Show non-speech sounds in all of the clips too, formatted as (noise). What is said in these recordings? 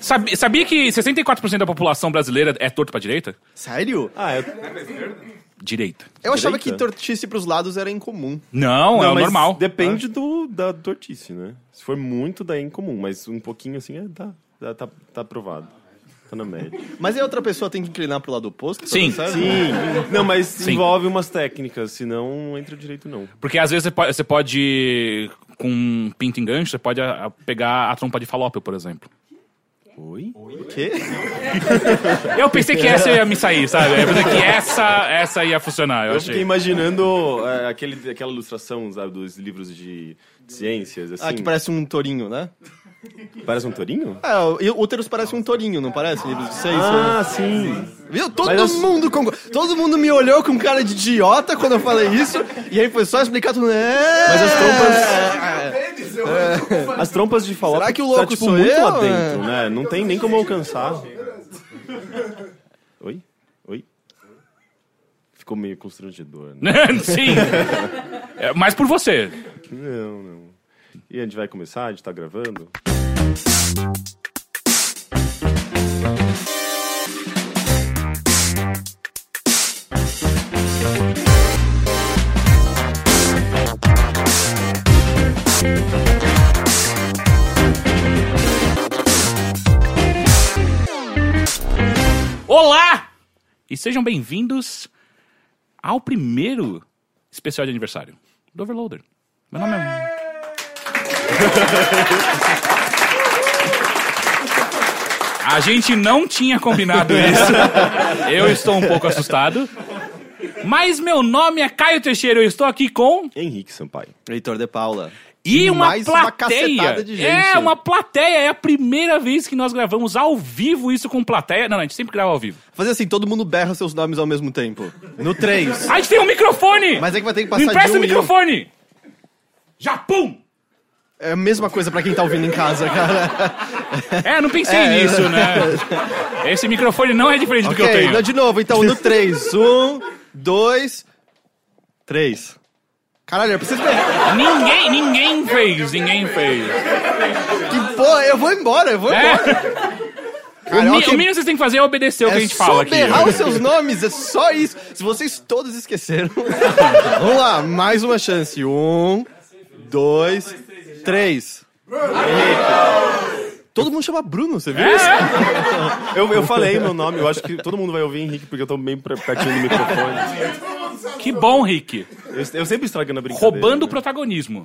Sabi- sabia que 64% da população brasileira é torto pra direita? Sério? Ah, é. Direita. Eu achava que tortice pros lados era incomum. Não, é o mas normal. Depende do, da tortice, né? Se for muito, daí é incomum. Mas um pouquinho assim, é, tá, tá, tá, tá aprovado. Tá na média. Mas aí a outra pessoa tem que inclinar pro lado oposto? pra Sim, dar certo? Sim. Não, mas Sim. envolve umas técnicas, senão não entra direito, não. Porque às vezes você pode, você pode, com um pinto em gancho, você pode a- a pegar a trompa de falópio, por exemplo. Oi? O quê? (laughs) Eu pensei que essa ia me sair, sabe? Eu pensei que essa, essa ia funcionar. Eu, Eu achei. fiquei imaginando é, aquele, aquela ilustração, sabe, dos livros de ciências, assim. Ah, que parece um tourinho, né? Parece um tourinho? É, o úteros parece um tourinho, não parece? Livros de seis. Ah, sim. Viu? Todo Mas eu- mundo todo mundo me olhou com cara de idiota quando eu falei isso. E aí foi só explicar tudo. É... Mas as trompas- É. As trompas de falópio Será que o louco tá, tipo, sou muito eu, lá dentro, né? Não tem nem como alcançar. Oi? Oi? Ficou meio constrangedor, né? (laughs) Sim. É, mas por você. Não, não. E a gente vai começar? A gente tá gravando? Olá! E sejam bem-vindos ao primeiro especial de aniversário do Overloader. Meu nome é. A gente não tinha combinado isso. Eu estou um pouco assustado. Mas meu nome é Caio Teixeira, eu estou aqui com. Henrique Sampaio. Heitor de Paula. E uma mais uma plateia. cacetada de gente. É, uma plateia. É a primeira vez que nós gravamos ao vivo isso com plateia. Não, não, a gente sempre grava ao vivo. Fazer assim, todo mundo berra seus nomes ao mesmo tempo. No 3. A gente tem um microfone! Mas é que vai ter que Me passar de empresta um o em um. microfone! Japão! É a mesma coisa pra quem tá ouvindo em casa, cara. É, não pensei É. nisso, né? Esse microfone não é diferente do que eu tenho. de novo. Então, no 3. Um, dois, três. Caralho, eu preciso... Ninguém, ninguém fez, ninguém fez. Que porra, eu vou embora, eu vou É. embora. O, Cara, mi- ok. o mínimo que vocês têm que fazer é obedecer o que a É gente só fala aqui. berrar os seus nomes, é só isso. Se vocês todos esqueceram. (laughs) Vamos lá, mais uma chance. Um, dois, três. Todo mundo chama Bruno, você viu É, isso? Eu, eu falei meu nome, eu acho que todo mundo vai ouvir Henrique porque eu tô bem pertinho do microfone. (laughs) Que bom, Rick. Eu, eu sempre estragando a brincadeira. Roubando o né? protagonismo.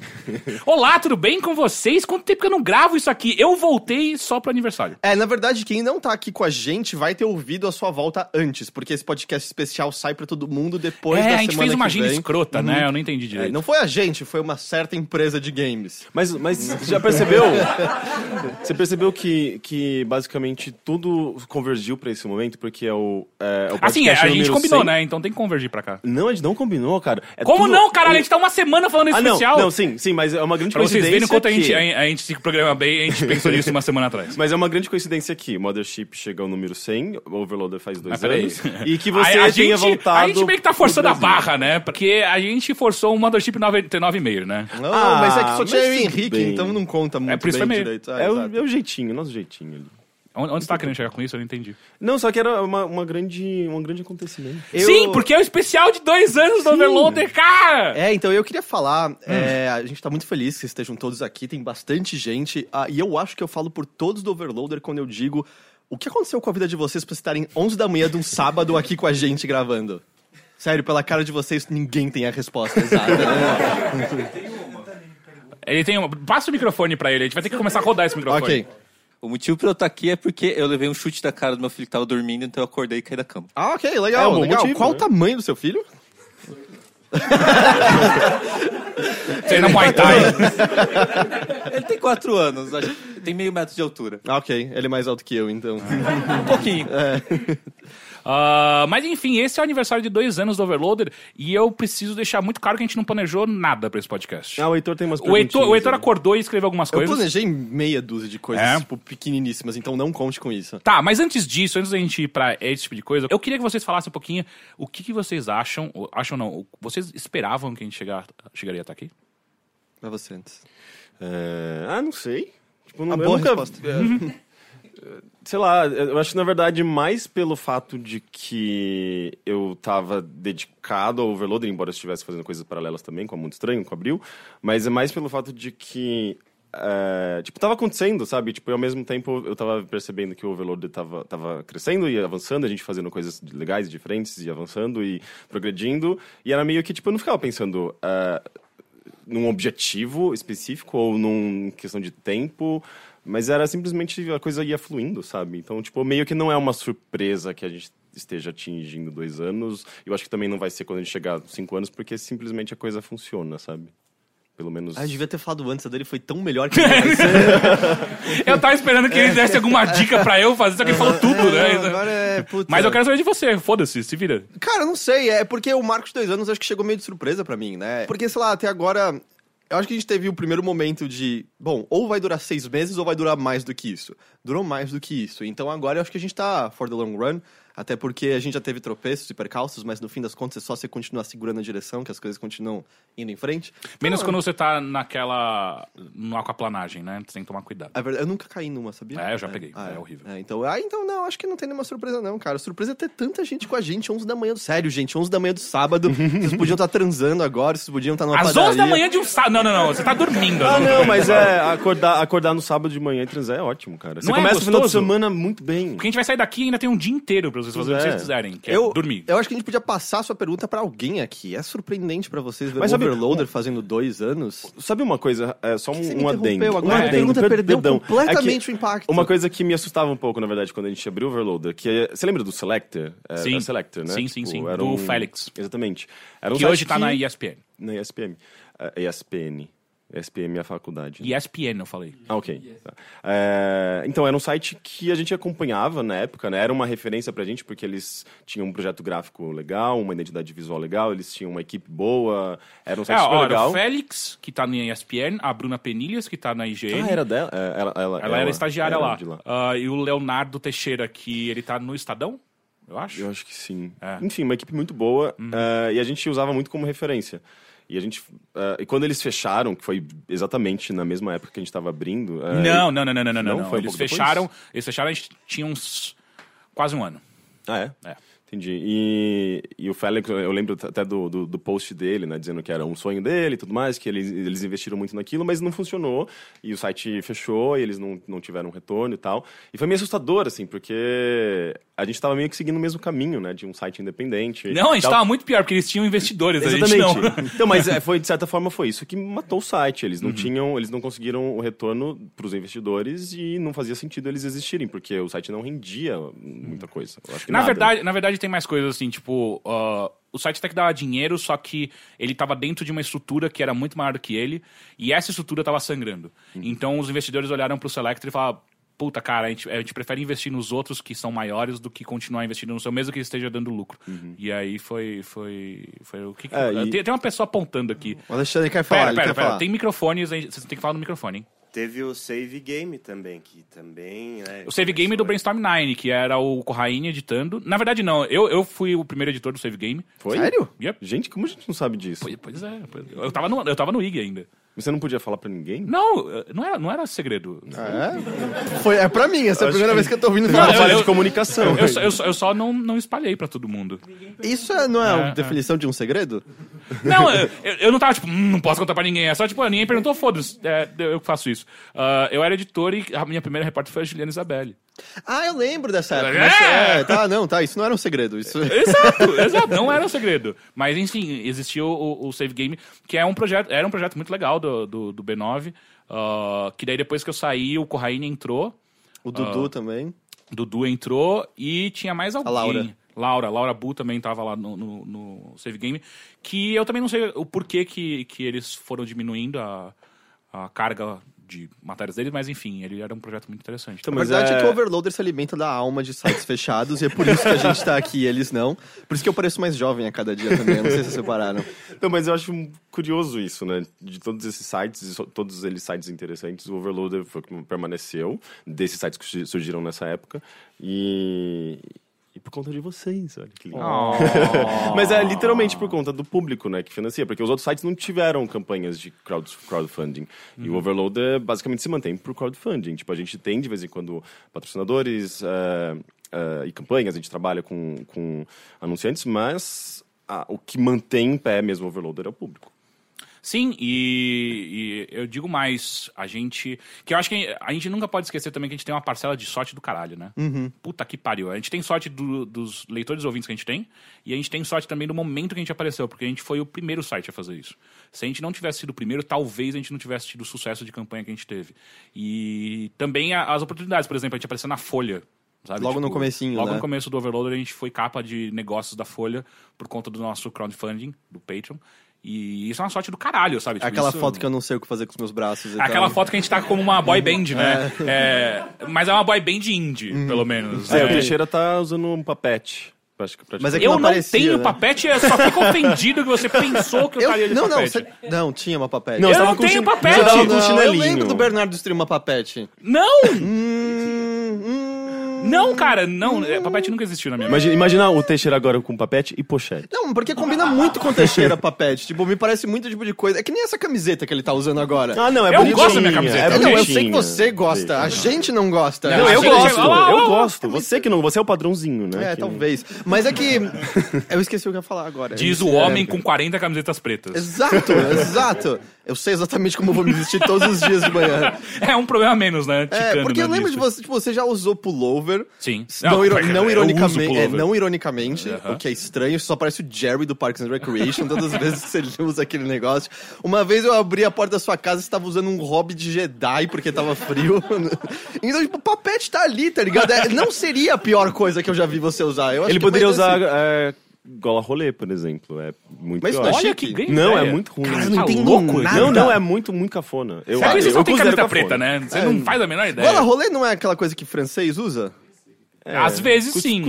Olá, tudo bem com vocês? Quanto tempo que eu não gravo isso aqui? Eu voltei só pro aniversário. É, na verdade, quem não tá aqui com a gente vai ter ouvido a sua volta antes, porque esse podcast especial sai pra todo mundo depois é, da a gente semana fez uma que agenda vem. escrota, né? Eu não entendi É, direito. não foi a gente, foi uma certa empresa de games. Mas, mas já percebeu? (laughs) Você percebeu que, que basicamente tudo convergiu pra esse momento, porque é o. É, o Assim, podcast a gente combinou, 100. né? Então tem que convergir pra cá. Não, a gente não combinou, cara. É Como tudo- não, caralho? A o- gente tá uma semana falando esse Ah, não, especial. não, sim, sim, mas é uma grande Pra vocês coincidência. verem quanto a gente, que- a, a gente se programa bem, a gente pensou nisso uma semana atrás. (laughs) Mas é uma grande coincidência que Mothership chega ao número 100, o Overloader faz dois peraí. anos, e que você (laughs) a, a tenha gente, voltado... A gente meio que tá forçando a barra, né? Porque a gente forçou o Mothership 99,5, né? Não, Ah, mas é que só mas tinha tudo Henrique, bem. então não conta muito por isso bem direito. Ah, É o, é o jeitinho, nosso jeitinho ali. Onde, você tá querendo chegar com isso? Eu não entendi. Não, só que era uma, uma grande, um grande acontecimento. Eu- Sim, porque é o especial de dois anos do Overloader, cara! É, então eu queria falar, Hum. é, a gente tá muito feliz que vocês estejam todos aqui, tem bastante gente, ah, e eu acho que eu falo por todos do Overloader quando eu digo o que aconteceu com a vida de vocês pra estarem 11 da manhã de um sábado aqui com a gente gravando. Sério, pela cara de vocês, ninguém tem a resposta exata, né? Ele tem uma... Passa o microfone pra ele, a gente vai ter que começar a rodar esse microfone. ok. O motivo pra eu estar aqui é porque eu levei um chute da cara do meu filho que tava dormindo, então eu acordei e caí da cama. Ah, ok, É legal, um bom legal. motivo, Qual né? o tamanho do seu filho? (laughs) Você na Muay Thai. Ele tem quatro anos, acho que tem meio metro de altura. Ah, ok, ele é mais alto que eu, então. Um pouquinho. Ah, mas enfim, esse é o aniversário de dois anos do Overloader e eu preciso deixar muito claro que a gente não planejou nada pra esse podcast. Ah, o Heitor tem umas o, Heitor, o Heitor aí. acordou e escreveu algumas Eu coisas. planejei meia dúzia de coisas, É? tipo, pequeniníssimas, então não conte com isso. Tá, mas antes disso, antes da gente ir pra esse tipo de coisa, eu queria que vocês falassem um pouquinho o que, que vocês acham, ou- acham não, vocês esperavam que a gente chegar, chegaria até aqui? Pra você antes. É, Ah, não sei. Tipo, não, A eu boa nunca... resposta. é, (laughs) Sei lá, eu acho que na verdade mais pelo fato de que eu tava dedicado ao Overloader, embora eu estivesse fazendo coisas paralelas também, com a Mundo Estranho, com a Abril, mas é mais pelo fato de que. é, tipo, tava acontecendo, sabe? Tipo, e ao mesmo tempo eu tava percebendo que o Overloader tava, tava crescendo e avançando, a gente fazendo coisas legais, diferentes e avançando e progredindo. E era meio que, tipo, eu não ficava pensando. é, num objetivo específico ou num questão de tempo, mas era simplesmente a coisa ia fluindo, sabe? Então, tipo, meio que não é uma surpresa que a gente esteja atingindo dois anos. Eu acho que também não vai ser quando a gente chegar a cinco anos, porque simplesmente a coisa funciona, sabe? Pelo menos. Ah, eu devia ter falado antes, a dele foi tão melhor que (laughs) (laughs) Eu tava esperando que ele desse alguma dica pra eu fazer, só que ele falou tudo, né? Agora é. Puta. Mas eu quero saber de você, foda-se, se vira. Cara, não sei, é porque o Marcos de dois anos acho que chegou meio de surpresa pra mim, né? Porque, sei lá, até agora. Eu acho que a gente teve o primeiro momento de, bom, ou vai durar seis meses ou vai durar mais do que isso. Durou mais do que isso. Então agora eu acho que a gente tá for the long run, até porque a gente já teve tropeços e percalços, mas no fim das contas é só você continuar segurando a direção, que as coisas continuam indo em frente. Menos Então, quando você tá naquela. no aquaplanagem, né? Você tem que tomar cuidado. É verdade, eu nunca caí numa, sabia? É, eu já peguei, é horrível. É, então, ah, então não, acho que não tem nenhuma surpresa não, cara. Surpresa é ter tanta gente com a gente 11 da manhã. do- Sério, gente, 11 da manhã do sábado. (laughs) vocês podiam estar transando agora, vocês podiam estar numa Às padaria. 11 da manhã de um sábado. Não, não, não. Você tá dormindo. Ah, às 11 da não, mas é (laughs) acordar, acordar no sábado de manhã e transar é ótimo, cara. Você Não é começa o final de semana muito bem. Porque a gente vai sair daqui e ainda tem um dia inteiro pra vocês fazerem o que É. vocês quiserem, que é Eu, dormir. eu acho que a gente podia passar a sua pergunta pra alguém aqui. É surpreendente pra vocês ver Mas o sabe- Overloader fazendo dois anos. Sabe uma coisa? É só um, me um adendo. agora. Um a adendo, pergunta per- perdeu perdão. completamente É que o impacto. Uma coisa que me assustava um pouco, na verdade, quando a gente abriu o Overloader, que é, você lembra do Selector? É, Sim. Selector, né? Sim, sim, sim. era Do um- Félix. Exatamente. Era um Que hoje tá na ESPN. Na ESPM. É, ESPN. ESPM é a faculdade. né? ESPN, eu falei. Ah, ok. Tá. É, então, era um site que a gente acompanhava na época, né? Era uma referência pra gente, porque eles tinham um projeto gráfico legal, uma identidade visual legal, eles tinham uma equipe boa, era um É, site super ó, legal. o Félix, que tá na ESPN, a Bruna Penilhas, que tá na IGN. Ah, era dela? É, Ela, ela, Ela era estagiária era lá. de Ah, e o Leonardo Teixeira, que ele tá no Estadão, eu acho. Eu acho que sim. É. Uhum. Enfim, uma equipe muito boa eh, e a gente usava muito como referência. E a gente. eh, e quando eles fecharam, que foi exatamente na mesma época que a gente estava abrindo. eh, Não, não, não, não, não, não, Não? não. Foi um Eles depois? fecharam, eles fecharam, a gente tinha uns quase um ano. Ah, é? É. Entendi. E, e o Félix, eu lembro até do, do, do post dele, né? Dizendo que era um sonho dele e tudo mais, que eles, eles investiram muito naquilo, mas não funcionou. E o site fechou e eles não, não tiveram retorno e tal. E foi meio assustador, assim, porque a gente tava meio que seguindo o mesmo caminho, né? De um site independente. Não, a gente Tal. tava muito pior, porque eles tinham investidores, Exatamente. não. então, mas é, foi, de certa forma foi isso que matou o site. Eles não Uhum. tinham, eles não conseguiram o retorno para os investidores e não fazia sentido eles existirem, porque o site não rendia muita coisa. Na nada. verdade, na verdade, tem mais coisas assim, tipo, ah, o site até que dava dinheiro, só que ele tava dentro de uma estrutura que era muito maior do que ele, e essa estrutura tava sangrando. Então os investidores olharam pro Selector e falaram. Puta, cara, a gente, a gente prefere investir nos outros que são maiores do que continuar investindo no seu, mesmo que esteja dando lucro. E aí foi, foi, foi o que. que- É, e- tem, tem uma pessoa apontando aqui. O Alexandre quer falar, Pera, pera, quer pera. falar. Tem microfones, aí vocês têm que falar no microfone, hein? Teve o Save Game também, que também. Né, O save game do Brainstorm 9, que era o Corraine editando. Na verdade, não, eu, eu fui o primeiro editor do save game. Foi? Sério? Yep. Gente, como a gente não sabe disso? Pois, pois é, pois- eu tava no, eu tava no IG ainda. Você não podia falar pra ninguém? Não, não era, não era segredo. É? Foi, é pra mim, essa é a primeira que- vez que eu tô ouvindo falar. falha eu- de comunicação. Eu, só- eu, só- eu só não, não espalhei pra todo mundo. Isso é- não é, É, a é. definição de um segredo? Não, eu, eu- não tava tipo, "Hum, não posso contar pra ninguém. É só tipo, ninguém perguntou, foda-se, é, eu que faço isso. Ah, eu era editor e a minha primeira repórter foi a Juliana Isabelle. Ah, eu lembro dessa época. É! Mas, é, tá, não, tá, isso não era um segredo. Isso... (laughs) Exato, exato, não era um segredo. Mas enfim, existiu o, o Save Game, que é um projeto, era um projeto muito legal do, do, do B9. ah, que daí depois que eu saí, o Corraine entrou. O Dudu também. Dudu entrou e tinha mais alguém. Laura. Laura, Laura Bu também tava lá no, no, no Save Game. Que eu também não sei o porquê que, que eles foram diminuindo a, a carga de matérias deles, mas enfim, ele era um projeto muito interessante. Então, A mas verdade é... é- que o Overloader se alimenta da alma de sites fechados e é por isso que a gente tá aqui e eles não. Por isso que eu pareço mais jovem a cada dia também. Não sei se vocês separaram. Então, mas eu acho curioso isso, né? De todos esses sites, todos eles sites interessantes, o Overloader foi o que permaneceu, desses sites que surgi- surgiram nessa época. E por conta de vocês, olha que lindo. (laughs) Mas é literalmente por conta do público, né, que financia, porque os outros sites não tiveram campanhas de crowd, crowdfunding. E o Overloader basicamente se mantém por crowdfunding. Tipo, a gente tem de vez em quando patrocinadores eh, eh, e campanhas, a gente trabalha com, com anunciantes, mas ah, o que mantém em pé mesmo o Overloader é o público. Sim, e, e eu digo mais, a gente. Que eu acho que a gente nunca pode esquecer também que a gente tem uma parcela de sorte do caralho, né? Puta que pariu. A gente tem sorte do- dos leitores e ouvintes que a gente tem, e a gente tem sorte também do momento que a gente apareceu, porque a gente foi o primeiro site a fazer isso. Se a gente não tivesse sido o primeiro, talvez a gente não tivesse tido o sucesso de campanha que a gente teve. E também as oportunidades, por exemplo, a gente apareceu na Folha. Sabe? Tipo, Logo no comecinho, Logo né? no começo do Overloader, a gente foi capa de negócios da Folha por conta do nosso crowdfunding, do Patreon. E isso é uma sorte do caralho, sabe? Tipo, Aquela isso- foto que eu não sei o que fazer com os meus braços. e Aquela tal. foto que a gente tá como uma boy band, né? É, mas é uma boy band indie, Uhum. pelo menos. É, o É. Teixeira tá usando um papete. Acho que Mas é que Eu não não aparecia, tenho né? papete, eu só fico ofendido que você pensou que eu, Eu, estaria de não, não, papete. você, não, tinha uma papete. Não, Eu não com tenho chin- papete. Você tava Não, com não, eu lembro do Bernardo destruir uma papete. Não! Não, cara, não. é, Papete nunca existiu na minha vida. Imagina, imagina o Teixeira agora com papete e pochete. Não, porque combina muito com Teixeira papete. Tipo, me parece muito tipo de coisa. É que nem essa camiseta que ele tá usando agora. Ah, não, é Eu bonitinha, gosto da minha camiseta. É É, não, eu sei que bonitinha. você gosta. A gente não gosta. Não, eu gosto, Ah, ah, eu gosto. Você que não, você é o padrãozinho, né? É, Que- talvez. Mas é que. (laughs) Eu esqueci o que eu ia falar agora. Diz o É, homem com 40 camisetas pretas. Exato, (laughs) exato. Eu sei exatamente como eu vou me vestir todos os dias de manhã. (laughs) É um problema a menos, né? É, porque eu lembro de você, tipo, você já usou pullover. Sim. Não, eu não uso ironicamente, é, não ironicamente, Aham. o que é estranho, só parece o Jerry do Parks and Recreation todas as vezes que você usa aquele negócio. Uma vez eu abri a porta da sua casa e você tava usando um hobby de Jedi porque tava frio. (laughs) então, tipo, o papete tá ali, tá ligado? É, não seria a pior coisa que eu já vi você usar. Eu acho Ele que poderia usar ser- é, gola rolê, por exemplo. É muito Mas pior. é Olha chique. que grande Não, é ideia. muito ruim. Cara, eu não Tá entendo louco? nada. Não, não, é muito, muito cafona. Eu, Sabe que você eu só tem considero camiseta cafona. preta, né? Você não faz a menor ideia. Gola rolê não é aquela coisa que francês usa? É, Às vezes, sim,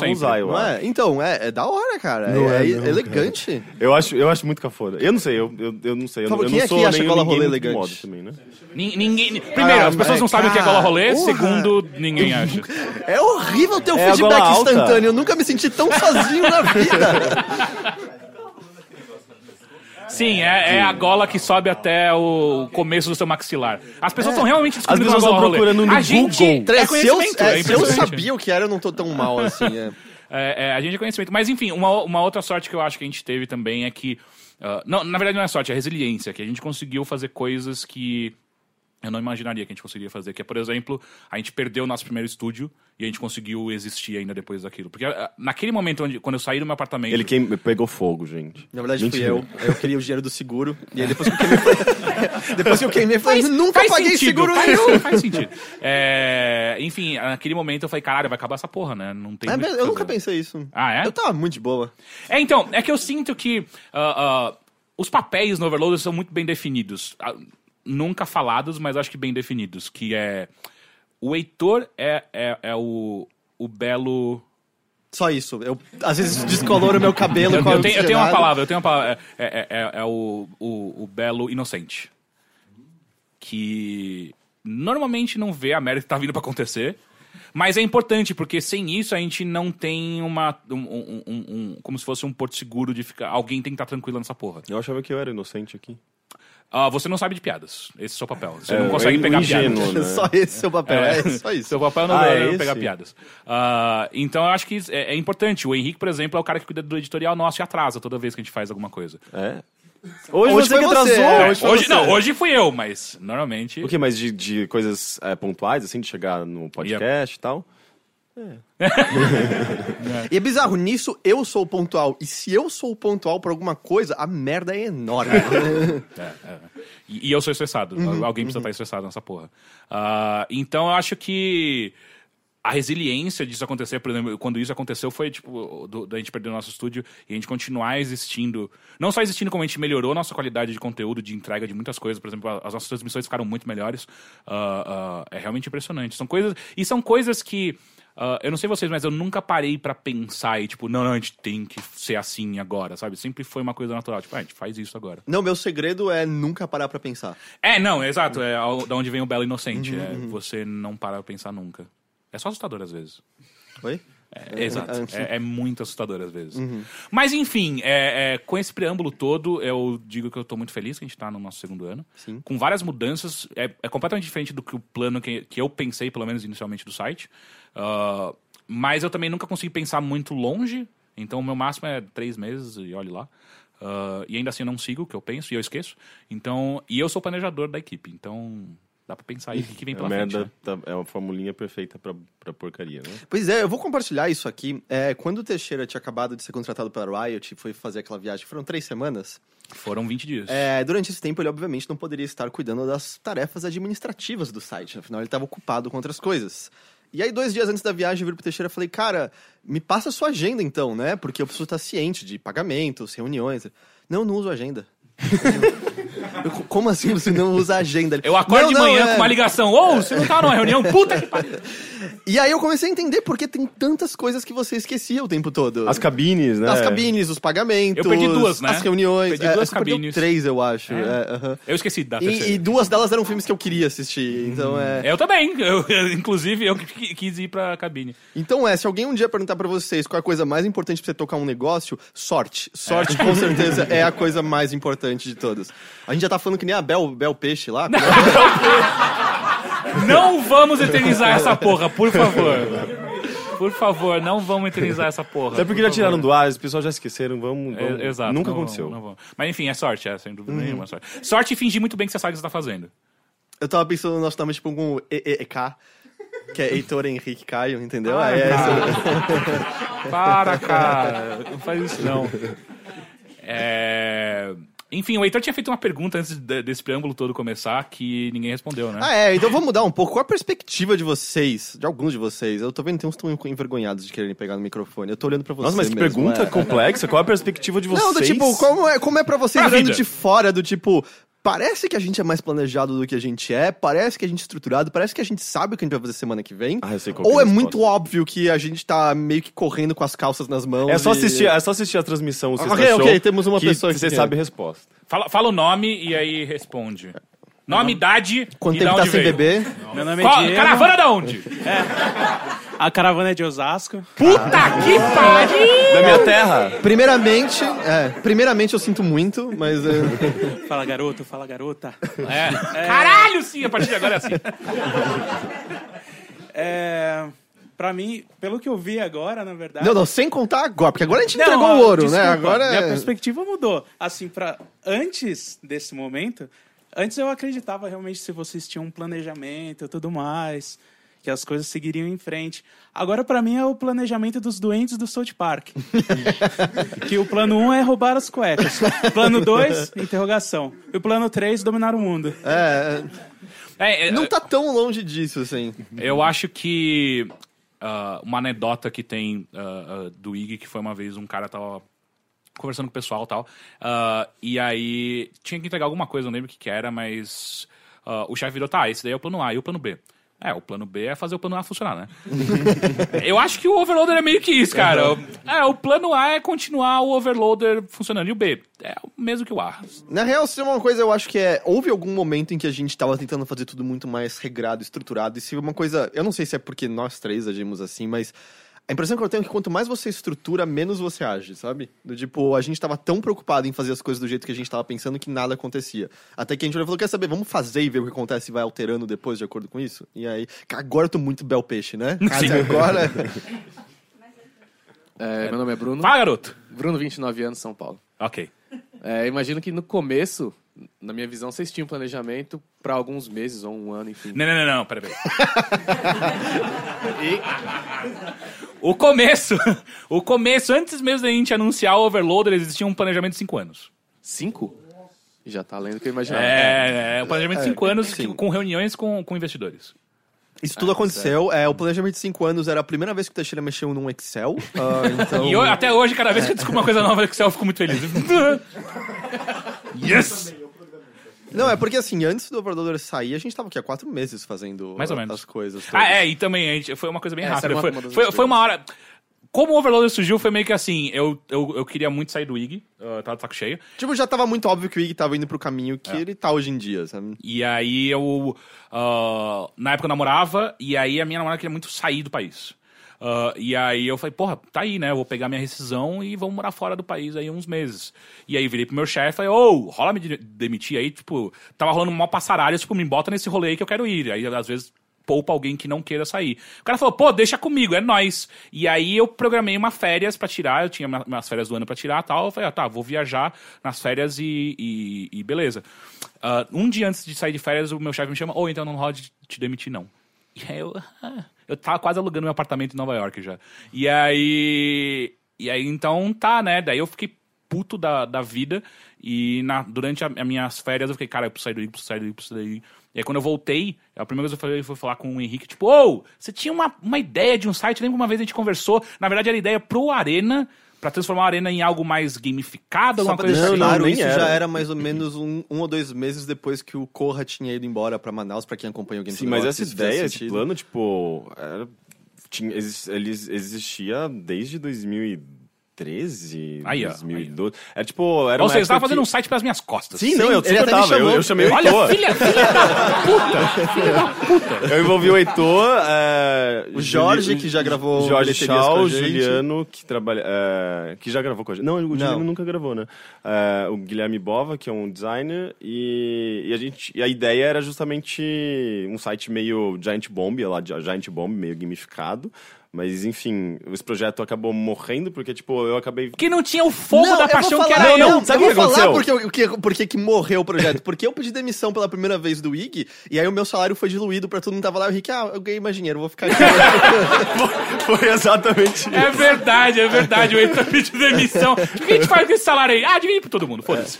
sempre. usar, eu Não acho. é? Então, é, é da hora, cara. Não é, é, é não, elegante. Eu acho, eu acho muito cafona. Eu não sei, eu, eu, eu não sei. Eu, Fala, eu quem não é que sou acha nem gola ninguém rolê elegante? moda também, né? Nin- Ninguém... Primeiro, Ah, as pessoas não é, sabem o que é gola rolê. porra. Segundo, ninguém acha. É horrível ter o É feedback instantâneo. Eu nunca me senti tão sozinho na (laughs) vida. Sim, é, é a gola que sobe até o começo do seu maxilar. As pessoas estão realmente descobrindo As pessoas estão procurando no A gente Google. é se, eu, conhecimento. é, é se eu impressionante. sabia o que era, eu não tô tão mal assim. é. (laughs) É, é, a gente é conhecimento. Mas, enfim, uma, uma outra sorte que eu acho que a gente teve também é que. ah, não, na verdade, não é sorte, é resiliência. Que a gente conseguiu fazer coisas que eu não imaginaria que a gente conseguiria fazer. Que é, por exemplo, a gente perdeu o nosso primeiro estúdio e a gente conseguiu existir ainda depois daquilo. Porque ah, naquele momento, onde, quando eu saí do meu apartamento. Ele queim, pegou fogo, gente. Na verdade, fui Mentira. eu. Eu queria o dinheiro do seguro. (laughs) E aí depois que eu queimei, (laughs) depois que eu queimei, eu falei, nunca faz paguei sentido, seguro faz, nenhum. faz sentido. É, enfim, naquele momento eu falei, caralho, vai acabar essa porra, né? Não tem É, eu nunca pensei isso. Ah, é? Eu tava muito de boa. É, então, é que eu sinto que ah, ah, os papéis no Overloader são muito bem definidos. Nunca falados, mas acho que bem definidos. Que é. O Heitor é, é, é o, o belo. Só isso. Eu, às vezes, descoloro meu cabelo Eu, com a eu tenho, eu tenho uma palavra, eu tenho uma palavra. É, é, é, é o, o, o belo inocente. Que normalmente não vê a merda que tá vindo pra acontecer. Mas é importante, porque sem isso a gente não tem uma. Um, um- um- um- como se fosse um porto seguro de ficar. Alguém tem que estar tranquilo nessa porra. Eu achava que eu era inocente aqui. Ah, você não sabe de piadas. Esse é o seu papel. Você É, não consegue o pegar ingênuo, piadas. (laughs) né? Só esse seu papel. É, só isso. Seu papel não Ah, é é pegar piadas. Ah, então eu acho que é, é importante. O Henrique, por exemplo, é o cara que cuida do editorial nosso e atrasa toda vez que a gente faz alguma coisa. É? Hoje, Hoje você foi que você, atrasou. é, É, hoje hoje, você. não, hoje fui eu, mas normalmente. O que, mas de, de coisas é, pontuais, assim, de chegar no podcast e tal? (laughs) E é bizarro, nisso eu sou o pontual. E se eu sou o pontual pra alguma coisa, a merda é enorme. (laughs) É, é. E, e eu sou estressado. Uhum, Alguém precisa estar estressado nessa porra. Ah, então eu acho que a resiliência disso acontecer, por exemplo, quando isso aconteceu, foi tipo, do, da gente perder o nosso estúdio e a gente continuar existindo. Não só existindo, como a gente melhorou nossa qualidade de conteúdo, de entrega de muitas coisas. Por exemplo, as nossas transmissões ficaram muito melhores. Ah, ah, é realmente impressionante. São coisas. E são coisas que. Ah, eu não sei vocês, mas eu nunca parei pra pensar e, tipo, não, não, a gente tem que ser assim agora, sabe? Sempre foi uma coisa natural. Tipo, ah, a gente faz isso agora. Não, meu segredo é nunca parar pra pensar. É, não, exato. É da onde vem o belo inocente. Uhum, é você não parar pra pensar nunca. É só assustador às vezes. Oi? É, exato. Uhum. É, é muito assustador às vezes. Mas enfim, é, é, com esse preâmbulo todo, eu digo que eu tô muito feliz que a gente tá no nosso segundo ano. Sim. Com várias mudanças. É, é completamente diferente do que o plano que, que eu pensei, pelo menos inicialmente, do site. Ah, mas eu também nunca consegui pensar muito longe. Então o meu máximo é três meses e olhe lá. Ah, e ainda assim eu não sigo o que eu penso e eu esqueço. Então, e eu sou planejador da equipe. Então dá pra pensar aí o que vem A pela frente. merda né? tá- é uma formulinha perfeita pra, pra porcaria, né? Pois é, eu vou compartilhar isso aqui. É, quando o Teixeira tinha acabado de ser contratado pela Riot e foi fazer aquela viagem, foram três semanas. Foram 20 dias. É, durante esse tempo, ele obviamente não poderia estar cuidando das tarefas administrativas do site. Afinal, ele estava ocupado com outras coisas. E aí, dois dias antes da viagem, eu viro pro Teixeira e falei, cara, me passa a sua agenda então, né? Porque eu preciso estar ciente de pagamentos, reuniões. Não, não uso agenda. (laughs) Eu, Como assim você não usa agenda? Eu acordo "Não, de não, manhã é." com uma ligação. Ô, você não tá numa reunião? Puta que pariu. (laughs) E aí eu comecei a entender porque tem tantas coisas que você esquecia o tempo todo. As cabines, né? As cabines, os pagamentos. Eu perdi duas, né? As reuniões. Perdi É, duas perdeu cabines. três, eu acho. é, aham. Eu esqueci da. E, e duas delas eram filmes que eu queria assistir. Então é. Eu também. Eu, inclusive, eu quis ir pra cabine. Então é, se alguém um dia perguntar pra vocês qual é a coisa mais importante pra você tocar um negócio, sorte. Sorte, com certeza, é a coisa mais importante de todas. A gente já tá falando que nem a Bel, Bel Peixe lá. (laughs) Não vamos eternizar essa porra, por favor. Por favor, não vamos eternizar essa porra. Até porque por já tiraram favor. do ar, os pessoal já esqueceram, vamos... vamos- É, exato. Nunca não aconteceu. vamos, não vamos. Mas enfim, é sorte, é, sem Uhum. dúvida nenhuma. Sorte. sorte e fingir muito bem que você sabe o que você tá fazendo. Eu tava pensando no nosso nome tipo com EEK, que é Heitor Henrique Caio, entendeu? Ah, é esse- Para, cara. Não faz isso, não. É... Enfim, o Heitor tinha feito uma pergunta antes de- desse preâmbulo todo começar que ninguém respondeu, né? Ah, é, então vamos mudar um pouco. Qual a perspectiva de vocês, de alguns de vocês? Eu tô vendo que tem uns estão envergonhados de quererem pegar no microfone. Eu tô olhando pra vocês. Nossa, mas que mesmo, pergunta é. complexa. Qual a perspectiva de vocês? Não, do tipo, como é, como é pra vocês Pra olhando vida. de fora, do tipo, parece que a gente é mais planejado do que a gente é, parece que a gente é estruturado, parece que a gente sabe o que a gente vai fazer semana que vem. Ah, eu sei qual que ou é é muito óbvio que a gente tá meio que correndo com as calças nas mãos. É só e- assistir, é só assistir a transmissão, o Ok, Show, ok, temos uma que pessoa aqui. Você sabe a resposta. Fala, fala o nome e aí responde. Nome, idade Quanto e tempo tá sem veio. beber? Meu nome é Qual- Diego. caravana da onde? A caravana é de Osasco. Puta que pariu! Da minha terra. Primeiramente, é, primeiramente eu sinto muito, mas é, (laughs) Fala garoto, fala garota. É. Caralho, sim, a partir de agora é assim. É, pra mim, pelo que eu vi agora, na verdade. não, não, sem contar agora, porque agora a gente Não, entregou ó, o ouro, desculpa, né? Agora Minha é... perspectiva mudou. Assim, para antes desse momento, antes eu acreditava realmente se vocês tinham um planejamento e tudo mais, que as coisas seguiriam em frente. Agora, pra mim, é o planejamento dos doentes do South Park. (laughs) que o plano 1 um é roubar as cuecas. Plano 2, interrogação. E o plano 3, dominar o mundo. é, É, é, não tá tão longe disso, assim. Eu acho que ah, uma anedota que tem ah, ah, do IG, que foi uma vez um cara tava conversando com o pessoal e tal, ah, e aí tinha que entregar alguma coisa, não lembro o que, que era, mas ah, o chefe virou, tá, esse daí é o plano A e o plano B. É, o plano B é fazer o plano A funcionar, né? (laughs) Eu acho que o Overloader é meio que isso, cara. É, o plano A é continuar o Overloader funcionando. E o B é o mesmo que o A. Na real, se é uma coisa, eu acho que é. Houve algum momento em que a gente tava tentando fazer tudo muito mais regrado, estruturado. E se uma coisa. Eu não sei se é porque nós três agimos assim, mas. A impressão que eu tenho é que quanto mais você estrutura, menos você age, sabe? Do tipo, a gente tava tão preocupado em fazer as coisas do jeito que a gente tava pensando que nada acontecia. Até que a gente olhou e falou: quer saber, vamos fazer e ver o que acontece e vai alterando depois de acordo com isso? E aí. Agora eu tô muito bel peixe, né? (laughs) Até agora. (laughs) É, meu nome é Bruno. Fala, garoto! Bruno, 29 anos, São Paulo. Ok. É, imagino que no começo, na minha visão, vocês tinham planejamento para alguns meses ou um ano, enfim. Não, não, não, não, peraí, peraí. (laughs) O começo, (laughs) o começo, antes mesmo da gente anunciar o Overloader, existia um planejamento de 5 anos. Cinco? Já tá além do que eu imaginava. É, é um planejamento de 5 anos sim. que- com reuniões com, com investidores. Isso tudo aconteceu. É, o planejamento de cinco anos era a primeira vez que o Teixeira mexeu num Excel. ah, (laughs) então... E eu, até hoje, cada vez que eu descubro uma coisa nova no Excel, eu fico muito feliz. (laughs) yes! Não, é porque assim, antes do Overloader sair, a gente tava aqui há quatro meses fazendo Mais ou ah, menos. as coisas. todas. Ah, é, e também a gente, foi uma coisa bem Essa rápida. era uma- Foi, uma das foi, foi uma hora. Como o Overloader surgiu, foi meio que assim: eu, eu, eu queria muito sair do IG, eu tava de saco cheio. Tipo, já tava muito óbvio que o Ig tava indo pro caminho que ele tá hoje em dia, sabe? E aí eu. ah, na época eu namorava, e aí a minha namorada queria muito sair do país. Ah, e aí eu falei, porra, tá aí, né? Eu vou pegar minha rescisão e vamos morar fora do país aí uns meses. E aí virei pro meu chefe e falei, ô, rola me de- demitir aí, tipo, tava rolando mó passaralho, tipo, me bota nesse rolê aí que eu quero ir. Aí, às vezes, poupa alguém que não queira sair. O cara falou, pô, deixa comigo, é nóis. E aí eu programei uma férias pra tirar, eu tinha ma- umas férias do ano pra tirar tal. Eu falei, ah, tá, vou viajar nas férias e, e, e beleza. Ah, um dia antes de sair de férias, o meu chefe me chama, ô, então não rola de te demitir, não. E aí eu. (laughs) eu tava quase alugando meu apartamento em Nova York já. E aí. E aí, então, tá, né? Daí eu fiquei puto da, da vida. E na, durante as minhas férias eu fiquei, cara, eu preciso sair daí, preciso sair daí, preciso sair daí. E aí quando eu voltei, a primeira coisa que eu falei foi falar com o Henrique, tipo, ô, você tinha uma, uma ideia de um site, lembra uma vez a gente conversou? Na verdade era ideia pro Arena, pra transformar a Arena em algo mais gamificado, Só alguma pra coisa assim. Não, claro, nem isso era. já era mais ou menos um, um ou dois meses depois que o Corra tinha ido embora pra Manaus, pra quem acompanha o Game Sim, mas essa ideia, esse plano, tipo, era, tinha, existia desde 2013, Aí, ó, 2012. Era tipo, era Ou você tava época fazendo um site pelas minhas costas. Sim, não, eu super tava, eu, eu chamei o Olha, Heitor. filha, filha da puta! Filha da puta! (laughs) Eu envolvi o Heitor, é, O Jorge, que já gravou Jorge a gente. Juliano, que trabalha. é, que já gravou com a gente. Não, o Juliano nunca gravou, né? É, o Guilherme Bova, que é um designer, e, e a gente. E a ideia era justamente um site meio Giant Bomb, lá, de- Giant Bomb, meio gamificado. Mas, enfim, esse projeto acabou morrendo, porque, tipo, eu acabei. Que não tinha o fogo Não, da eu paixão vou que falar, era não, eu. não, Sabe eu o vou que falar aconteceu? porque, porque, porque que morreu o projeto. Porque eu pedi demissão pela primeira vez do IG, e aí o meu salário foi diluído pra todo mundo que tava lá. O Rick, ah, eu ganhei mais dinheiro, vou ficar aqui. (laughs) Foi exatamente isso. É verdade, é verdade. O Heitor pediu demissão. O que a gente faz com esse salário aí? Ah, divide pra todo mundo, foda-se.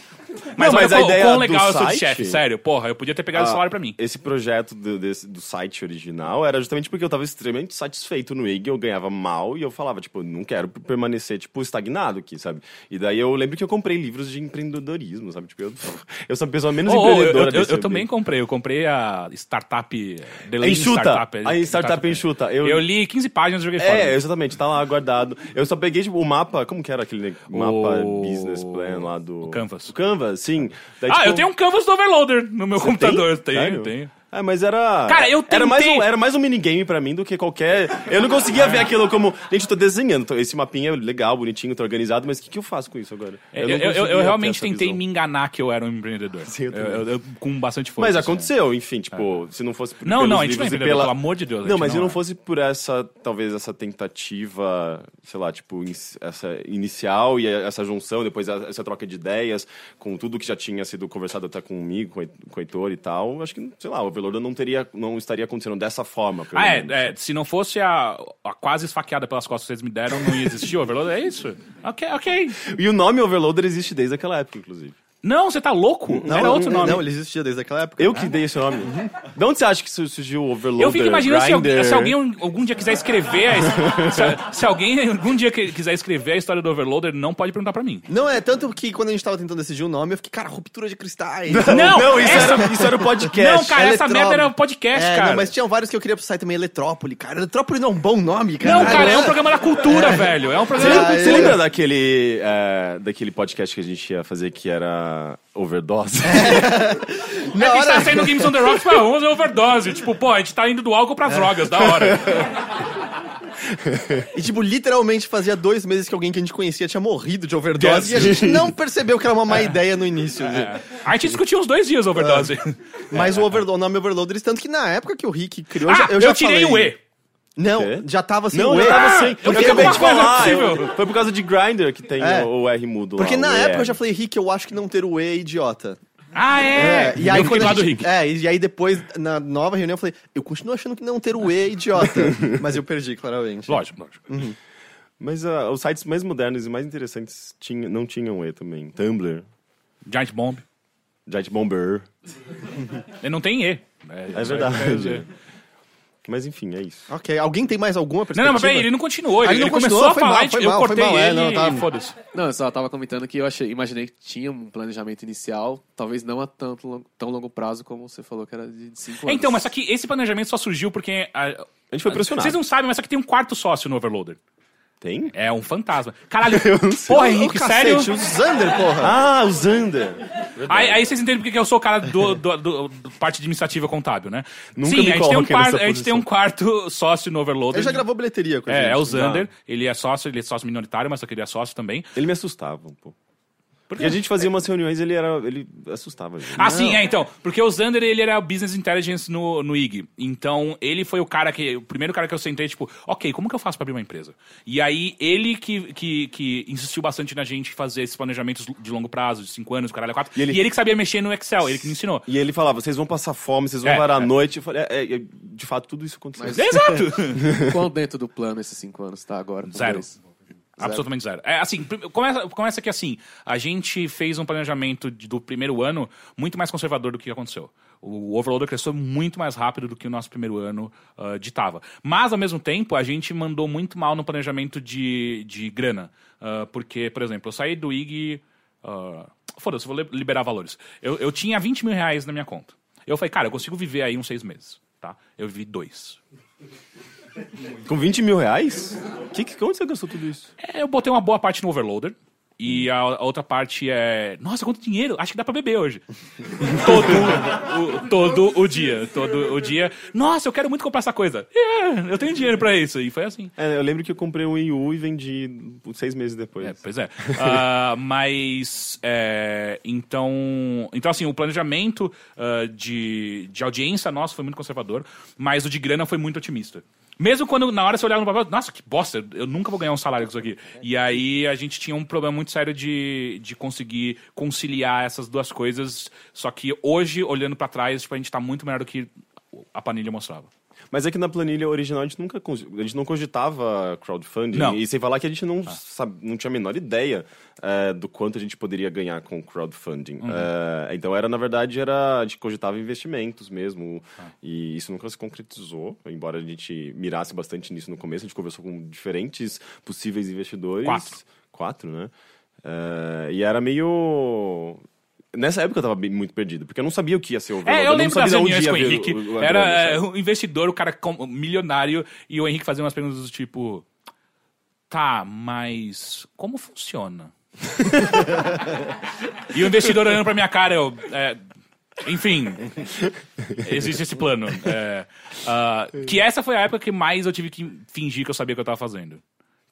Mas, Não, mas a ideia quão do legal eu sou de site- chefe, sério. Porra, eu podia ter pegado esse Ah, salário pra mim. Esse projeto do, desse- do site original era justamente porque eu tava extremamente satisfeito no IG, eu ganhava mal e eu falava, tipo, não quero permanecer, tipo, estagnado aqui, sabe? E daí eu lembro que eu comprei livros de empreendedorismo, sabe? Tipo, eu, (laughs) eu sou a pessoa menos Oh, eu, empreendedora eu- eu desse também comprei. Eu comprei a startup... The enxuta! Startup, a startup enxuta. Eu, Eu li 15 páginas e joguei fora. É, exatamente, tá lá guardado. Eu só peguei, tipo, o mapa, como que era aquele mapa O- business plan lá do... o Canvas. O Canvas, sim. Daí, Ah, tipo, eu tenho um canvas do Overloader no meu Você computador. tem? Tenho, Sério? tenho. É, mas era. Cara, eu era mais, tentei- um, era mais um minigame pra mim do que qualquer. Eu não conseguia ver aquilo como. Gente, eu tô desenhando. Esse mapinha é legal, bonitinho, tá organizado, mas o que, que eu faço com isso agora? Eu, não eu- eu- eu ter realmente tentei visão. me enganar que eu era um empreendedor. Sim, eu Eu- eu- eu- com bastante força. Mas assim. aconteceu, enfim, tipo, se não fosse por Não, não, a gente não é pela... pelo amor de Deus, Não, mas se não não é. fosse por essa, talvez, essa tentativa, sei lá, tipo, ins- essa inicial e essa junção, depois essa troca de ideias, com tudo que já tinha sido conversado até comigo, com o Heitor e tal, acho que, sei lá, o Overlord não teria, não estaria acontecendo dessa forma, Ah, é, é, se não fosse a, a quase esfaqueada pelas costas que vocês me deram, não ia existir o Overloader, é isso? Ok, ok. E o nome Overloader existe desde aquela época, inclusive. Não, você tá louco? Era outro nome. Não, ele existia desde aquela época. Eu que dei esse nome. De onde você acha que su- surgiu o Overloader? Eu fico imaginando se alguém, se alguém um- algum dia quiser escrever. a se, se alguém algum dia quiser escrever a história do Overloader, não pode perguntar pra mim. Não, é tanto que quando a gente tava tentando decidir o nome, eu fiquei, cara, ruptura de cristais. Não, Não, isso, essa- era, isso era o podcast. Não, cara, essa merda era o podcast, É, cara. não, mas tinham vários que eu queria pro site também, Eletrópole, cara. Eletrópole não é um bom nome, cara. Não, cara, é um programa da cultura, velho. É um Você programa lembra, da Ah, você é. lembra daquele, é, daquele podcast que a gente ia fazer que era Overdose? (laughs) Na A gente tá hora... saindo Games on the Rocks pra 11 overdose. Tipo, pô, a gente tá indo do álcool pras drogas, da hora. (laughs) E, tipo, literalmente fazia dois meses que alguém que a gente conhecia tinha morrido de overdose e a gente não (laughs) percebeu que era uma má ideia no início. A gente discutiu uns dois dias overdose. Mas o, overlo- o nome Overloaders, tanto que na época que o Rick criou, Ah, eu já, eu, eu já tirei falei- o E. Não, Quê? já tava sem Não, o eu E. tava sem. eu Porque fiz acabei de falar. eu- Foi por causa de Grindr que tem É. o, o R mudo Porque lá. na o época ER. eu já falei, Rick, eu acho que não ter o E é idiota. Ah, é. e aí eu fiquei gente, Rick. É, e aí depois, na nova reunião, eu falei, eu continuo achando que não ter o E é idiota. (laughs) Mas eu perdi, claramente. Lógico, lógico. Mas ah, os sites mais modernos e mais interessantes tinha, não tinham E também. Tumblr, Giant Bomb. Giant Bomber. Ele não tem E. É verdade. Mas enfim, é isso. Ok, alguém tem mais alguma Não, perspectiva? não, mas peraí, ele não continuou. Ah, Ele, ele não ele começou continuou, a falar mal, e foi eu mal, foi cortei mal, é, ele não, tá- e foda-se. Não, eu só tava comentando que eu achei, imaginei que tinha um planejamento inicial, talvez não a tanto, tão longo prazo como você falou que era de 5 anos. Então, mas só que esse planejamento só surgiu porque... a- A gente foi pressionado. Vocês não sabem, mas só que tem um quarto sócio no Overloader. Tem? É um fantasma. Caralho, (laughs) porra, Henrique, sério? cacete, o Zander, porra. Ah, o Zander! Aí, aí vocês entendem porque que eu sou o cara do, do- do- do parte administrativa contábil, né? Nunca Sim, me a gente, tem um coloquei quarto, nessa a gente tem um quarto sócio no Overloader. Ele já gravou bilheteria com a gente. É, é o Zander. Ele é sócio, ele é sócio minoritário, mas só que ele é sócio também. Ele me assustava um pouco. Por Porque a gente fazia umas reuniões ele era. ele assustava gente. Ah, sim, é, então. Porque o Zander, ele era Business Intelligence no, no IG. Então, ele foi o cara que... O primeiro cara que eu sentei, tipo... Ok, como que eu faço pra abrir uma empresa? E aí, ele que, que, que insistiu bastante na gente fazer esses planejamentos de longo prazo, de cinco anos, caralho, quatro. E E ele, ele- que sabia mexer no Excel, ele que me ensinou. E ele falava, vocês vão passar fome, vocês vão É, varar é. a noite. Eu falei, é, é, de fato, tudo isso aconteceu. Mas- Exato! (laughs) Qual dentro do plano esses cinco anos tá agora? Zero. dois? Absolutamente zero. É assim, começa, começa que assim, a gente fez um planejamento de- do primeiro ano muito mais conservador do que aconteceu. O Overloader cresceu muito mais rápido do que o nosso primeiro ano ah, ditava. Mas, ao mesmo tempo, a gente mandou muito mal no planejamento de, de grana. Ah, porque, por exemplo, eu saí do IG. ah, Foda-se, vou li- liberar valores. Eu, eu tinha 20 mil reais na minha conta. Eu falei, cara, eu consigo viver aí uns seis meses. Tá? Eu vivi dois. Com 20 mil reais? Que, que, onde você gastou tudo isso? É, eu botei uma boa parte no Overloader. E a, a outra parte é. Nossa, quanto dinheiro! Acho que dá pra beber hoje. (laughs) todo, o, todo o dia. Todo o dia. Nossa, eu quero muito comprar essa coisa. Yeah, eu tenho dinheiro pra isso. E foi assim. É, eu lembro que eu comprei um Wii U e vendi seis meses depois. É, pois é. Ah, (laughs) mas. é, então. Então, assim, o planejamento ah, de, de audiência nosso foi muito conservador, mas o de grana foi muito otimista. Mesmo quando na hora você olhava no papel, nossa, que bosta, eu nunca vou ganhar um salário com isso aqui. E aí a gente tinha um problema muito sério de, de conseguir conciliar essas duas coisas. Só que hoje, olhando pra trás, tipo, a gente tá muito melhor do que a planilha mostrava. Mas é que na planilha original a gente nunca a gente não cogitava crowdfunding. Não. E sem falar que a gente não, sabe, não tinha a menor ideia é, do quanto a gente poderia ganhar com crowdfunding. É, então era, na verdade, era, a gente cogitava investimentos mesmo. E isso nunca se concretizou, embora a gente mirasse bastante nisso no começo. A gente conversou com diferentes possíveis investidores. Quatro. Quatro, né? É, e era meio. Nessa época eu tava muito perdido, porque eu não sabia o que ia ser o É, eu lembro sabia das reuniões com o Henrique. o- a Era é, sabe? um investidor, o cara milionário, e o Henrique fazia umas perguntas do tipo: Tá, mas como funciona? (laughs) e o investidor olhando pra minha cara, eu. é, enfim, existe esse plano. É, ah, que essa foi a época que mais eu tive que fingir que eu sabia o que eu tava fazendo.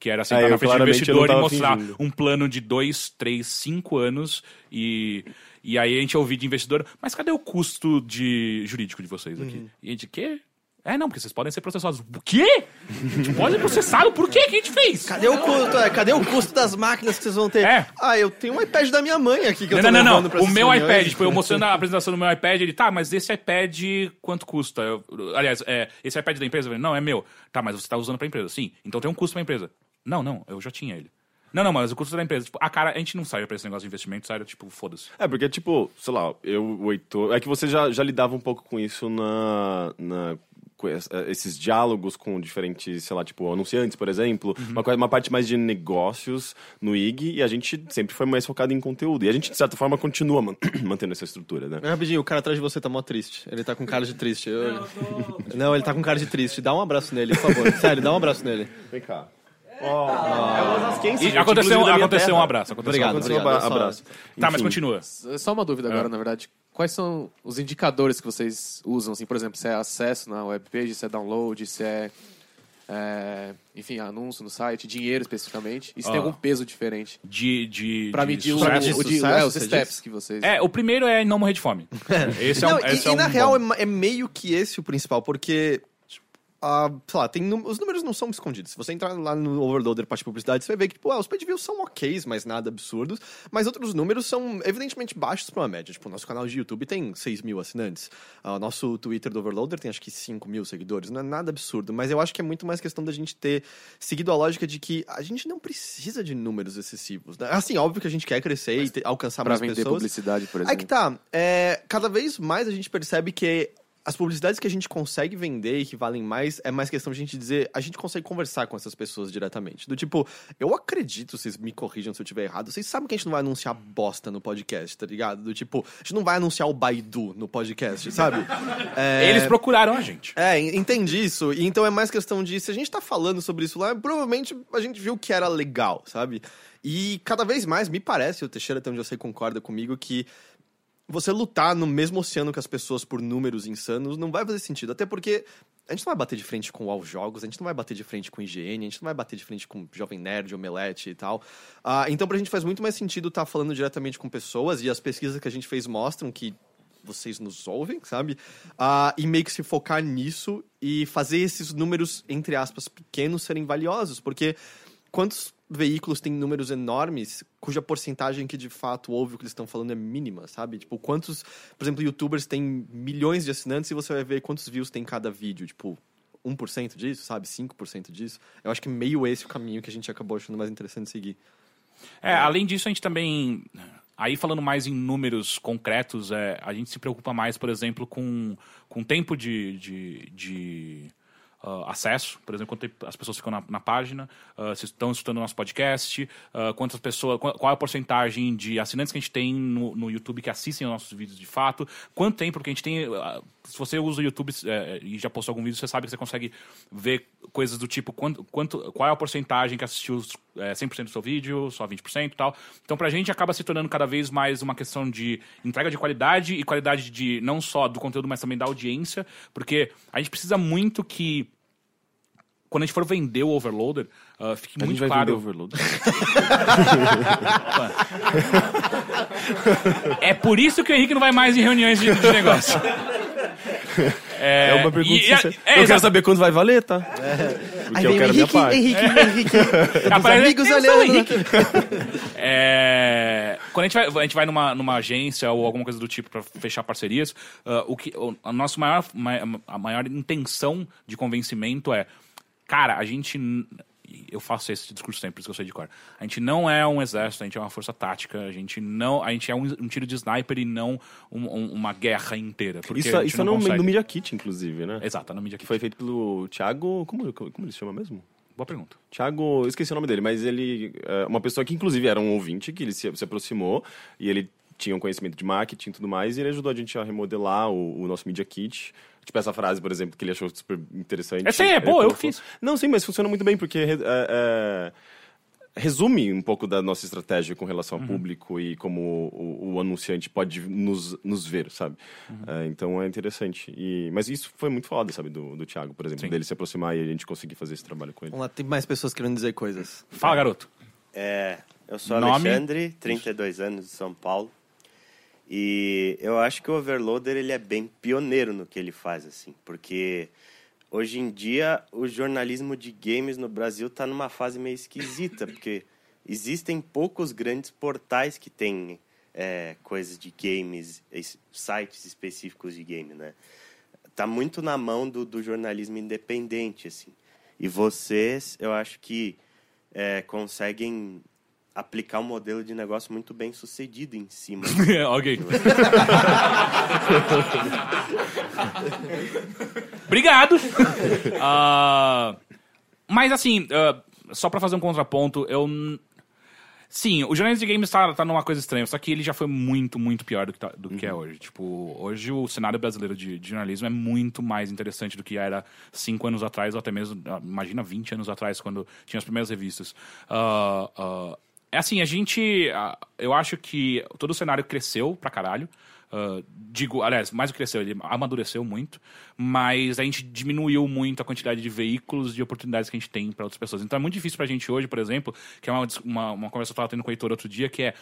Que era sentar É, eu na frente do eu investidor e mostrar fingindo. um plano de dois, três, cinco anos e. E aí a gente ouvir de investidor, mas cadê o custo de jurídico de vocês aqui? E a gente, quê? É, não, porque vocês podem ser processados. O quê? A gente pode ser processado? Por quê? O que a gente fez? Cadê o custo? É, cadê o custo das máquinas que vocês vão ter? É. Ah, eu tenho um iPad da minha mãe aqui que eu Não, tô não, não, levando não. pra O meu iPad, tipo, eu mostrando a apresentação do meu iPad, ele, tá, mas esse iPad quanto custa? Eu- aliás, é, esse iPad da empresa? Eu falei, não, é meu. Tá, mas você tá usando pra empresa. Sim, então tem um custo pra empresa. Não, não, eu já tinha ele. Não, não, mas o custo da empresa. Tipo, a cara, a gente não sai pra esse negócio de investimento, sério, tipo, foda-se. É, porque, tipo, sei lá, eu, o Heitor. É que você já, já lidava um pouco com isso na. na eh, esses diálogos com diferentes, sei lá, tipo, anunciantes, por exemplo, Uhum. uma, coisa- uma parte mais de negócios no IG, e a gente sempre foi mais focado em conteúdo. E a gente, de certa forma, continua man- (coughs) mantendo essa estrutura, né? É, Rapidinho, o cara atrás de você tá mó triste. Ele tá com cara de triste. Eu- Não, ele tá com cara de triste. Dá um abraço nele, por favor. (laughs) Sério, dá um abraço nele. Vem cá. Ó, é o aconteceu, aconteceu um abraço. Aconteceu Obrigado, um abraço. Aconteceu um obrigado. Eu abraço. Tá, mas continua. Só uma dúvida agora, na verdade. Quais são os indicadores que vocês usam? Assim, por exemplo, se é acesso na webpage, se é download, se é, é, enfim, anúncio no site, dinheiro especificamente. E se tem Ah. algum peso diferente? De. de Pra de medir o, sucesso. de o, de- sucesso, é, os steps diz? que vocês... É, o primeiro é não morrer de fome. (laughs) Esse é um, Não, e, esse é e um na bom. real é, é meio que esse o principal, porque. Sei lá, tem os números não são escondidos. Se você entrar lá no Overloader parte de publicidade, você vai ver que, tipo, ah, os page views são ok, mas nada absurdos. Mas outros números são evidentemente baixos pra uma média. Tipo, o nosso canal de YouTube tem 6 mil assinantes. Ah, O nosso Twitter do Overloader tem acho que 5 mil seguidores. Não é nada absurdo. Mas eu acho que é muito mais questão da gente ter seguido a lógica de que a gente não precisa de números excessivos. né? Assim, óbvio que a gente quer crescer e ter- alcançar Pra mais vender pessoas. publicidade, por Aí exemplo. que tá. É, cada vez mais a gente percebe que as publicidades que a gente consegue vender e que valem mais, é mais questão de a gente dizer, a gente consegue conversar com essas pessoas diretamente. Do tipo, eu acredito, vocês me corrijam se eu estiver errado, vocês sabem que a gente não vai anunciar bosta no podcast, tá ligado? Do tipo, a gente não vai anunciar o Baidu no podcast, sabe? É... (laughs) Eles procuraram a gente. É, en- entendi isso. E então é mais questão de, se a gente tá falando sobre isso lá, provavelmente a gente viu que era legal, sabe? E cada vez mais me parece, o Teixeira, até onde eu sei, concorda comigo, que você lutar no mesmo oceano que as pessoas por números insanos não vai fazer sentido. Até porque a gente não vai bater de frente com All Jogos, a gente não vai bater de frente com IGN, a gente não vai bater de frente com Jovem Nerd, Omelete e tal. Ah, então pra gente faz muito mais sentido estar falando diretamente com pessoas, e as pesquisas que a gente fez mostram que vocês nos ouvem, sabe? Ah, e meio que se focar nisso e fazer esses números, entre aspas, pequenos serem valiosos, porque quantos veículos têm números enormes cuja porcentagem que de fato ouve o que eles estão falando é mínima, sabe? Tipo, quantos, por exemplo, youtubers têm milhões de assinantes e você vai ver quantos views tem cada vídeo, tipo, 1% disso, sabe? 5% disso. Eu acho que meio esse o caminho que a gente acabou achando mais interessante seguir. É, além disso, a gente também. Aí falando mais em números concretos, é, a gente se preocupa mais, por exemplo, com, com tempo de, de, de, ah, acesso, por exemplo, quanto as pessoas ficam na, na página, ah, se estão escutando o nosso podcast, ah, quantas pessoas, qual, qual é a porcentagem de assinantes que a gente tem no, no YouTube que assistem aos nossos vídeos de fato, quanto tempo, porque a gente tem. Se você usa o YouTube eh, e já postou algum vídeo, você sabe que você consegue ver coisas do tipo quanto, quanto, qual é a porcentagem que assistiu eh, 100% do seu vídeo, só 20% e tal. Então, pra gente acaba se tornando cada vez mais uma questão de entrega de qualidade e qualidade de não só do conteúdo, mas também da audiência, porque a gente precisa muito que quando a gente for vender o Overloader, ah, fique A muito gente vai vender claro. Overload. (laughs) É por isso que o Henrique não vai mais em reuniões de, de negócio. (laughs) É uma pergunta e- sincera. é, eu quero saber quanto vai valer, tá? Porque eu quero a minha parte. Henrique, Henrique. Aparece- amigos Eu sou o olhando. Henrique. É, quando a gente vai, a gente vai numa, numa agência ou alguma coisa do tipo para fechar parcerias, ah, o que o, a nossa maior, ma- a maior intenção de convencimento é, cara, a gente eu faço esse discurso sempre, por isso que eu sei de cor. A gente não é um exército, a gente é uma força tática, a gente não, a gente é um, um tiro de sniper e não um- um- uma guerra inteira. Isso, gente isso é não no, consegue. no Media Kit, inclusive, né? Exato, tá no Media Kit. foi feito pelo Thiago... Como, como ele se chama mesmo? Boa pergunta. Thiago, eu esqueci o nome dele, mas ele é uma pessoa que inclusive era um ouvinte, que ele se, se aproximou e ele tinha um conhecimento de marketing e tudo mais, e ele ajudou a gente a remodelar o, o nosso Media Kit. Tipo, essa frase, por exemplo, que ele achou super interessante. Essa aí é Ele boa, eu fiz. Não, sim, mas funciona muito bem, porque é, é, resume um pouco da nossa estratégia com relação ao público e como o, o anunciante pode nos, nos ver, sabe? É, então é interessante. E, mas isso foi muito foda, sabe, do, do Thiago, por exemplo, Sim. dele se aproximar e a gente conseguir fazer esse trabalho com ele. Vamos lá, tem mais pessoas querendo dizer coisas. Fala, garoto. É, eu sou Nome? Alexandre, 32 anos de São Paulo. E eu acho que o Overloader ele é bem pioneiro no que ele faz assim, porque hoje em dia o jornalismo de games no Brasil está numa fase meio esquisita, (laughs) porque existem poucos grandes portais que têm é, coisas de games, es- sites específicos de game, né? Tá muito na mão do, do jornalismo independente, assim. E vocês, eu acho que é, conseguem aplicar um modelo de negócio muito bem sucedido em cima. (laughs) ok. (laughs) Obrigado. Ah, mas assim, ah, só pra fazer um contraponto, eu. Sim, o jornalismo de games tá, tá numa coisa estranha, só que ele já foi muito, muito pior do que, tá- do que é hoje. Tipo, hoje o cenário brasileiro de, de jornalismo é muito mais interessante do que era cinco anos atrás, ou até mesmo, ah, imagina, 20 anos atrás, quando tinha as primeiras revistas. Ah, ah, é assim, a gente. eu acho que todo o cenário cresceu pra caralho. Ah, digo, aliás, mais do que cresceu, ele amadureceu muito, mas a gente diminuiu muito a quantidade de veículos e oportunidades que a gente tem para outras pessoas. Então é muito difícil pra gente hoje, por exemplo, que é uma, uma, uma conversa que eu tava tendo com o Heitor outro dia, que é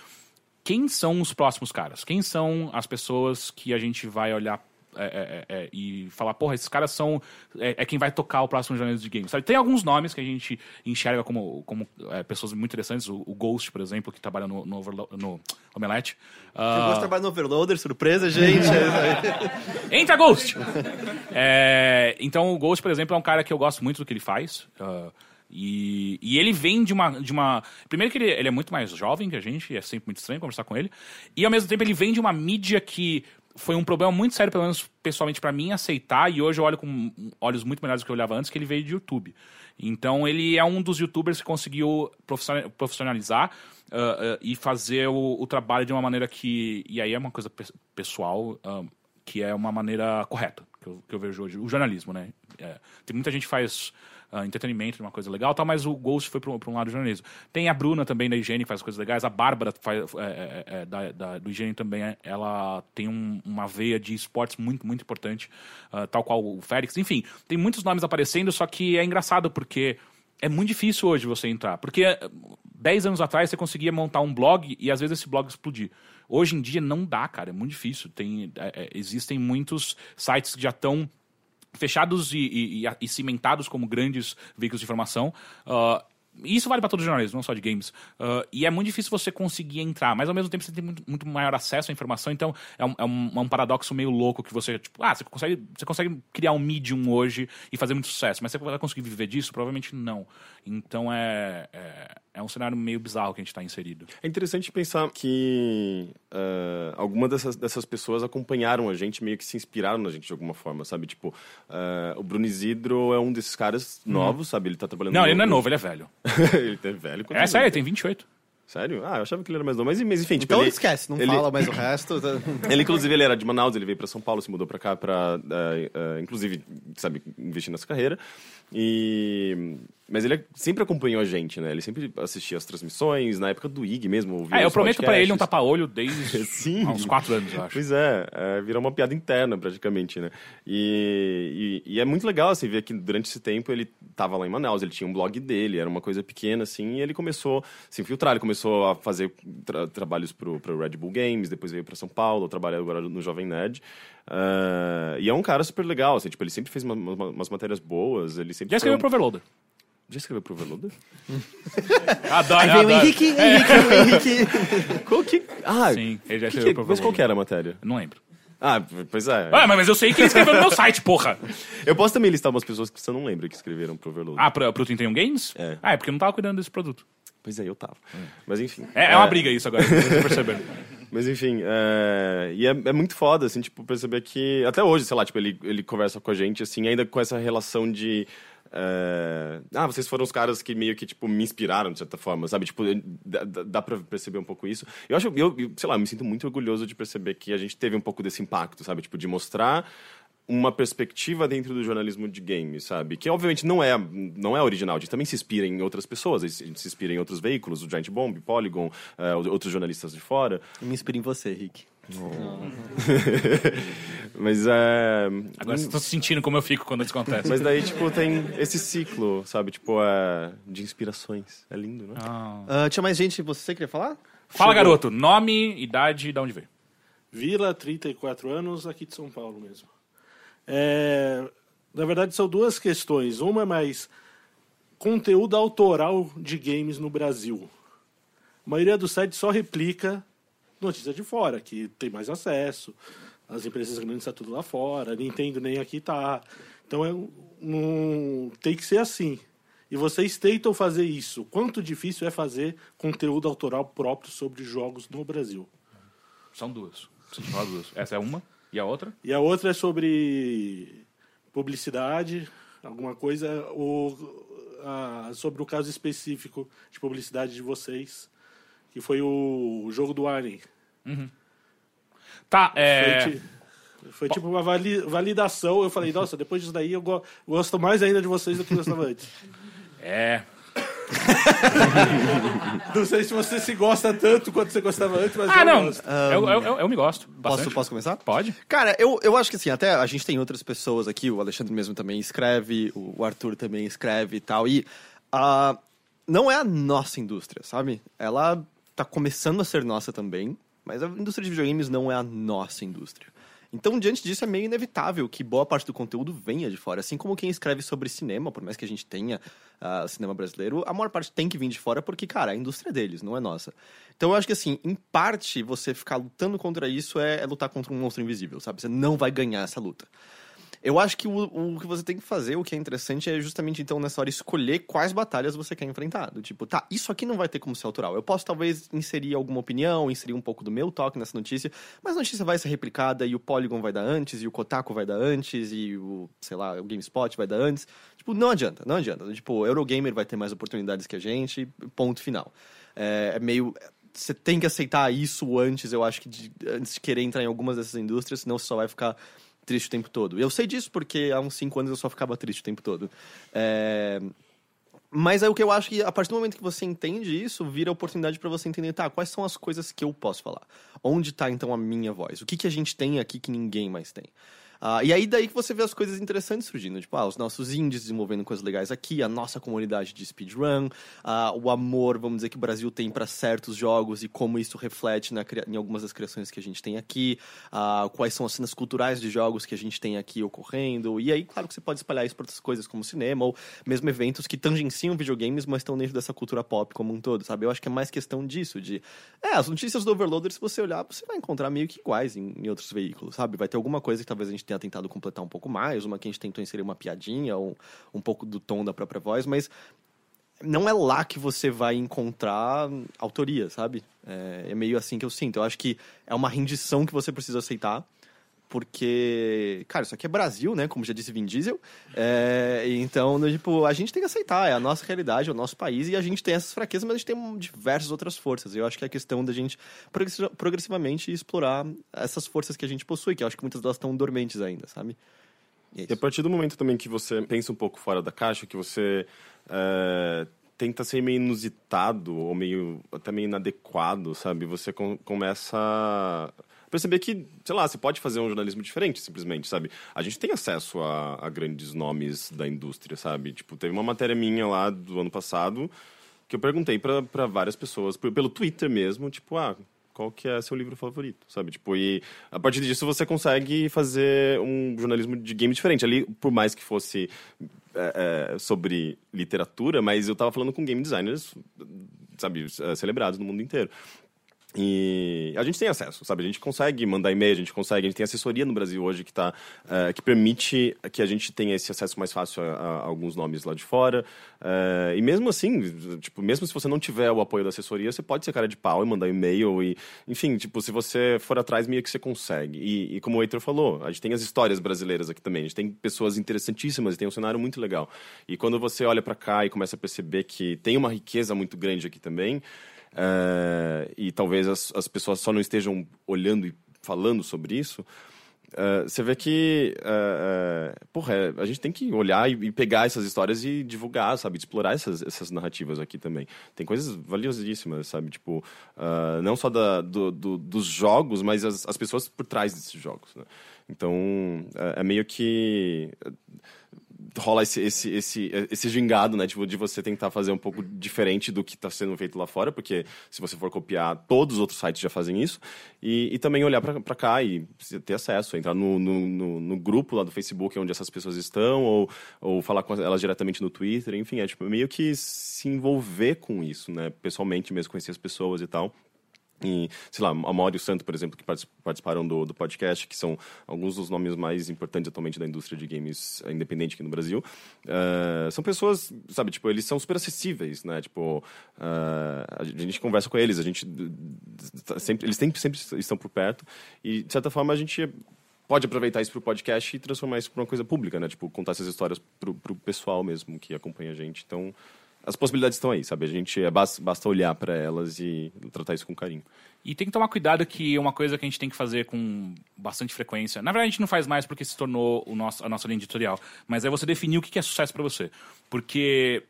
quem são os próximos caras? Quem são as pessoas que a gente vai olhar é, é, é, e falar, porra, esses caras são. É, é quem vai tocar o próximo jornalismo de games. Sabe? Tem alguns nomes que a gente enxerga como, como é, pessoas muito interessantes. O, o Ghost, por exemplo, que trabalha no, no, Overlo- no Omelete. Eu Ah, gosto de trabalhar no Overloader, surpresa, gente. É (laughs) Entra, Ghost! É, então, o Ghost, por exemplo, é um cara que eu gosto muito do que ele faz. ah, e, e ele vem de uma, de uma. Primeiro, que ele, ele é muito mais jovem que a gente, e é sempre muito estranho conversar com ele. E ao mesmo tempo, ele vem de uma mídia que foi um problema muito sério, pelo menos pessoalmente pra mim, aceitar. E hoje eu olho com olhos muito melhores do que eu olhava antes, que ele veio de YouTube. Então ele é um dos youtubers que conseguiu profissional- profissionalizar ah, ah, e fazer o, o trabalho de uma maneira que. E aí é uma coisa pe- pessoal, ah, que é uma maneira correta, que eu, que eu vejo hoje. O jornalismo, né? É, tem muita gente que faz ah, entretenimento, uma coisa legal, tal, mas o Ghost foi para um lado do jornalismo. Tem a Bruna também da Higiene, que faz coisas legais. A Bárbara faz, é, é, é, da, da- do Higiene também, é, ela tem um- uma veia de esportes muito, muito importante, ah, tal qual o Félix. Enfim, tem muitos nomes aparecendo, só que é engraçado porque é muito difícil hoje você entrar. Porque eh, 10 anos atrás você conseguia montar um blog e às vezes esse blog explodir. Hoje em dia não dá, cara, é muito difícil. Tem, é, é, existem muitos sites que já estão fechados e, e- e- cimentados como grandes veículos de informação. Ah, e isso vale para todo jornalismo, não só de games. Ah, e é muito difícil você conseguir entrar, mas ao mesmo tempo você tem muito, muito maior acesso à informação, então é um, é um- é um paradoxo meio louco que você, tipo, ah, você consegue, você consegue criar um medium hoje e fazer muito sucesso, mas você vai conseguir viver disso? Provavelmente não. Então é, é, é um cenário meio bizarro que a gente está inserido. É interessante pensar que uh, algumas dessas, dessas pessoas acompanharam a gente, meio que se inspiraram na gente de alguma forma, sabe? Tipo, uh, o Bruno Isidro é um desses caras novos, sabe? Ele tá trabalhando... Não, no- ele não é no- novo, ele é velho. (laughs) ele é velho. É sério, ele tem 28. Sério? Ah, eu achava que ele era mais novo. Mas, mas enfim, tipo, Então ele, esquece, não ele- fala mais o (laughs) resto. tá? Ele, inclusive, ele era de Manaus, ele veio para São Paulo, se mudou para cá para, inclusive, sabe, investir nessa carreira. E mas ele sempre acompanhou a gente, né? Ele sempre assistia as transmissões, na época do IG mesmo. ouvia É, eu prometo pra ele um tapa-olho desde (laughs) Sim. uns 4 anos, eu acho. Pois é, é, virou uma piada interna praticamente, né? E, e, e é muito legal, assim, ver que durante esse tempo ele tava lá em Manaus, ele tinha um blog dele, era uma coisa pequena, assim, e ele começou a se infiltrar, ele começou a fazer tra- trabalhos pro, pro Red Bull Games, depois veio para São Paulo, trabalha agora no Jovem Nerd. Ah, e é um cara super legal, assim, tipo, ele sempre fez uma- uma- umas matérias boas, ele sempre Já escreveu um- pro Overloader. Já escreveu pro Overloader? (laughs) Adoro, Aí veio o adoro. Henrique, Henrique, o Henrique. (laughs) Qual que... Ah, Sim, ele já que escreveu que- pro mas qual que era a matéria? Não lembro. Ah, pois é. Ah, mas eu sei que ele escreveu no meu site, porra. (laughs) Eu posso também listar umas pessoas que você não lembra que escreveram pro Overloader. Ah, pro, pro 31 Games? É. Ah, é porque eu não tava cuidando desse produto. Pois é, eu tava. Mas enfim. É, é uma briga isso agora, vocês perceberam. Mas enfim, é... e é, é muito foda, assim, tipo, perceber que. Até hoje, sei lá, tipo, ele, ele conversa com a gente, assim, ainda com essa relação de. É, Ah, vocês foram os caras que meio que, tipo, me inspiraram, de certa forma, sabe? Tipo, dá, dá pra perceber um pouco isso. Eu acho, eu, eu, sei lá, eu me sinto muito orgulhoso de perceber que a gente teve um pouco desse impacto, sabe? Tipo, de mostrar uma perspectiva dentro do jornalismo de games, sabe? Que obviamente não é, não é original, a gente também se inspira em outras pessoas, a gente se inspira em outros veículos, o Giant Bomb, Polygon, eh, outros jornalistas de fora. Me inspira em você, Rick. (laughs) Mas é. Agora vocês estão se sentindo como eu fico quando isso acontece. Mas daí, tipo, tem esse ciclo, sabe? Tipo, é... de inspirações. É lindo, né? Ah, tinha mais gente, você queria falar? Fala, garoto. Nome, idade e de onde veio. Vila, 34 anos, aqui de São Paulo mesmo. É, na verdade, são duas questões. Uma é mais conteúdo autoral de games no Brasil. A maioria dos sites só replica notícia de fora, que tem mais acesso. As empresas grandes estão tudo lá fora, Nintendo nem aqui tá. Então é um, tem que ser assim. E vocês tentam fazer isso. Quanto difícil é fazer conteúdo autoral próprio sobre jogos no Brasil? São duas. Preciso falar duas. Essa é uma. E a outra? E a outra é sobre publicidade, alguma coisa, ou ah, sobre o caso específico de publicidade de vocês, que foi o jogo do Alien. Tá, é. Foi, foi tipo uma vali- validação. Eu falei, nossa, depois disso daí eu go- gosto mais ainda de vocês do que eu gostava antes. (laughs) É. (laughs) Não sei se você se gosta tanto quanto você gostava antes, mas Ah, eu não. gosto. Eu, eu, eu, eu me gosto. Bastante. Posso, posso começar? Pode? Cara, eu, eu acho que assim, até a gente tem outras pessoas aqui, o Alexandre mesmo também escreve, o Arthur também escreve e tal, e ah, não é a nossa indústria, sabe? Ela tá começando a ser nossa também, mas a indústria de videogames não é a nossa indústria. Então, diante disso, é meio inevitável que boa parte do conteúdo venha de fora. Assim como quem escreve sobre cinema, por mais que a gente tenha ah, cinema brasileiro, a maior parte tem que vir de fora porque, cara, é a indústria deles, não é nossa. Então, eu acho que, assim, em parte, você ficar lutando contra isso é, é lutar contra um monstro invisível, sabe? Você não vai ganhar essa luta. Eu acho que o, o que você tem que fazer, o que é interessante, é justamente então nessa hora escolher quais batalhas você quer enfrentar. Do tipo, tá, isso aqui não vai ter como ser autoral. Eu posso talvez inserir alguma opinião, inserir um pouco do meu toque nessa notícia, mas a notícia vai ser replicada e o Polygon vai dar antes, e o Kotaku vai dar antes, e o, sei lá, o GameSpot vai dar antes. Tipo, não adianta, não adianta. Tipo, o Eurogamer vai ter mais oportunidades que a gente, ponto final. É, é meio você tem que aceitar isso antes, eu acho que de, antes de querer entrar em algumas dessas indústrias, senão você só vai ficar triste o tempo todo. Eu sei disso porque há uns 5 anos eu só ficava triste o tempo todo. É... Mas é o que eu acho que a partir do momento que você entende isso, vira oportunidade para você entender, tá, quais são as coisas que eu posso falar? Onde tá então a minha voz? O que, que a gente tem aqui que ninguém mais tem? Ah, e aí daí que você vê as coisas interessantes surgindo, tipo, ah, os nossos indies desenvolvendo coisas legais aqui, a nossa comunidade de speedrun, ah, o amor, vamos dizer, que o Brasil tem para certos jogos e como isso reflete na, em algumas das criações que a gente tem aqui, ah, quais são as cenas culturais de jogos que a gente tem aqui ocorrendo, e aí, claro que você pode espalhar isso para outras coisas como cinema ou mesmo eventos que tangenciam videogames, mas estão dentro dessa cultura pop como um todo, sabe? Eu acho que é mais questão disso, de... É, as notícias do Overloader, se você olhar, você vai encontrar meio que iguais em, em outros veículos, sabe? Vai ter alguma coisa que talvez a gente tenha tentado completar um pouco mais, uma que a gente tentou inserir uma piadinha, ou um pouco do tom da própria voz, mas não é lá que você vai encontrar autoria, sabe? É, é meio assim que eu sinto. Eu acho que é uma rendição que você precisa aceitar, porque, cara, isso aqui é Brasil, né? Como já disse Vin Diesel. É, então, no, tipo, a gente tem que aceitar, é a nossa realidade, é o nosso país, e a gente tem essas fraquezas, mas a gente tem diversas outras forças. Eu acho que é questão da gente progressi- progressivamente explorar essas forças que a gente possui, que eu acho que muitas delas estão dormentes ainda, sabe? É E a partir do momento também que você pensa um pouco fora da caixa, que você é, tenta ser meio inusitado ou meio até meio inadequado, sabe? Você com- começa perceber que, sei lá, você pode fazer um jornalismo diferente, simplesmente, sabe? A gente tem acesso a, a grandes nomes da indústria, sabe? Tipo, teve uma matéria minha lá do ano passado que eu perguntei para várias pessoas, pelo Twitter mesmo, tipo, ah, qual que é seu livro favorito, sabe? Tipo, e a partir disso você consegue fazer um jornalismo de game diferente. Ali, por mais que fosse é, é, sobre literatura, mas eu tava falando com game designers, sabe, é, celebrados no mundo inteiro. E a gente tem acesso, sabe? A gente consegue mandar e-mail, a gente consegue, a gente tem assessoria no Brasil hoje que tá, eh, que permite que a gente tenha esse acesso mais fácil a, a alguns nomes lá de fora. Eh, e mesmo assim, tipo, mesmo se você não tiver o apoio da assessoria, você pode ser cara de pau e mandar e-mail e, enfim, tipo, se você for atrás, meio que você consegue. E, e como o Heitor falou, a gente tem as histórias brasileiras aqui também, a gente tem pessoas interessantíssimas e tem um cenário muito legal. E quando você olha para cá e começa a perceber que tem uma riqueza muito grande aqui também, eh, e talvez as, as pessoas só não estejam olhando e falando sobre isso, eh, você vê que eh, porra, é, a gente tem que olhar e, e pegar essas histórias e divulgar, sabe? Explorar essas, essas narrativas aqui também. Tem coisas valiosíssimas, sabe? Tipo, não só da, do, do- dos jogos, mas as, as pessoas por trás desses jogos, né? Então, é, é meio que rola esse, esse, esse, esse gingado, né? Tipo, de você tentar fazer um pouco diferente do que está sendo feito lá fora, porque se você for copiar, todos os outros sites já fazem isso. E, e também olhar para cá e ter acesso, entrar no, no, no, no grupo lá do Facebook onde essas pessoas estão, ou, ou falar com elas diretamente no Twitter, enfim, é tipo, meio que se envolver com isso, né? Pessoalmente mesmo, conhecer as pessoas e tal. E, sei lá, a Mauro e o Santo, por exemplo, que partic- participaram do, do podcast, que são alguns dos nomes mais importantes atualmente da indústria de games eh, independente aqui no Brasil. eh, são pessoas, sabe, tipo, eles são super acessíveis, né? Tipo, eh, a gente conversa com eles, a gente sempre, eles sempre, sempre estão por perto e, de certa forma, a gente pode aproveitar isso para o podcast e transformar isso para uma coisa pública, né? Tipo, contar essas histórias para o pessoal mesmo que acompanha a gente. Então, as possibilidades estão aí, sabe? A gente é, basta, basta olhar para elas e tratar isso com carinho. E tem que tomar cuidado que uma coisa que a gente tem que fazer com bastante frequência. Na verdade, a gente não faz mais porque se tornou o nosso, a nossa linha editorial. Mas é você definir o que é sucesso pra você. Porque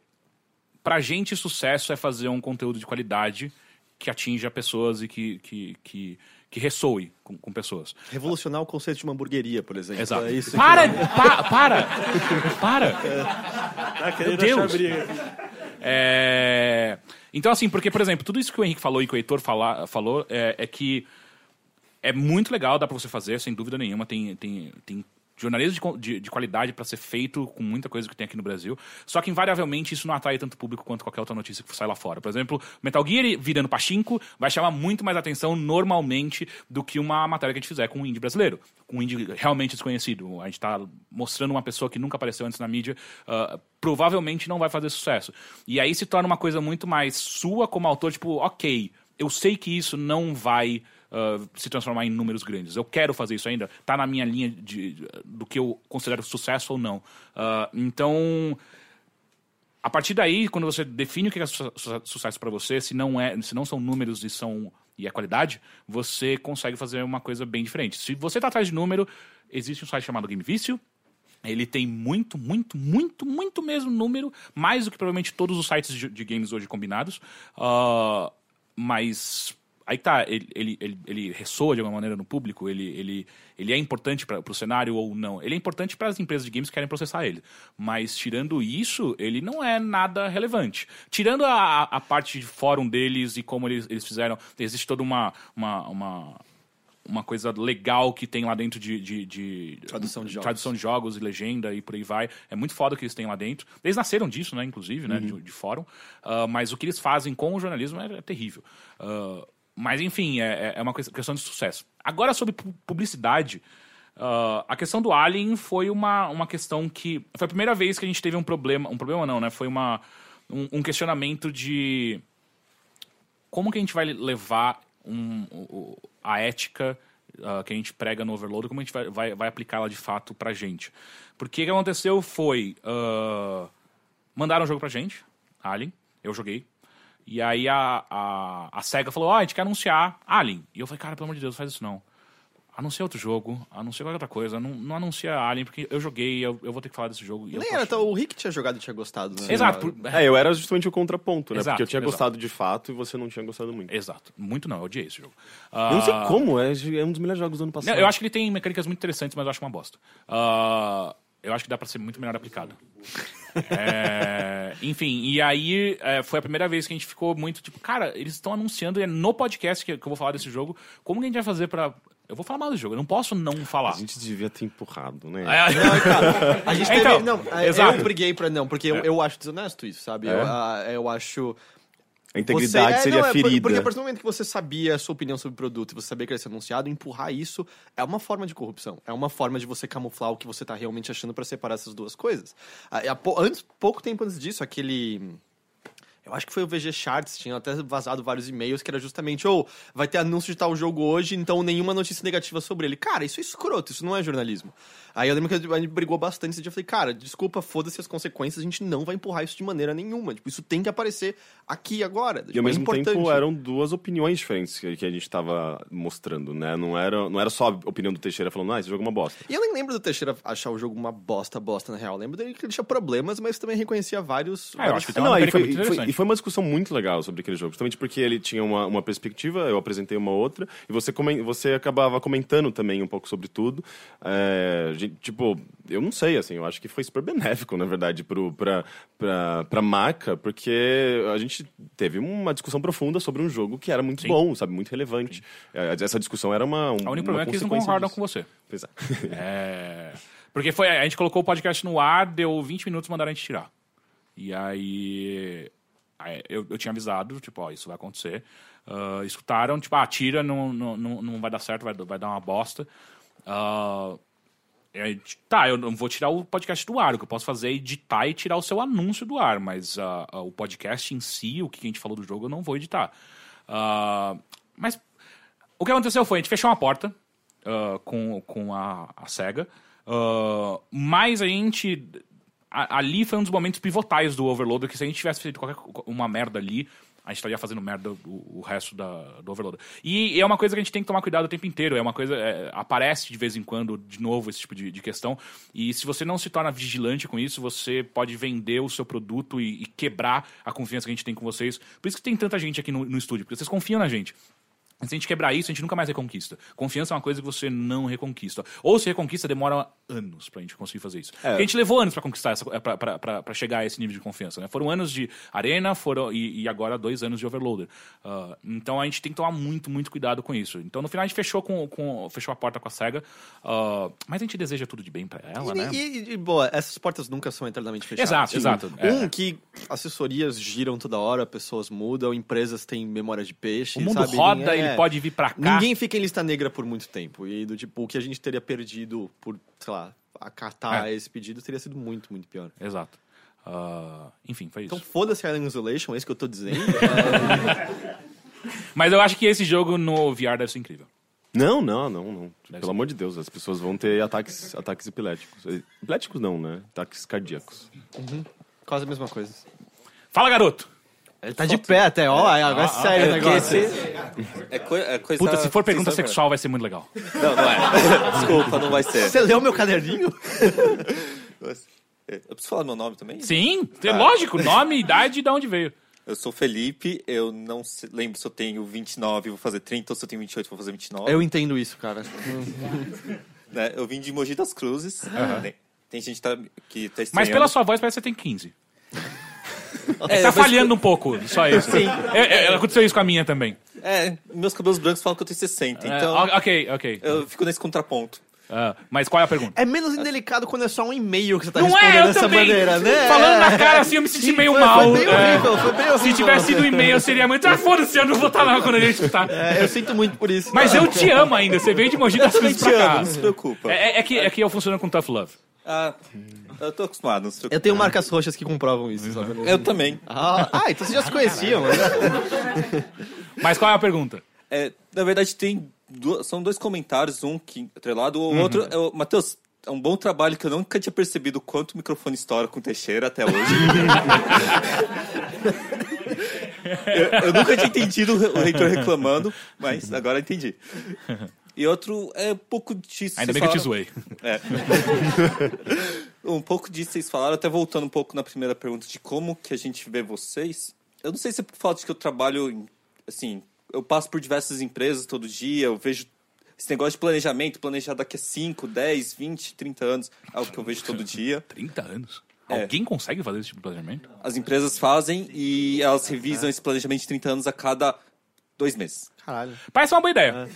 pra gente, sucesso é fazer um conteúdo de qualidade que atinja pessoas e que, que, que, que ressoe com, com pessoas. Revolucionar o conceito de uma hamburgueria, por exemplo. Exato. É isso que- Para! pa- para! Para! (laughs) Tá querendo Deus. achar briga. É, Então, assim, porque, por exemplo, tudo isso que o Henrique falou e que o Heitor fala- falou é, é que é muito legal, dá pra você fazer, sem dúvida nenhuma. Tem, tem, tem jornalismo de de, de qualidade para ser feito com muita coisa que tem aqui no Brasil. Só que, invariavelmente, isso não atrai tanto público quanto qualquer outra notícia que sai lá fora. Por exemplo, Metal Gear virando pachinko vai chamar muito mais atenção normalmente do que uma matéria que a gente fizer com um indie brasileiro. Com um indie realmente desconhecido. A gente tá mostrando uma pessoa que nunca apareceu antes na mídia, ah, provavelmente não vai fazer sucesso. E aí se torna uma coisa muito mais sua como autor, tipo, ok, eu sei que isso não vai ah, se transformar em números grandes. Eu quero fazer isso ainda. Tá na minha linha de, de- do que eu considero sucesso ou não. Ah, então, a partir daí, quando você define o que é su- su- sucesso para você, se não é, se não são números e são e é qualidade, você consegue fazer uma coisa bem diferente. Se você tá atrás de número, existe um site chamado Game Vício. Ele tem muito, muito, muito, muito mesmo número, mais do que provavelmente todos os sites de, games hoje combinados. Ah, mas aí tá, ele, ele, ele, ele ressoa de alguma maneira no público, ele, ele, ele é importante para o cenário ou não. Ele é importante para as empresas de games que querem processar ele. Mas tirando isso, ele não é nada relevante. Tirando a, a parte de fórum deles e como eles, eles fizeram, existe toda uma, uma, uma, uma coisa legal que tem lá dentro de, de, de- Tradução de jogos. tradução de jogos e legenda e por aí vai. É muito foda o que eles têm lá dentro. Eles nasceram disso, né, inclusive, né, de, de fórum. Ah, mas o que eles fazem com o jornalismo é, é terrível. Ah, mas, enfim, é, é uma coisa- questão de sucesso. Agora, sobre pu- publicidade, ah, a questão do Alien foi uma, uma questão que... Foi a primeira vez que a gente teve um problema... Um problema não, né? Foi uma, um, um questionamento de como que a gente vai levar um- o- a ética ah, que a gente prega no Overload, como a gente vai, vai, vai aplicá-la de fato pra gente. Porque o que aconteceu foi... ah, mandaram o jogo pra gente, Alien, eu joguei. E aí a, a, a SEGA falou, ó, a gente quer anunciar Alien. E eu falei, cara, pelo amor de Deus, não faz isso não. Anuncia outro jogo, anuncia qualquer outra coisa, não, não anuncia Alien, porque eu joguei, eu, eu vou ter que falar desse jogo. Nem era, achando- então, o Rick tinha jogado e tinha gostado, né? Exato, por- É, eu era justamente o contraponto, né? Exato, Porque eu tinha exato. gostado de fato e você não tinha gostado muito. Exato. Muito não, eu odiei esse jogo. Eu não sei Ah, como, é, é um dos melhores jogos do ano passado. Não, eu acho que ele tem mecânicas muito interessantes, mas eu acho uma bosta. Ah, eu acho que dá pra ser muito melhor aplicado. É, enfim, e aí é, foi a primeira vez que a gente ficou muito tipo, cara, eles estão anunciando, e é no podcast que, que eu vou falar desse jogo, como que a gente vai fazer pra. Eu vou falar mal desse jogo, eu não posso não falar. A gente devia ter empurrado, né? É, Não, cara, a gente (laughs) teve, Então, não, é, exato. eu briguei pra não, porque eu, É. eu acho desonesto isso, sabe? É? Eu, ah, eu acho A integridade Você- é, seria não, é, ferida. Porque a partir do momento que você sabia a sua opinião sobre o produto e você sabia que ele ia ser anunciado, empurrar isso é uma forma de corrupção. É uma forma de você camuflar o que você tá realmente achando pra separar essas duas coisas. Ah, antes, pouco tempo antes disso, aquele. Eu acho que foi o VG Charts, tinha até vazado vários e-mails que era justamente, ou vai ter anúncio de tal jogo hoje, então nenhuma notícia negativa sobre ele. Cara, isso é escroto, isso não é jornalismo. Aí eu lembro que a gente brigou bastante esse dia, eu falei, cara, desculpa, foda-se as consequências, a gente não vai empurrar isso de maneira nenhuma. Tipo, isso tem que aparecer aqui agora. E Tipo, ao é mesmo importante. tempo eram duas opiniões diferentes que, a gente tava mostrando, né? Não era, não era só a opinião do Teixeira falando, ah, esse jogo é uma bosta. E eu nem lembro do Teixeira achar o jogo uma bosta, bosta, na real. Eu lembro dele que ele tinha problemas, mas também reconhecia vários. Ah, eu vários acho que tem uma e foi, e foi- e foi uma discussão muito legal sobre aquele jogo, justamente porque ele tinha uma, uma perspectiva, eu apresentei uma outra, e você, você acabava comentando também um pouco sobre tudo. É, tipo, eu não sei, assim, eu acho que foi super benéfico, na verdade, pro, pra, pra, pra marca, porque a gente teve uma discussão profunda sobre um jogo que era muito Sim. bom, sabe, muito relevante. É, Essa discussão era uma. um- O único problema é que eles não concordam disso. com você. Pois é. (laughs) É, Porque foi, a gente colocou o podcast no ar, deu 20 minutos e mandaram a gente tirar. E aí. Eu, eu tinha avisado, tipo, ó, isso vai acontecer. Ah, escutaram, tipo, ah, tira, não, não, não vai dar certo, vai, vai dar uma bosta. Aí, tá, eu não vou tirar o podcast do ar. O que eu posso fazer é editar e tirar o seu anúncio do ar, mas ah, o podcast em si, o que a gente falou do jogo, eu não vou editar. Ah, mas o que aconteceu foi, a gente fechou uma porta com, com a, a SEGA, mas a gente... ali foi um dos momentos pivotais do Overloader, que se a gente tivesse feito qualquer uma merda ali, a gente estaria fazendo merda o, o resto da, do Overloader. E é uma coisa que a gente tem que tomar cuidado o tempo inteiro. É uma coisa. é, aparece de vez em quando, de novo, esse tipo de, de questão. E se você não se torna vigilante com isso, você pode vender o seu produto e, e quebrar a confiança que a gente tem com vocês. Por isso que tem tanta gente aqui no, no estúdio, porque vocês confiam na gente. Se a gente quebrar isso, a gente nunca mais reconquista. Confiança é uma coisa que você não reconquista. Ou se reconquista, demora anos pra gente conseguir fazer isso. Porque a gente levou anos pra conquistar, essa, pra, pra, pra, pra chegar a esse nível de confiança, né? Foram anos de arena foram, e, e agora dois anos de overloader. Ah, então a gente tem que tomar muito, muito cuidado com isso. Então no final a gente fechou, com, com, fechou a porta com a SEGA, ah, mas a gente deseja tudo de bem pra ela, E, né? e- e, boa, essas portas nunca são eternamente fechadas. Exato, exato. É. Um, que assessorias giram toda hora, pessoas mudam, empresas têm memória de peixe. O mundo sabe? roda, Ninguém- ele é. pode vir pra cá. Ninguém fica em lista negra por muito tempo. E do tipo, o que a gente teria perdido por, sei lá, acatar É. esse pedido teria sido muito, muito pior. Exato. Ah, enfim, foi isso. Então foda-se Island Isolation, é isso que eu tô dizendo. (laughs) (laughs) Mas eu acho que esse jogo no VR deve ser incrível. Não, não, não, não. Deve Pelo ser. amor de Deus, as pessoas vão ter ataques, ataques epiléticos. Epiléticos não, né? Ataques cardíacos. Quase a mesma coisa. Fala, garoto! Ele tá de pé até, ó, agora é sério o negócio. esse é, coi- é coisa. Puta, se for pergunta sexual, vai ser muito legal. Não, não é. (laughs) Desculpa, não vai ser. Você leu meu caderninho? (laughs) Eu preciso falar meu nome também? Sim, é lógico. Nome, idade e de onde veio. Eu sou Felipe, eu não se- lembro se eu tenho 29 vou fazer 30 ou se eu tenho 28 vou fazer 29. Eu entendo isso, cara. (laughs) né? eu vim de Mogi das Cruzes. Tem, tem gente tá, que tá estranhando. Mas pela sua voz parece que você tem 15. É, tá falhando um pouco, só isso. Sim. aconteceu isso com a minha também. É, meus cabelos brancos falam que eu tenho 60, É, então ok, ok. eu fico nesse contraponto. Ah, mas qual é a pergunta? É menos indelicado quando é só um e-mail que você tá Não é, respondendo eu dessa também. maneira, né? Falando na É. cara assim, eu me senti Sim, meio foi, mal. Foi bem É. horrível, foi bem horrível. Se tivesse sido um e-mail, seria muito. Ah, foda-se, eu não vou estar lá quando a gente escutar. É, eu sinto muito por isso. Mas eu te amo ainda, você veio de Mogi das Cruzes pra amo, cá. não se preocupa. É, é- é que, é que eu funciono com Tough Love. Ah, eu tô acostumado, não se preocupa. Eu tenho marcas roxas que comprovam isso. sabe? Eu também. Ah, ah, então vocês já se conheciam. né? Mas qual é a pergunta? É, na verdade, tem são dois comentários, um que atrelado, o outro é o Matheus. É um bom trabalho que eu nunca tinha percebido o quanto o microfone estoura com o Teixeira até hoje. (laughs) eu, eu nunca tinha entendido o re- o reitor reclamando, mas agora entendi. E outro é um pouco disso. Ainda bem que eu te falaram- zoei. É. um pouco disso vocês falaram, até voltando um pouco na primeira pergunta de como que a gente vê vocês. Eu não sei se é por falta de que eu trabalho, em- assim, eu passo por diversas empresas todo dia, eu vejo esse negócio de planejamento, planejar daqui a 5, 10, 20, 30 anos, é algo que eu vejo todo dia. 30 anos. É. Alguém consegue fazer esse tipo de planejamento? As empresas fazem e elas revisam esse planejamento de 30 anos a cada dois meses. Caralho. Parece uma boa ideia.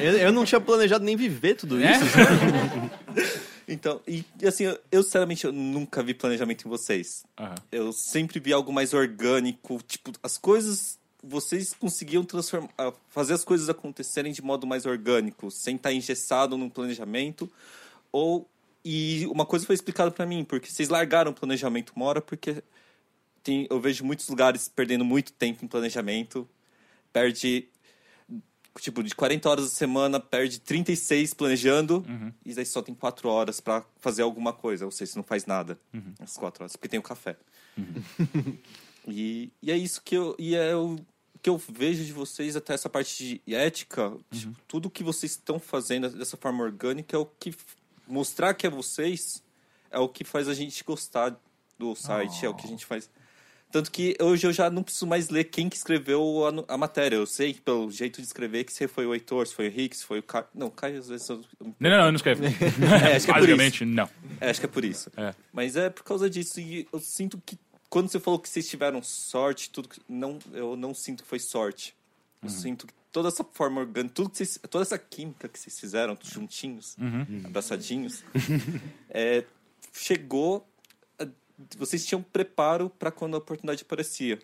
Eu, eu não tinha planejado nem viver tudo É? isso. (laughs) Então, e assim, eu, eu sinceramente eu nunca vi planejamento em vocês. Aham. Eu sempre vi algo mais orgânico, tipo, as coisas vocês conseguiam transformar, ah, fazer as coisas acontecerem de modo mais orgânico, sem estar engessado num planejamento. Ou e uma coisa foi explicada para mim, porque vocês largaram o planejamento uma hora porque tem, eu vejo muitos lugares perdendo muito tempo em planejamento, perde tipo de 40 horas a semana, perde 36 planejando. E daí só tem 4 horas para fazer alguma coisa, ou seja, você não faz nada as 4 horas, porque tem o café. (laughs) E, e é isso que eu, e é o que eu vejo de vocês, até essa parte de ética, tipo, tudo que vocês estão fazendo dessa forma orgânica é o que mostrar que é vocês é o que faz a gente gostar do site, é o que a gente faz. Tanto que hoje eu já não preciso mais ler quem que escreveu a, a matéria. Eu sei pelo jeito de escrever que se foi o Heitor, se foi o Rick, se foi o Caio. Não, Caio às vezes eu, Não, não, eu não escrevo. (laughs) É, acho que é Basicamente, não. é, acho que é por isso. É. Mas é por causa disso. E eu sinto que quando você falou que vocês tiveram sorte, tudo que- não, eu não sinto que foi sorte. Eu sinto que toda essa forma orgânica, tudo que vocês, toda essa química que vocês fizeram, juntinhos, abraçadinhos, (laughs) é, chegou. a- Vocês tinham preparo para quando a oportunidade aparecia.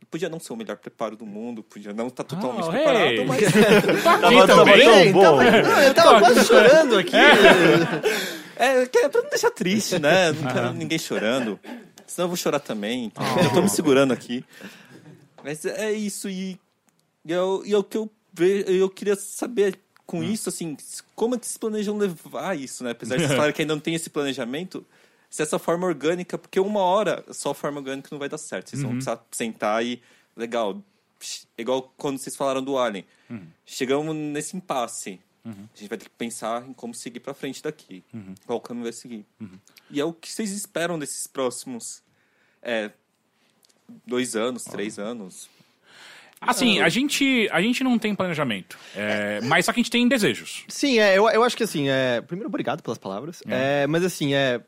E Podia não ser o melhor preparo do mundo, podia não estar totalmente Oh, preparado, hey. mas Aqui também. Ei, tava- eu tava quase chorando aqui. (laughs) É, é pra não deixar triste, né? Não quero ninguém chorando. Senão eu vou chorar também. Então Eu tô me segurando aqui. Mas é isso. E, e, eu, e é o que eu vejo. Eu queria saber com isso, assim, como é que vocês planejam levar isso, né? Apesar de (laughs) vocês falarem que ainda não tem esse planejamento, se essa forma orgânica, porque uma hora só a forma orgânica não vai dar certo. Vocês vão precisar sentar e. Legal. Igual quando vocês falaram do Alien. Chegamos nesse impasse. A gente vai ter que pensar em como seguir pra frente daqui. Qual caminho vai seguir. E é o que vocês esperam desses próximos é, dois anos, três anos. Assim, a gente, a gente não tem planejamento, é, mas só que a gente tem desejos. Sim, é, eu, eu acho que assim, é, primeiro, obrigado pelas palavras. É, mas assim, é.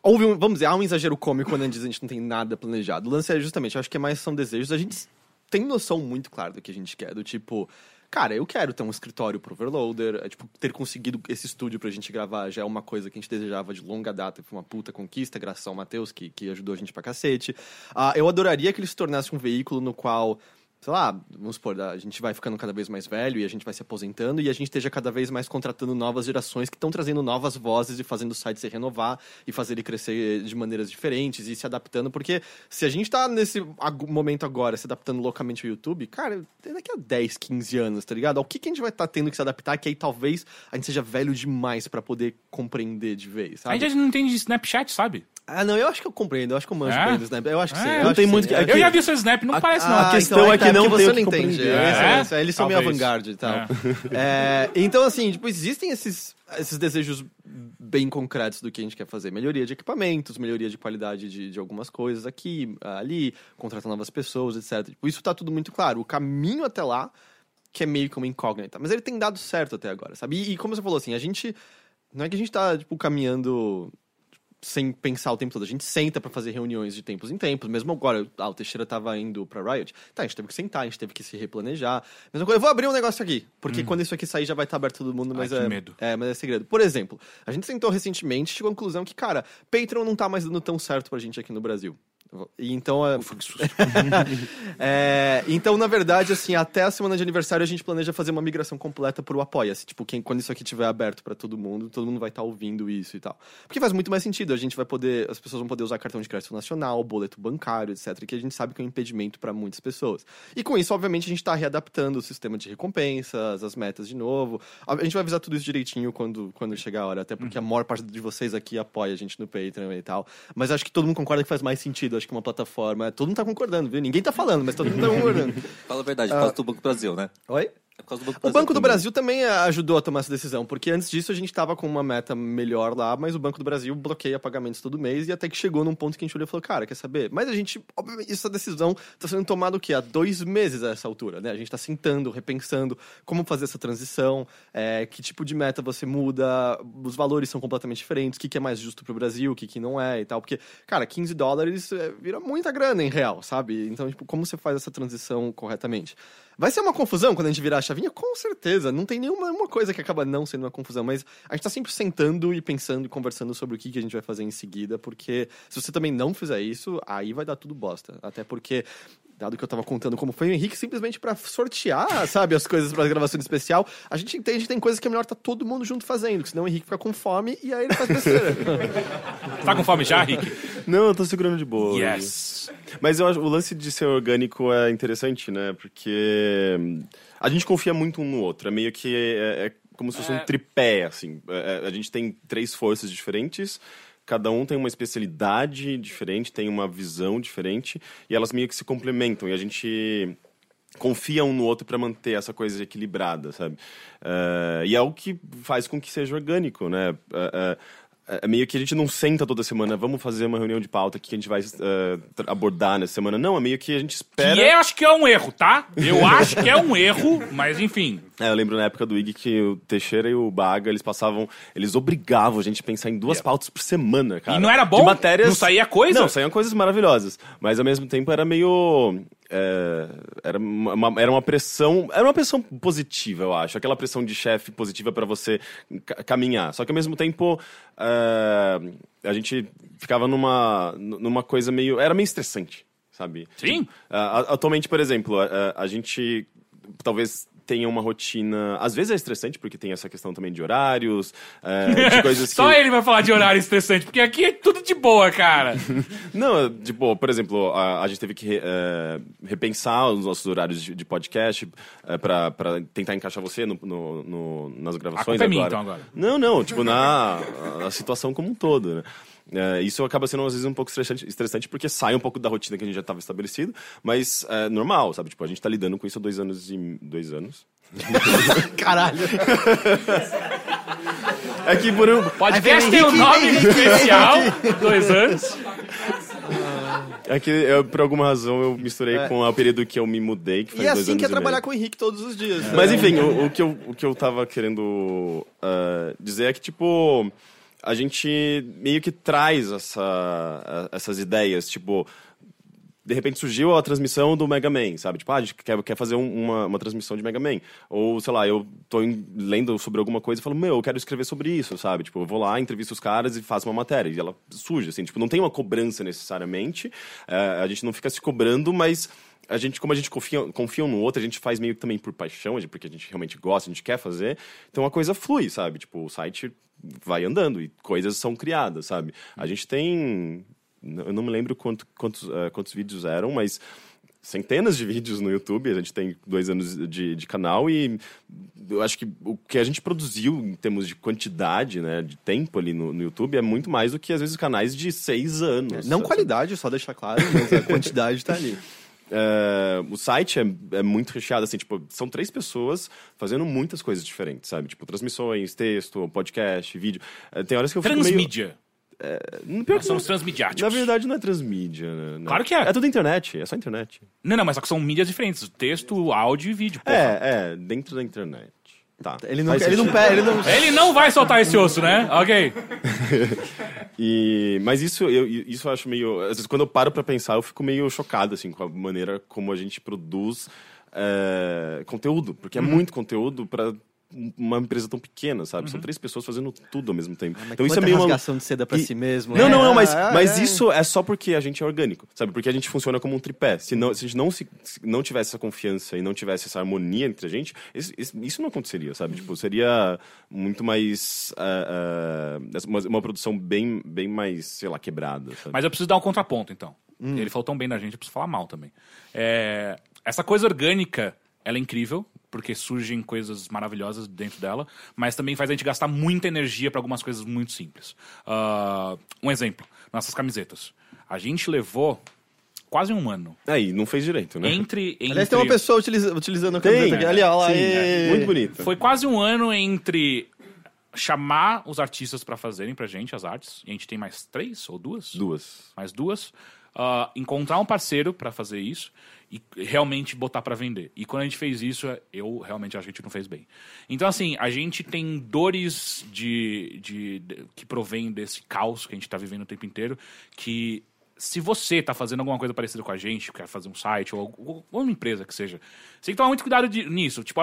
Houve um, vamos dizer, há um exagero cômico quando a gente diz que a gente não tem nada planejado. O lance é justamente, eu acho que é mais são desejos. A gente tem noção muito clara do que a gente quer, do tipo. Cara, eu quero ter um escritório pro Overloader, é, tipo, ter conseguido esse estúdio pra gente gravar já é uma coisa que a gente desejava de longa data, foi uma puta conquista, graças ao Matheus, que, que ajudou a gente pra cacete. Ah, eu adoraria que ele se tornasse um veículo no qual sei lá, vamos supor, a gente vai ficando cada vez mais velho e a gente vai se aposentando e a gente esteja cada vez mais contratando novas gerações que estão trazendo novas vozes e fazendo o site se renovar e fazer ele crescer de maneiras diferentes e se adaptando, porque se a gente tá nesse momento agora se adaptando loucamente ao YouTube, cara, daqui a 10, 15 anos, tá ligado? Ao que, que a gente vai estar tendo que se adaptar que aí talvez a gente seja velho demais pra poder compreender de vez, A sabe? gente não entende de Snapchat, sabe? Ah, não, eu acho que eu compreendo, eu acho que eu manjo É? bem do Snap. Eu acho que sim. É, eu não tem que muito sim. que- Eu- já vi seu Snap, não parece não. ah, questão então é que tá, não você que não entende. É, É? é, eles são meio avant-garde e tal. (laughs) É, então, assim, tipo, existem esses, esses desejos bem concretos do que a gente quer fazer. Melhoria de equipamentos, melhoria de qualidade de, de algumas coisas aqui, ali, contratar novas pessoas, etc. Tipo, isso tá tudo muito claro. O caminho até lá, que é meio que uma incógnita. Mas ele tem dado certo até agora, sabe? E, e como você falou, assim, a gente... Não é que a gente tá, tipo, caminhando sem pensar o tempo todo. A gente senta pra fazer reuniões de tempos em tempos. Mesmo agora, ah, o Teixeira tava indo pra Riot. Tá, a gente teve que sentar, a gente teve que se replanejar. Mesma coisa, eu vou abrir um negócio aqui. Porque quando isso aqui sair já vai estar aberto todo mundo, mas Ai, é. medo. É, mas é segredo. Por exemplo, a gente sentou recentemente e chegou à conclusão que, cara, Patreon não tá mais dando tão certo pra gente aqui no Brasil. Então, é, (laughs) é, então, na verdade, assim, até a semana de aniversário a gente planeja fazer uma migração completa pro Apoia-se. Tipo, quem, quando isso aqui estiver aberto pra todo mundo, todo mundo vai estar ouvindo isso e tal. Porque faz muito mais sentido. A gente vai poder, as pessoas vão poder usar cartão de crédito nacional, boleto bancário, etc. Que a gente sabe que é um impedimento pra muitas pessoas. E com isso, obviamente, a gente tá readaptando o sistema de recompensas, as metas de novo. A gente vai avisar tudo isso direitinho quando, quando chegar a hora. Até porque a maior parte de vocês aqui apoia a gente no Patreon e tal. Mas acho que todo mundo concorda que faz mais sentido. Acho que uma plataforma. Todo mundo tá concordando, viu? Ninguém tá falando, mas todo mundo tá concordando. Fala a verdade, por causa do Banco Brasil, né? Oi? É por causa do Banco do O. Banco do também. Brasil também ajudou a tomar essa decisão, porque antes disso a gente tava com uma meta melhor lá, mas o Banco do Brasil bloqueia pagamentos todo mês e até que chegou num ponto que a gente olhou e falou, cara, quer saber? Mas a gente, obviamente, essa decisão tá sendo tomada o quê? Há dois meses a essa altura, né? A gente tá sentando, repensando como fazer essa transição, eh, que tipo de meta você muda, os valores são completamente diferentes, o que, que é mais justo pro Brasil, o que, que não é e tal, porque, cara, 15 dólares eh, vira muita grana em real, sabe? Então, tipo, como você faz essa transição corretamente? Vai ser uma confusão quando a gente virar a chavinha? Com certeza. Não tem nenhuma uma coisa que acaba não sendo uma confusão. Mas a gente tá sempre sentando e pensando e conversando sobre o que, que a gente vai fazer em seguida. Porque se você também não fizer isso, aí vai dar tudo bosta. Até porque, dado que eu tava contando como foi o Henrique, simplesmente pra sortear, (laughs) sabe, as coisas pra gravação especial, a gente entende que tem coisas que é melhor tá todo mundo junto fazendo. Que senão o Henrique fica com fome e aí ele faz besteira. Tá com fome já, Rick? Não, eu tô segurando de boa. hoje. Mas eu acho o lance de ser orgânico é interessante, né? Porque hum, a gente confia muito um no outro. É meio que é, é como se fosse um tripé, assim. É, é, a gente tem três forças diferentes. Cada um tem uma especialidade diferente, tem uma visão diferente e elas meio que se complementam. E a gente confia um no outro para manter essa coisa equilibrada, sabe? Eh, e é o que faz com que seja orgânico, né? Eh, eh, é meio que a gente não senta toda semana, vamos fazer uma reunião de pauta que a gente vai tra- abordar nessa semana. Não, é meio que a gente espera. Que eu acho que é um erro, tá? Eu (laughs) acho que é um erro, mas enfim. É, eu lembro na época do IG que o Teixeira e o Baga, eles passavam, eles obrigavam a gente a pensar em duas pautas por semana, cara. E não era bom? De matérias... Não saía coisa? Não, saíam coisas maravilhosas. Mas ao mesmo tempo era meio... é, era, uma, era uma pressão... Era uma pressão positiva, eu acho. Aquela pressão de chefe positiva pra você ca- caminhar. Só que ao mesmo tempo... é, a gente ficava numa, numa coisa meio... Era meio estressante, sabe? Sim. A- atualmente, por exemplo, a, a gente talvez tenha uma rotina. Às vezes é estressante, porque tem essa questão também de horários, é, de (laughs) coisas que. Só ele vai falar de horário estressante, porque aqui é tudo de boa, cara. (laughs) Não, tipo, por exemplo, a, a gente teve que é, repensar os nossos horários de, de podcast é, pra, pra tentar encaixar você no, no- no- nas gravações culpa é minha, agora. então, agora. Não, não, tipo, na a situação como um todo, né? É, isso acaba sendo, às vezes, um pouco estressante, estressante porque sai um pouco da rotina que a gente já estava estabelecido, mas é normal, sabe? Tipo, a gente tá lidando com isso há dois anos e... Dois anos? (laughs) Caralho. É que por um... Podcast tem um nome especial, dois anos. É que, eu, por alguma razão, eu misturei com o período que eu me mudei, que faz E é dois assim anos que é trabalhar com o Henrique todos os dias. Mas né? enfim, o, o que eu, o que eu tava querendo ah, dizer é que, tipo, a gente meio que traz essa, essas ideias, tipo. De repente surgiu a transmissão do Mega Man, sabe? Tipo, ah, a gente quer, quer fazer um- uma, uma transmissão de Mega Man. Ou, sei lá, eu tô em- lendo sobre alguma coisa e falo, meu, eu quero escrever sobre isso, sabe? Tipo, eu vou lá, entrevisto os caras e faço uma matéria. E ela surge, assim. Tipo, não tem uma cobrança necessariamente. eh, a gente não fica se cobrando, mas a gente, como a gente confia, confia um no outro, a gente faz meio que também por paixão, porque a gente realmente gosta, a gente quer fazer. Então a coisa flui, sabe? Tipo, o site vai andando e coisas são criadas, sabe? A gente tem. Eu não me lembro quanto, quantos, eh, quantos vídeos eram, mas centenas de vídeos no YouTube. A gente tem dois anos de, de canal e eu acho que o que a gente produziu em termos de quantidade, né, de tempo ali no, no YouTube é muito mais do que às vezes canais de seis anos. Não sabe? qualidade, só deixar claro, mas a quantidade tá ali. (laughs) É, o site é, é muito recheado, assim, tipo, são três pessoas fazendo muitas coisas diferentes, sabe? Tipo, transmissões, texto, podcast, vídeo. É, tem horas que eu fico meio... Transmídia. Não, pior Nós que somos não- transmediáticos. Na verdade, não é transmídia, né? Claro que é. É tudo internet, é só internet. Não, não, mas só que são mídias diferentes. Texto, áudio e vídeo. porra. É, é, dentro da internet. Tá. Ele não, ele não ele não. Ele não vai soltar esse osso, né? Ok. (laughs) E, mas isso eu, isso eu acho meio. Às vezes, quando eu paro pra pensar, eu fico meio chocado assim, com a maneira como a gente produz é, conteúdo. Porque é muito conteúdo pra uma empresa tão pequena, sabe? São três pessoas fazendo tudo ao mesmo tempo. então isso é Quanta meio. uma- rasgação de seda pra E- si mesmo. Não, é, não, não, mas, é, mas é. isso é só porque a gente é orgânico, sabe? Porque a gente funciona como um tripé. Se, não, se a gente não, se, se não tivesse essa confiança e não tivesse essa harmonia entre a gente, isso, isso- não aconteceria, sabe? Tipo, seria muito mais. ah, ah, uma, uma produção bem, bem mais, sei lá, quebrada, sabe? Mas eu preciso dar um contraponto, então. Hum. Ele falou tão bem da gente, eu preciso falar mal também. É, essa coisa orgânica, ela é incrível, porque surgem coisas maravilhosas dentro dela, mas também faz a gente gastar muita energia para algumas coisas muito simples. Ah, um exemplo, nossas camisetas. A gente levou quase um ano Aí, não fez direito, né? entre... entre... Aliás, tem uma pessoa utiliza- utilizando a Tem, camiseta aqui. Ali, ó lá. sim, é, muito bonito. Foi quase um ano entre chamar os artistas para fazerem pra gente as artes, e a gente tem mais três ou duas? Duas. mais duas, ah, encontrar um parceiro para fazer isso e realmente botar para vender. E quando a gente fez isso, eu realmente acho que a gente não fez bem. Então, assim, a gente tem dores de, de, de- que provém desse caos que a gente tá vivendo o tempo inteiro, que se você tá fazendo alguma coisa parecida com a gente, quer fazer um site ou, ou- uma empresa que seja, você tem que tomar muito cuidado de- nisso. Tipo,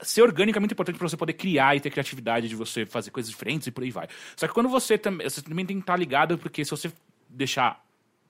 ser orgânico é muito importante para você poder criar e ter criatividade de você fazer coisas diferentes e por aí vai. Só que quando você também, você também tem que estar ligado, porque se você deixar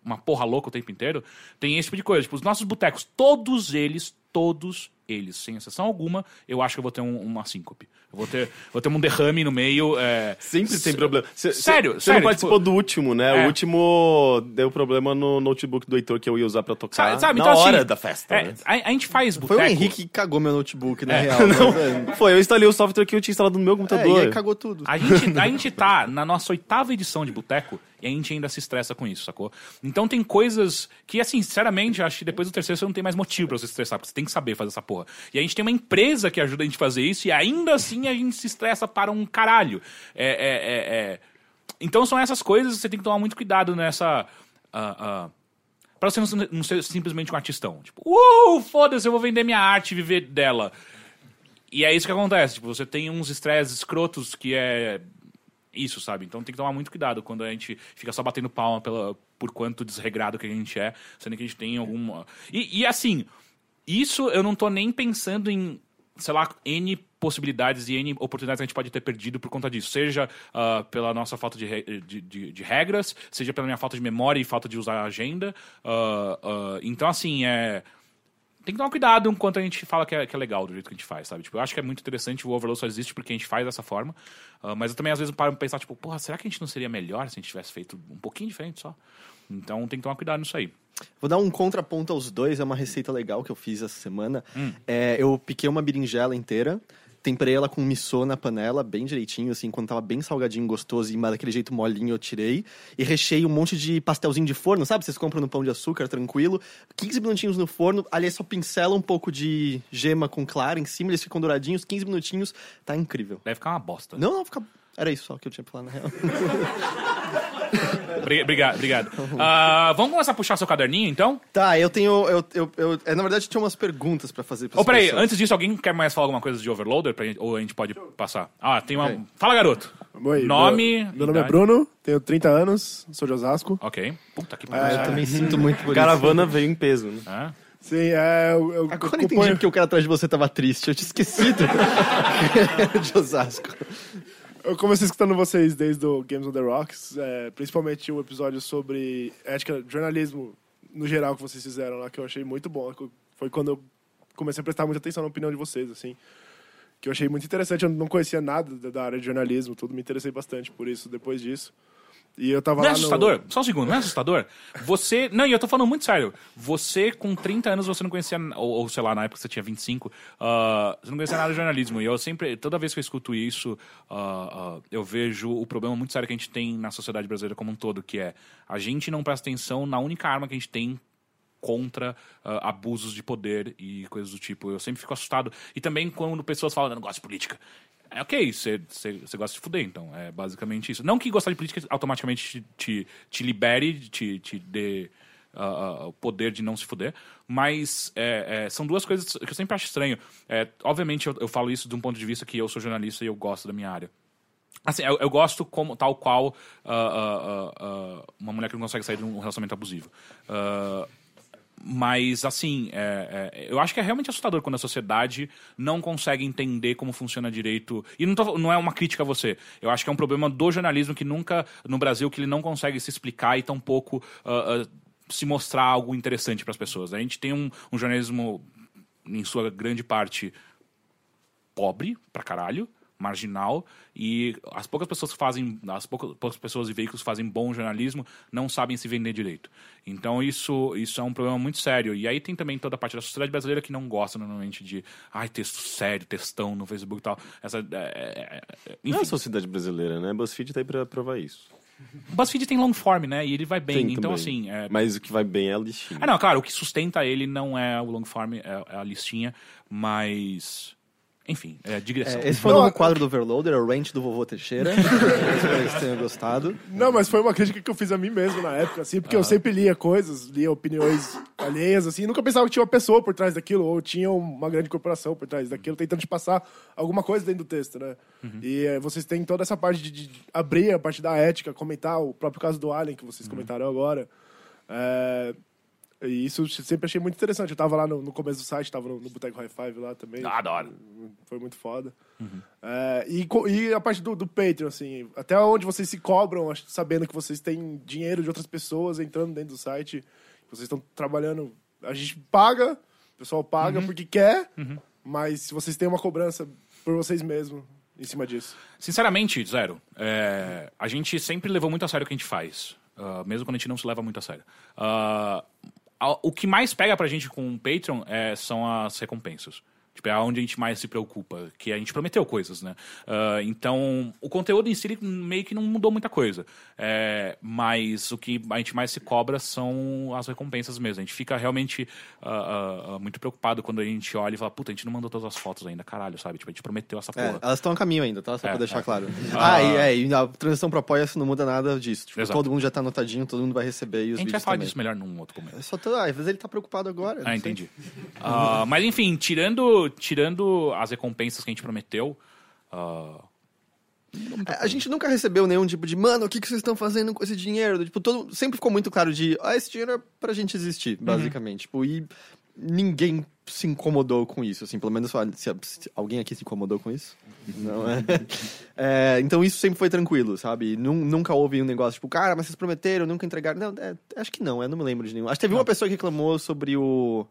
uma porra louca o tempo inteiro, tem esse tipo de coisa. Tipo, os nossos botecos, todos eles, todos eles, sem exceção alguma, eu acho que eu vou ter um- uma síncope. Eu vou ter, vou ter um derrame no meio. é, Sempre tem problema. Cê- cê- Sério, Você não participou tipo- do último, né? É. O último deu problema no notebook do Heitor que eu ia usar pra tocar Sabe, sabe? na Então, hora assim, da festa, é, né? a, a gente faz Foi boteco. o Henrique que cagou meu notebook, na É. real. mas, é. Foi, eu instalei o software que eu tinha instalado no meu É, computador. e aí cagou tudo. A gente, a gente tá na nossa oitava edição de Boteco e a gente ainda se estressa com isso, sacou? Então tem coisas que, assim, sinceramente, acho que depois do terceiro você não tem mais motivo pra você se estressar, porque você tem que saber fazer essa porra. E a gente tem uma empresa que ajuda a gente a fazer isso e ainda assim a gente se estressa para um caralho. É, é, é, é. Então são essas coisas que você tem que tomar muito cuidado nessa. ah, ah, Pra você não ser, não ser simplesmente um artistão. Tipo, uh, foda-se, eu vou vender minha arte e viver dela. E é isso que acontece. Tipo, você tem uns estresses escrotos que é isso, sabe? Então tem que tomar muito cuidado quando a gente fica só batendo palma pela, por quanto desregrado que a gente é, sendo que a gente tem alguma. E, e, assim, isso eu não tô nem pensando em, sei lá, N possibilidades e N oportunidades que a gente pode ter perdido por conta disso. Seja ah, pela nossa falta de, re- de, de- de regras, seja pela minha falta de memória e falta de usar a agenda. Ah, ah, então, assim, é tem que tomar cuidado enquanto a gente fala que é, que é legal do jeito que a gente faz, sabe? Tipo, eu acho que é muito interessante, o Overload só existe porque a gente faz dessa forma. Ah, mas eu também, às vezes, paro pra pensar, tipo, porra, será que a gente não seria melhor se a gente tivesse feito um pouquinho diferente só? Então tem que tomar cuidado nisso aí. Vou dar um contraponto aos dois, é uma receita legal que eu fiz essa semana. Hum. É, eu piquei uma berinjela inteira, temperei ela com missô na panela, bem direitinho, assim, quando tava bem salgadinho, gostoso e mas daquele jeito molinho eu tirei. E recheei um monte de pastelzinho de forno, sabe? Vocês compram no pão de açúcar, tranquilo. 15 minutinhos no forno, aliás, só pincela um pouco de gema com clara em cima, eles ficam douradinhos, 15 minutinhos, tá incrível. Deve ficar uma bosta. Não, não, fica... Era isso só que eu tinha pra falar, na real. (laughs) Obri- Obrigado, obrigado. Ah, vamos começar a puxar seu caderninho, então? Tá, eu tenho. Eu, eu, eu- é, na verdade, tinha umas perguntas pra fazer pra Ô, peraí, antes disso, alguém quer mais falar alguma coisa de Overloader? Pra gente- ou a gente pode passar? Ah, tem uma... Ok. Fala, garoto. Oi, Nome, Meu, meu nome é. Bruno, tenho 30 anos, sou de Osasco. Ok. Puta que Eu pariu. também sinto muito por isso. Caravana veio em peso, né? Ah, Sim, é. Eu, eu, Agora eu acompanho- entendi porque o cara atrás de você tava triste. Eu tinha esquecido. (laughs) (laughs) de Osasco. Eu comecei escutando vocês desde o Games on the Rocks, é, principalmente o episódio sobre ética, jornalismo no geral que vocês fizeram lá, que eu achei muito bom. Foi quando eu comecei a prestar muita atenção na opinião de vocês, assim. Que eu achei muito interessante. Eu não conhecia nada da- da área de jornalismo, tudo. Me interessei bastante por isso depois disso. E eu tava Não é lá no- assustador? Só um segundo, não é assustador? Você. Não, e eu tô falando muito sério. Você, com 30 anos, você não conhecia. Ou, ou, sei lá, na época você tinha 25, ah, você não conhecia nada de jornalismo. E eu sempre. Toda vez que eu escuto isso, ah, ah, eu vejo o problema muito sério que a gente tem na sociedade brasileira como um todo, que é a gente não presta atenção na única arma que a gente tem contra ah, abusos de poder e coisas do tipo. Eu sempre fico assustado. E também quando pessoas falam, eu não gosto de política. É ok, você gosta de fuder, então. É basicamente isso. Não que gostar de política automaticamente te, te, te libere, te, te dê ah, ah, o poder de não se fuder, mas é, é, são duas coisas que eu sempre acho estranho. É, obviamente, eu, eu falo isso de um ponto de vista que eu sou jornalista e eu gosto da minha área. Assim, eu, eu gosto como tal qual ah, ah, ah, ah, uma mulher que não consegue sair de um relacionamento abusivo. Mas, assim, é- é, eu acho que é realmente assustador quando a sociedade não consegue entender como funciona direito. E não, tô- não é uma crítica a você. Eu acho que é um problema do jornalismo que nunca, no Brasil, que ele não consegue se explicar e tampouco ah, ah, se mostrar algo interessante para as pessoas. A gente tem um, um jornalismo, em sua grande parte, pobre pra caralho, marginal, e as poucas pessoas que fazem, as poucas, poucas pessoas e veículos que fazem bom jornalismo não sabem se vender direito. Então isso, isso é um problema muito sério. E aí tem também toda a parte da sociedade brasileira que não gosta normalmente de, ai, texto sério, textão no Facebook e tal. Essa, é, é, é, Não é a sociedade brasileira, né? BuzzFeed tá aí pra provar isso. BuzzFeed tem long form, né? E ele vai bem. Tem então, também. assim. É... Mas o que vai bem é a listinha. Ah, não, claro, o que sustenta ele não é o long form, é, é a listinha, mas. Enfim, é digressão. É, esse foi o novo quadro do Overloader, é o Ranch do Vovô Teixeira. (laughs) Espero que vocês tenham gostado. Não, mas foi uma crítica que eu fiz a mim mesmo na época, assim, porque eu sempre lia coisas, lia opiniões alheias, assim, e nunca pensava que tinha uma pessoa por trás daquilo, ou tinha uma grande corporação por trás daquilo, tentando te passar alguma coisa dentro do texto, né? E eh, vocês têm toda essa parte de, de abrir a parte da ética, comentar o próprio caso do Alien, que vocês comentaram agora. É, E isso eu sempre achei muito interessante. Eu tava lá no, no começo do site, tava no, no Boteco High Five lá também. Ah, adoro. Foi muito foda. É, e, e a parte do, do Patreon, assim, até onde vocês se cobram, sabendo que vocês têm dinheiro de outras pessoas entrando dentro do site, vocês estão trabalhando. A gente paga, o pessoal paga porque quer, mas se vocês têm uma cobrança por vocês mesmos em cima disso. Sinceramente, Zero, é, a gente sempre levou muito a sério o que a gente faz. ah, mesmo quando a gente não se leva muito a sério. A- o que mais pega pra gente com o Patreon é, são as recompensas. Tipo, é onde a gente mais se preocupa, que a gente prometeu coisas, né? Ah, então, o conteúdo em si meio que não mudou muita coisa. É, mas o que a gente mais se cobra são as recompensas mesmo. A gente fica realmente ah, ah, muito preocupado quando a gente olha e fala, puta, a gente não mandou todas as fotos ainda, caralho, sabe? Tipo, a gente prometeu essa É, porra. elas estão a caminho ainda, tá? Só É, pra deixar é. claro. (laughs) Ah, e, é, e a transição pro Apoia-se não muda nada disso. Tipo, todo mundo já tá anotadinho, todo mundo vai receber e os A gente vai falar também. disso melhor num outro momento. Só tô, ah, às vezes ele tá preocupado agora. Ah, entendi. Mas enfim, tirando, tirando as recompensas que a gente prometeu, É, A gente nunca recebeu nenhum tipo de, mano, o que, que vocês estão fazendo com esse dinheiro? Tipo, todo, sempre ficou muito claro de, ah, esse dinheiro é pra gente existir, Uhum. basicamente. Tipo, e ninguém se incomodou com isso, assim, pelo menos se, se alguém aqui se incomodou com isso. Não é? (laughs) É, Então isso sempre foi tranquilo, sabe? Nun- nunca houve um negócio tipo, cara, mas vocês prometeram, nunca entregaram. Não, é, acho que não, eu não me lembro de nenhum. Acho que teve uma pessoa que reclamou sobre o.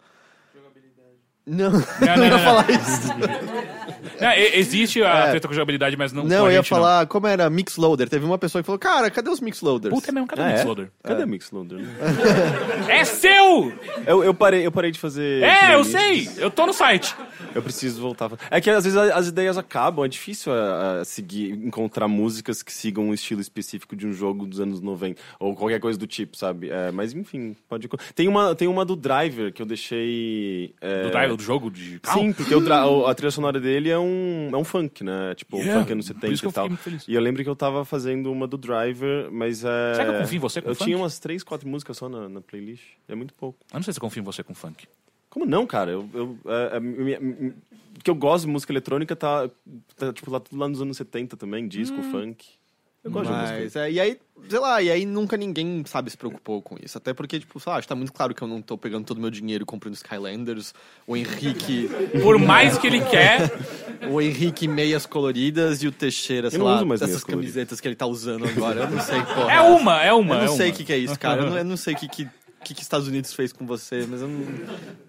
Não, não, (laughs) não, ia não. falar isso. é, existe a É. treta com jogabilidade, mas não Não, a eu ia gente, falar, como era Mixloader. Teve uma pessoa que falou, cara, cadê os Mixloaders? Puta, é mesmo, cadê Ah, o é? Mixloader? Cadê o Mixloader? É seu! eu, eu, parei, eu parei de fazer. É, eu playlists. sei! Eu tô no site. Eu preciso voltar. a fa- É que às vezes a- as ideias acabam, é difícil a, a seguir, encontrar músicas que sigam um estilo específico de um jogo dos anos 90, ou qualquer coisa do tipo, sabe? É, mas enfim, pode. Tem uma, tem uma do Driver que eu deixei. é, Do Driver, do jogo de carro? Sim, porque o a trilha sonora dele é um, é um funk, né? Tipo, Yeah, um funk anos por 70 isso que eu e tal. E eu lembro que eu tava fazendo uma do Driver, mas é... Será que eu confio em você com Eu funk? tinha umas três, quatro músicas só na, na playlist. É muito pouco. Eu não sei se eu confio em você com funk. Como não, cara? Eu, eu, é, é, minha- que eu gosto de música eletrônica tá, tá tipo, lá, lá nos anos 70 também, disco, Hum. funk. Eu gosto de. Mas, é, e aí, sei lá, e aí nunca ninguém, sabe, se preocupou com isso. Até porque, tipo, sei lá, acho que tá muito claro que eu não tô pegando todo o meu dinheiro comprando Skylanders, o Henrique, (laughs) Por mais que ele quer, o Henrique meias coloridas e o Teixeira, sei não lá, dessas meias coloridas. camisetas que ele tá usando agora. Eu não sei, porra. é uma, é uma. Eu não é sei o que, que é isso, cara. Eu não, eu não sei o que, que, que, que Estados Unidos fez com você, mas eu não.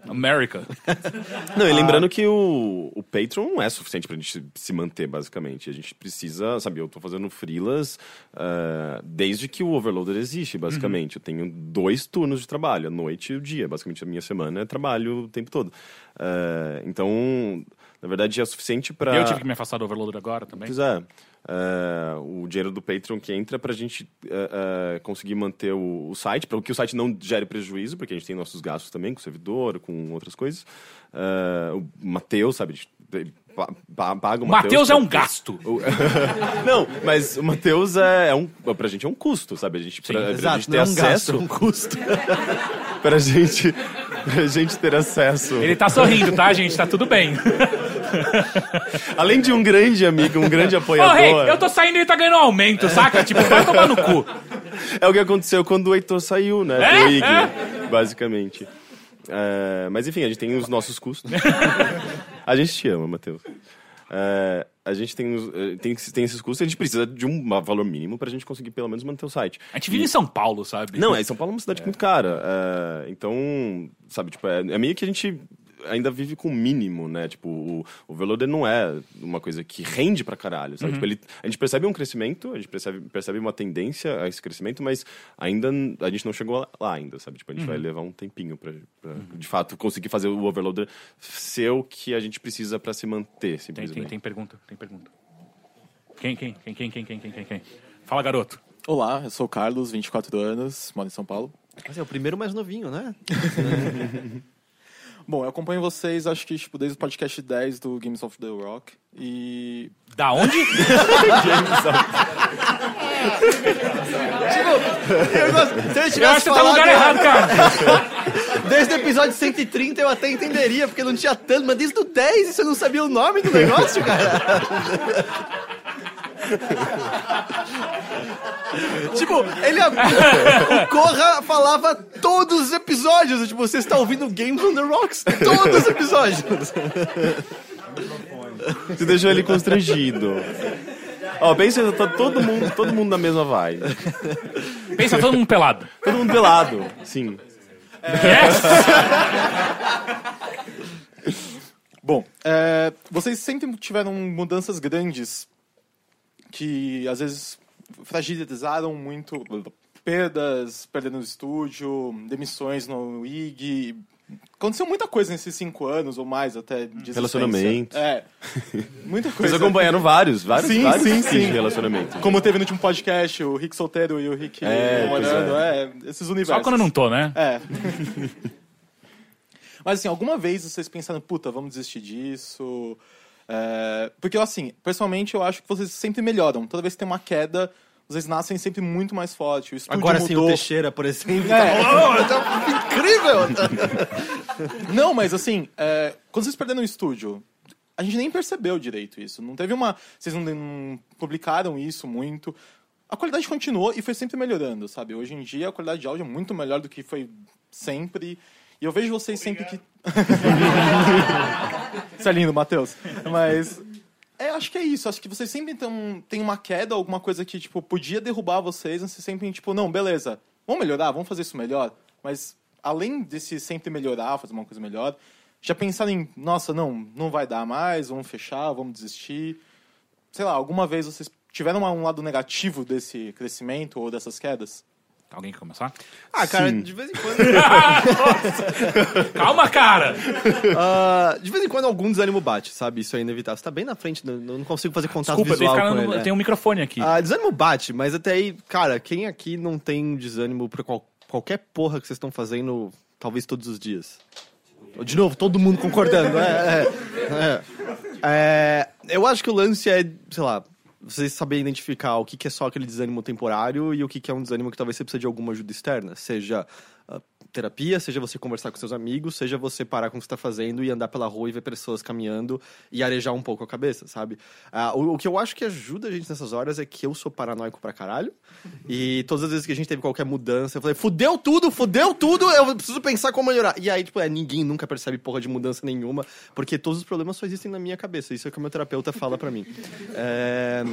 America. (laughs) Não, e lembrando que o, o Patreon não é suficiente pra gente se manter, basicamente. A gente precisa, sabe, eu tô fazendo freelas ah, desde que o Overloader existe, basicamente. Eu tenho dois turnos de trabalho, a noite e o dia. Basicamente, a minha semana é trabalho o tempo todo. Ah, então, na verdade, é suficiente pra... Eu tive que me afastar do Overloader agora também. Pois é. É, o dinheiro do Patreon que entra pra gente é, é, conseguir manter o, o site, para que o site não gere prejuízo, porque a gente tem nossos gastos também com o servidor, com outras coisas. O Matheus, sabe, a paga o Matheus é um gasto. (laughs) não, mas o Matheus é, é um. Pra gente é um custo, sabe? A gente, pra, pra Exato, gente ter é um gasto, acesso. é um custo. (laughs) pra, gente, pra gente ter acesso. Ele tá sorrindo, tá, gente? Tá tudo bem. (laughs) (laughs) Além de um grande amigo, um grande Ô, apoiador. rei, eu tô saindo e ele tá ganhando um aumento, saca? Tipo, vai tomar no cu. É o que aconteceu quando o Heitor saiu, né? É? Do IG, basicamente. É, mas enfim, a gente tem os nossos custos. (laughs) a gente te ama, Matheus. É, a gente tem, eh, tem, tem esses custos, a gente precisa de um valor mínimo pra gente conseguir pelo menos manter o site. A gente vive em São Paulo, sabe? Não, é, São Paulo é uma cidade muito cara. é, então, sabe, tipo, é, é meio que a gente ainda vive com o mínimo, né? Tipo, o, o Veloder não é uma coisa que rende pra caralho, sabe? Uhum. Tipo, ele, a gente percebe um crescimento, a gente percebe, percebe uma tendência a esse crescimento, mas ainda a gente não chegou lá ainda, sabe? Tipo, a gente uhum. vai levar um tempinho pra, pra uhum. de fato, conseguir fazer o Overloader ser o que a gente precisa para se manter, simplesmente. Tem, tem, tem pergunta, tem pergunta. Quem, quem, quem, quem, quem, quem, quem, quem? Fala, garoto. Olá, eu sou o Carlos, 24 anos, moro em São Paulo. Mas é o primeiro mais novinho, né? (laughs) Bom, eu acompanho vocês, acho que tipo, desde o podcast 10 do Games of the Rock. E. Da onde? (laughs) Eu gosto- Se Eu tivesse acho que você tá no falado lugar errado, cara. (laughs) desde o episódio 130 eu até entenderia, porque não tinha tanto, mas desde o 10 você não sabia o nome do negócio, cara. (laughs) (laughs) tipo, ele. O Corra falava todos os episódios. Tipo, você está ouvindo Games on the Rocks todos os episódios. Você deixou ele constrangido. Ó, pensa, tá todo mundo, todo mundo na mesma vibe. Pensa todo mundo pelado. Todo mundo pelado, sim. Yes! (laughs) Bom, é, vocês sempre tiveram mudanças grandes que às vezes fragilizaram muito perdas, perda no estúdio, demissões no IG. Aconteceu muita coisa nesses cinco anos ou mais até de. Relacionamento. É. Muita Vocês coisa. acompanharam vários, vários, Sim, vários sim, sim. de relacionamento. Como teve no último podcast, o Rick solteiro e o Rick É, namorando. É. esses universos. Só quando eu não tô, né? É. (laughs) Mas assim, alguma vez vocês pensaram, puta, vamos desistir disso? É, Porque assim, pessoalmente eu acho que vocês sempre melhoram. Toda vez que tem uma queda, vocês nascem sempre muito mais forte. O estúdio Agora sim, o. Teixeira, por exemplo. É. Tá, tá incrível! (laughs) Não, mas assim, é, quando vocês perderam o estúdio, a gente nem percebeu direito isso. Não teve uma. Vocês não, não publicaram isso muito. A qualidade continuou e foi sempre melhorando, sabe? Hoje em dia a qualidade de áudio é muito melhor do que foi sempre. E eu vejo vocês sempre que. (laughs) Isso é lindo, Matheus. Mas. É, acho que é isso. Acho que vocês sempre tão, tem uma queda, alguma coisa que, tipo, podia derrubar vocês, mas vocês sempre, tipo, não, beleza, vamos melhorar, vamos fazer isso melhor. Mas, além desse sempre melhorar, fazer uma coisa melhor, já pensaram em, nossa, não, não vai dar mais, vamos fechar, vamos desistir. Sei lá, alguma vez vocês tiveram um lado negativo desse crescimento ou dessas quedas? Alguém quer começar? Ah, cara, de vez em quando. (laughs) Calma, cara! ah, de vez em quando algum desânimo bate, sabe? Isso é inevitável. Você tá bem na frente, não, não consigo fazer contato Desculpa, visual com no- ele. é. tem um microfone aqui. Ah, desânimo bate, mas até aí, cara, quem aqui não tem desânimo pra qual- qualquer porra que vocês estão fazendo, talvez todos os dias? De novo, todo mundo concordando. é, é, é. É, eu acho que o lance é, sei lá, você saber identificar o que, que é só aquele desânimo temporário e o que, que é um desânimo que talvez você precise de alguma ajuda externa. Seja terapia, seja você conversar com seus amigos, seja você parar com o que está fazendo e andar pela rua e ver pessoas caminhando e arejar um pouco a cabeça, sabe? Ah, o, o que eu acho que ajuda a gente nessas horas é que eu sou paranoico pra caralho e todas as vezes que a gente teve qualquer mudança, eu falei, fudeu tudo, fudeu tudo, eu preciso pensar como melhorar. E aí, tipo, é, ninguém nunca percebe porra de mudança nenhuma, porque todos os problemas só existem na minha cabeça. Isso é o que o meu terapeuta fala pra mim. (laughs) É...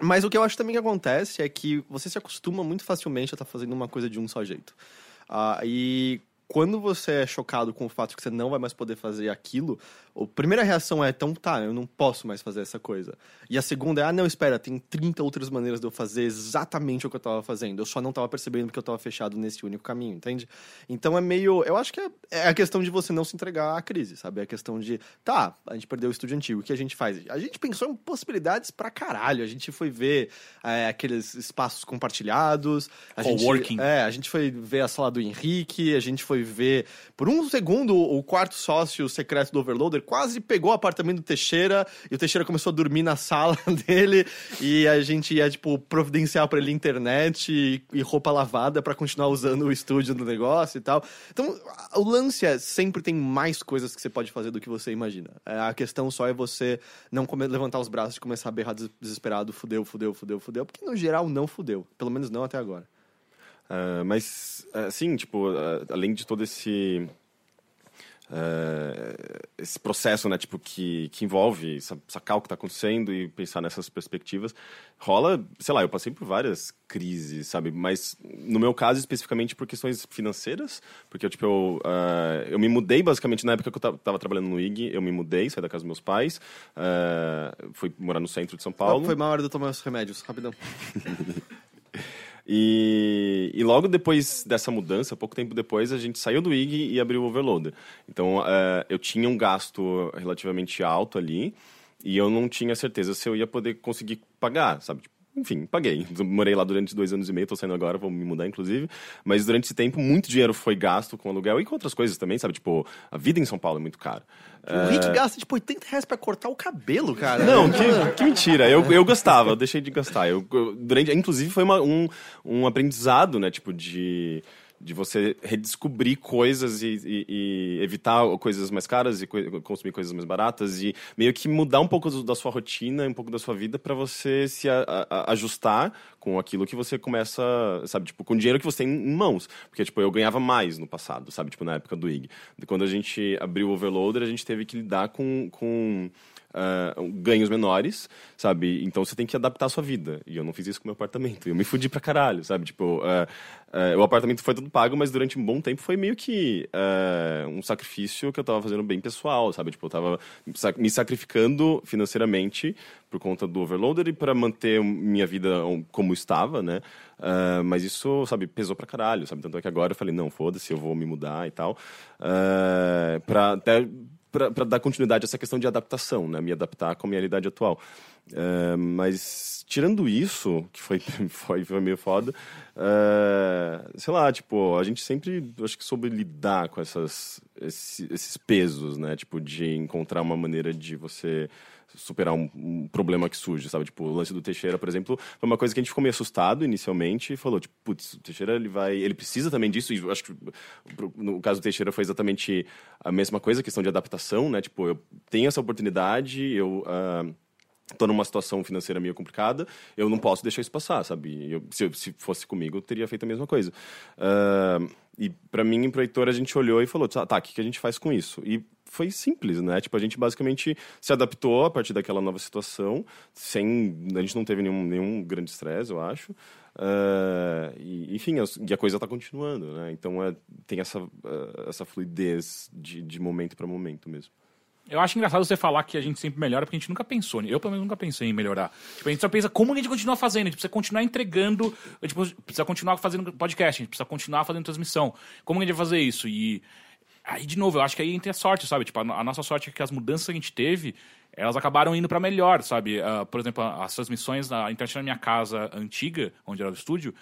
Mas o que eu acho também que acontece é que você se acostuma muito facilmente a estar fazendo uma coisa de um só jeito. Ah, e quando você é chocado com o fato que você não vai mais poder fazer aquilo, a primeira reação é, então tá, eu não posso mais fazer essa coisa. E a segunda é, ah, não, espera, tem 30 outras maneiras de eu fazer exatamente o que eu tava fazendo. Eu só não tava percebendo que eu tava fechado nesse único caminho, entende? Então é meio. Eu acho que é, é a questão de você não se entregar à crise, sabe? É a questão de, tá, a gente perdeu o estúdio antigo, o que a gente faz? A gente pensou em possibilidades pra caralho. A gente foi ver é, aqueles espaços compartilhados. A Coworking. Gente, é, a gente foi ver a sala do Henrique, a gente foi ver. Por um segundo, o quarto sócio secreto do Overloader quase pegou o apartamento do Teixeira e o Teixeira começou a dormir na sala (laughs) dele e a gente ia, tipo, providenciar para ele internet e, e roupa lavada para continuar usando o estúdio do negócio e tal. Então, o lance é sempre tem mais coisas que você pode fazer do que você imagina. É, A questão só é você não levantar os braços e começar a berrar des- desesperado, fudeu, fudeu, fudeu, fudeu, porque no geral não fudeu. Pelo menos não até agora. Ah, mas, assim, tipo, ah, além de todo esse. Ah, esse processo, né, tipo, que, que envolve sa- sacar o que está acontecendo e pensar nessas perspectivas, rola, sei lá, eu passei por várias crises, sabe, mas no meu caso especificamente por questões financeiras, porque tipo, eu, ah, eu me mudei basicamente na época que eu ta- tava trabalhando no IG, eu me mudei, saí da casa dos meus pais, ah, fui morar no centro de São Paulo. Foi uma hora de eu tomar os remédios, rapidão. (laughs) E, e logo depois dessa mudança, pouco tempo depois, a gente saiu do IG e abriu o Overloader. Então, eh, eu tinha um gasto relativamente alto ali e eu não tinha certeza se eu ia poder conseguir pagar, sabe? Enfim, paguei. Morei lá durante dois anos e meio, tô saindo agora, vou me mudar, inclusive. Mas durante esse tempo, muito dinheiro foi gasto com aluguel e com outras coisas também, sabe? Tipo, a vida em São Paulo é muito cara. O Rick gasta, tipo, 80 reais pra cortar o cabelo, cara. Não, que, que mentira. Eu, eu gostava, eu deixei de gastar. Eu, eu- durante, inclusive, foi uma- um, um aprendizado, né? Tipo, de, de você redescobrir coisas e, e- e evitar coisas mais caras e coi- consumir coisas mais baratas e meio que mudar um pouco da sua rotina, um pouco da sua vida para você se a- a- ajustar com aquilo que você começa, sabe? Tipo, com o dinheiro que você tem em mãos. Porque, tipo, eu ganhava mais no passado, sabe? Tipo, na época do IG. Quando a gente abriu o Overloader, a gente teve que lidar com... com ah, ganhos menores, sabe? Então você tem que adaptar a sua vida. E eu não fiz isso com o meu apartamento. Eu me fudi pra caralho, sabe? Tipo, ah, ah, o apartamento foi tudo pago, mas durante um bom tempo foi meio que um sacrifício que eu tava fazendo bem pessoal, sabe? Tipo, eu tava me sacrificando financeiramente por conta do overloader e para manter minha vida como estava, né? Ah, mas isso, sabe, pesou pra caralho, sabe? Tanto é que agora eu falei, não, foda-se, eu vou me mudar e tal. Ah, pra até para dar continuidade a essa questão de adaptação, né? Me adaptar com a minha realidade atual. Eh, mas tirando isso, que foi, (laughs) foi, foi meio foda, eh, sei lá, tipo, a gente sempre, acho que soube lidar com essas, esse- esses pesos, né? Tipo, de encontrar uma maneira de você superar um, um problema que surge, sabe? Tipo, o lance do Teixeira, por exemplo, foi uma coisa que a gente ficou meio assustado inicialmente e falou, tipo, putz, o Teixeira, ele vai... Ele precisa também disso e acho que no caso do Teixeira foi exatamente a mesma coisa, questão de adaptação, né? Tipo, eu tenho essa oportunidade, eu... ah, tô numa situação financeira meio complicada, eu não posso deixar isso passar, sabe? Eu- se, se fosse comigo, eu teria feito a mesma coisa. Ah, e para mim, e pro a gente olhou e falou, tá, tá, o que, que a gente faz com isso? E foi simples, né? Tipo, a gente basicamente se adaptou a partir daquela nova situação, sem... A gente não teve nenhum, nenhum grande estresse, eu acho. Ah, e, enfim, e a coisa está continuando, né? Então, é, tem essa, ah, essa fluidez de, de momento para momento mesmo. Eu acho engraçado você falar que a gente sempre melhora, porque a gente nunca pensou. Eu, pelo menos, nunca pensei em melhorar. Tipo, a gente só pensa como a gente continua fazendo. A gente precisa continuar entregando. Tipo, precisa continuar fazendo podcast, a gente precisa continuar fazendo transmissão. Como a gente vai fazer isso? E aí, de novo, eu acho que aí entra a sorte, sabe? Tipo, a, nossa sorte é que as mudanças que a gente teve, elas acabaram indo pra melhor, sabe? Ah, por exemplo, as transmissões da internet na minha casa antiga, onde era o estúdio,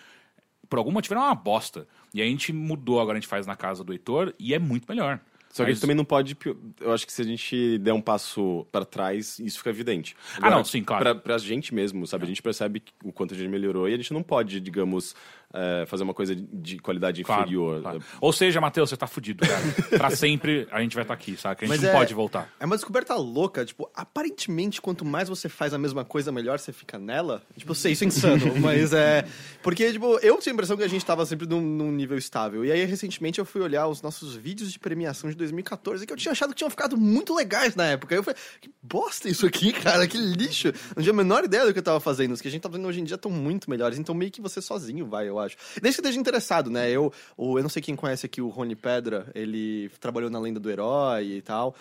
por algum motivo era uma bosta. E a gente mudou, agora a gente faz na casa do Heitor e é muito melhor. Só que a Mas- gente também não pode. Eu acho que se a gente der um passo pra trás, isso fica evidente. Ah, não, sim, claro. Pra, pra gente mesmo, sabe? A gente percebe o quanto a gente melhorou e a gente não pode, digamos, é, fazer uma coisa de qualidade Claro, inferior. claro. Ou seja, Matheus, você tá fudido, cara. (laughs) pra sempre a gente vai estar aqui, saca? A gente Mas não é- pode voltar. É uma descoberta louca, tipo, aparentemente, quanto mais você faz a mesma coisa, melhor você fica nela. Tipo, eu sei, isso é insano, (laughs) mas é. Porque, tipo, eu tinha a impressão que a gente tava sempre num, num nível estável. E aí, recentemente, eu fui olhar os nossos vídeos de premiação de 2014, que eu tinha achado que tinham ficado muito legais na época. Aí eu falei, que bosta isso aqui, cara, que lixo. Não tinha a menor ideia do que eu tava fazendo. Os que a gente tá fazendo hoje em dia estão muito melhores. Então, meio que você sozinho vai, eu acho. Desde que esteja interessado, né? Eu, o, eu não sei quem conhece aqui o Rony Pedra, ele trabalhou na Lenda do Herói e tal.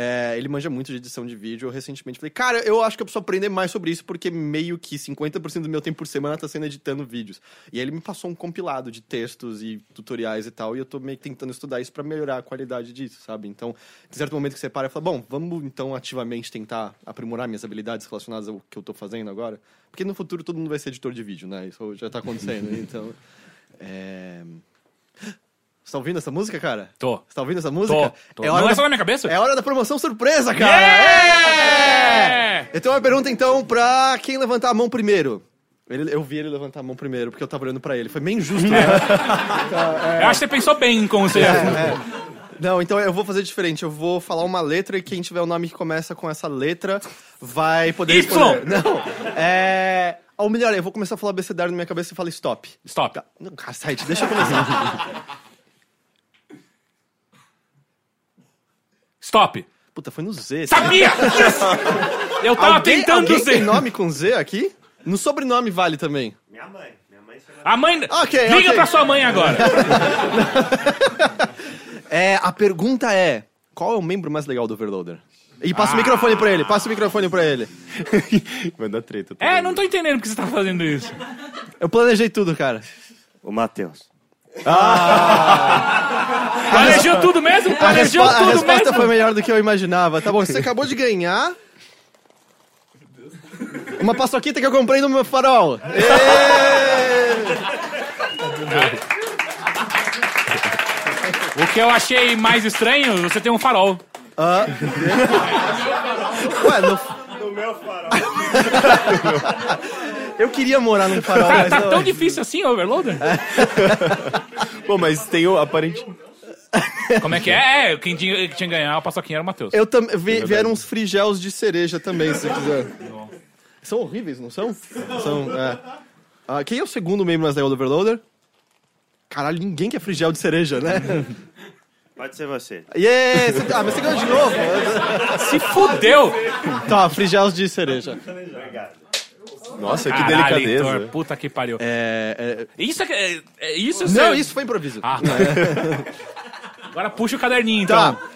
É, ele manja muito de edição de vídeo. Eu recentemente falei, cara, eu acho que eu preciso aprender mais sobre isso, porque meio que 50% do meu tempo por semana tá sendo editando vídeos. E aí ele me passou um compilado de textos e tutoriais e tal, e eu tô meio que tentando estudar isso pra melhorar a qualidade disso, sabe? Então, em certo momento que você para e fala, bom, vamos então ativamente tentar aprimorar minhas habilidades relacionadas ao que eu tô fazendo agora. Porque no futuro todo mundo vai ser editor de vídeo, né? Isso já tá acontecendo. (laughs) então. É... Você tá ouvindo essa música, cara? Tô. Você tá ouvindo essa música? Tô, tô. É hora Não é da- só na minha cabeça? é hora da promoção surpresa, cara! Yeah! É! Eu tenho uma pergunta, então, pra quem levantar a mão primeiro. Ele- eu vi ele levantar a mão primeiro, porque eu tava olhando pra ele. Foi bem injusto, né? (laughs) Eu acho que você pensou bem em como você ia. Não, então eu vou fazer diferente. Eu vou falar uma letra e quem tiver o nome que começa com essa letra vai poder Y! responder. Não, é... Ou melhor, eu vou começar a falar abecedário na minha cabeça e fala stop. Stop. Tá. Não, cacete, deixa eu começar. (laughs) Stop. Puta, foi no Z. Sabia! Yes! Eu tava Alguém, tentando alguém ser. tem nome com Z aqui? No sobrenome vale também. Minha mãe. Minha mãe A mãe. Ok, Liga ok. pra sua mãe agora. (laughs) É, a pergunta é: qual é o membro mais legal do Overloader? E passa o microfone pra ele, passa o microfone pra ele. (laughs) Vai dar treta. tá É, vendo? não tô entendendo por que você tá fazendo isso. Eu planejei tudo, cara. o Matheus. (laughs) Planejou tudo mesmo? A, Planejou respo- a tudo resposta mesmo? foi melhor do que eu imaginava. Tá bom, você acabou de ganhar. Uma paçoquita que eu comprei no meu farol. O que eu achei mais estranho, você tem um farol. Ué, no... No meu farol. (laughs) eu queria morar num farol, Tá, mas tá tão difícil assim, Overloader? (laughs) Pô, mas tem o aparente. (laughs) Como é que é? É, quem tinha, que ganhar a paçoquinha era o Matheus. Eu também vieram uns frigels de cereja também, se você quiser. São horríveis, não são? São, é. Ah, quem é o segundo membro mais do Overloader? Caralho, ninguém quer frigel de cereja, né? Pode ser você. Yeah! Você- Ah, mas você ganhou de novo. Se fudeu! Tá, frigels de cereja. Nossa, que Caralho, delicadeza. Heitor, puta que pariu. É, é- Isso é, que- é, é isso é Não, ser- isso foi improviso. Ah, (laughs) Agora puxa o caderninho, então. Tá.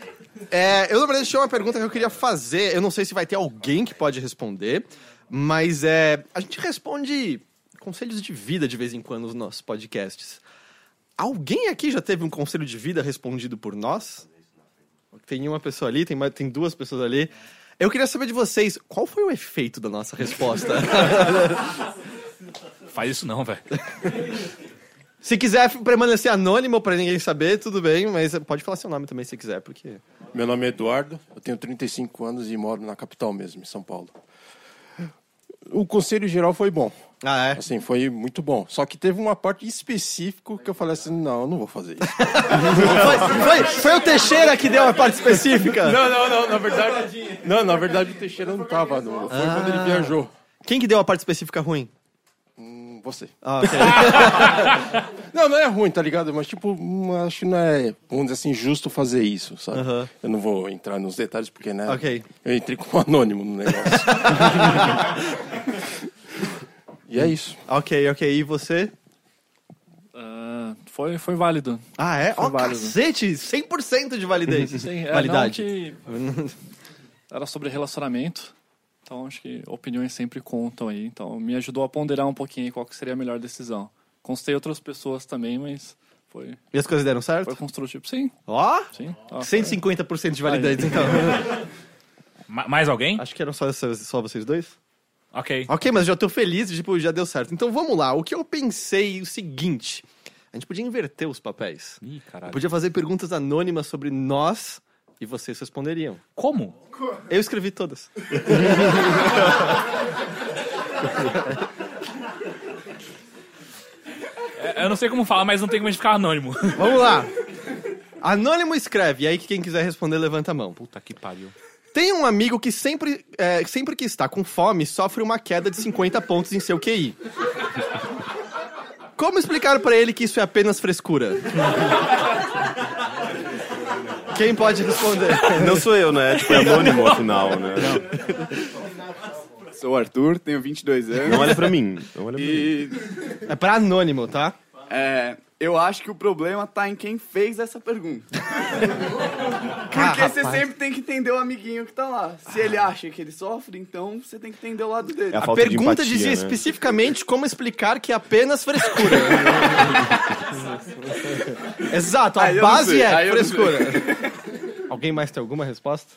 É, eu, na verdade, tinha uma pergunta que eu queria fazer. Eu não sei se vai ter alguém que pode responder, mas é. A gente responde conselhos de vida de vez em quando nos nossos podcasts. Alguém aqui já teve um conselho de vida respondido por nós? Tem uma pessoa ali, tem, mais- tem duas pessoas ali. Eu queria saber de vocês, qual foi o efeito da nossa resposta? (laughs) Faz isso não, velho. (laughs) se quiser permanecer anônimo pra ninguém saber, tudo bem, mas pode falar seu nome também se quiser, porque. Meu nome é Eduardo, eu tenho 35 anos e moro na capital mesmo, em São Paulo. O conselho geral foi bom. Ah, é? Assim, foi muito bom. Só que teve uma parte específica que eu falei assim, não, eu não vou fazer isso. (laughs) Foi, foi, foi o Teixeira que deu a parte específica. não, não, não, na verdade... Não, na verdade o Teixeira não tava, no, foi quando ele viajou. Quem que deu a parte específica ruim? Hum, Você. Ah, ok. (laughs) Não, não é ruim, tá ligado? Mas, tipo, hum, acho que não é, vamos dizer assim, justo fazer isso, sabe? Eu não vou entrar nos detalhes, porque, né? Ok. Eu entrei como anônimo no negócio. (laughs) e é isso. ok, ok. E você? Ah, foi, foi válido. Ah, é? Ó, válido. cacete! 100% de validez. (laughs) Sim, é, Validade. não que era sobre relacionamento. Então acho que opiniões sempre contam aí. Então me ajudou a ponderar um pouquinho aí qual que seria a melhor decisão. Constei outras pessoas também, mas foi, E as coisas deram certo? foi construtivo. Sim, Ó, sim. Ah, 150% de validez, então. (laughs) Ma- mais alguém? Acho que eram só, só vocês dois? Ok. Ok, mas já tô feliz, tipo, já deu certo. Então vamos lá. O que eu pensei é o seguinte. A gente podia inverter os papéis. Ih, caralho. Podia fazer perguntas anônimas sobre nós e vocês responderiam. Como? Eu escrevi todas. (laughs) É, Eu não sei como falar, mas não tem como a gente ficar anônimo. Vamos lá. Anônimo escreve, e aí que quem quiser responder levanta a mão. Puta que pariu. Tem um amigo que sempre, é, sempre que está com fome sofre uma queda de 50 pontos em seu QI. Como explicar pra ele que isso é apenas frescura? Quem pode responder? Não sou eu, né? Tipo, é anônimo afinal, né? Sou o Arthur, tenho 22 anos. Não olha pra mim. Não olha pra mim. E É pra anônimo, tá? é, eu acho que o problema tá em quem fez essa pergunta. (laughs) Porque Ah, você sempre tem que entender o amiguinho que tá lá. Se ele acha que ele sofre, então você tem que entender o lado dele. É a A falta de pergunta empatia, dizia né? especificamente como explicar que é apenas frescura. (laughs) Exato, a Aí base é frescura. Alguém mais tem alguma resposta?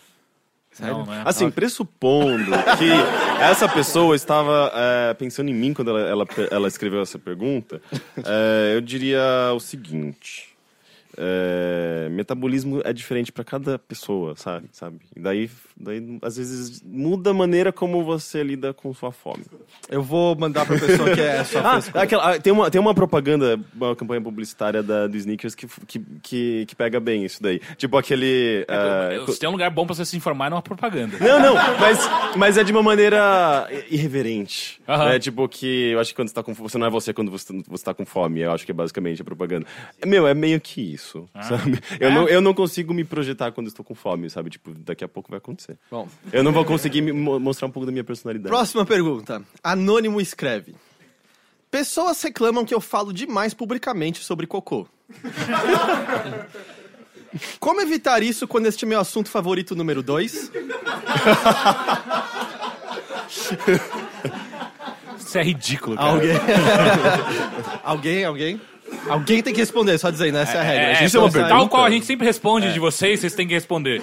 Não, né? Assim, pressupondo que (laughs) essa pessoa estava é, pensando em mim quando ela, ela, ela escreveu essa pergunta, é, eu diria o seguinte. é, metabolismo é diferente para cada pessoa, sabe? sabe? E daí, daí, às vezes, muda a maneira como você lida com sua fome. Eu vou mandar pra pessoa que é só (laughs) Ah, aquela- ah, tem, uma, tem uma propaganda, uma campanha publicitária da, do Sneakers que, que, que, que pega bem isso daí. Tipo aquele. ah, Se tem um lugar bom pra você se informar, não é uma propaganda. Não, não, mas, mas é de uma maneira irreverente. É tipo que eu acho que quando você tá com você não é você quando você, você tá com fome. Eu acho que é basicamente a propaganda. Meu, é meio que isso, sabe? Eu, É? não, eu não consigo me projetar quando estou com fome, sabe? Tipo, daqui a pouco vai acontecer. Bom, Eu não vou conseguir mostrar um pouco da minha personalidade. próxima pergunta. Anônimo escreve. Pessoas reclamam que eu falo demais publicamente sobre cocô. Como evitar isso quando este é meu assunto favorito número 2? Isso é ridículo, cara. Alguém? alguém, alguém? Alguém tem que responder, só dizendo, essa é a regra. A gente isso é uma sai- Tal qual a gente sempre responde de vocês, vocês têm que responder.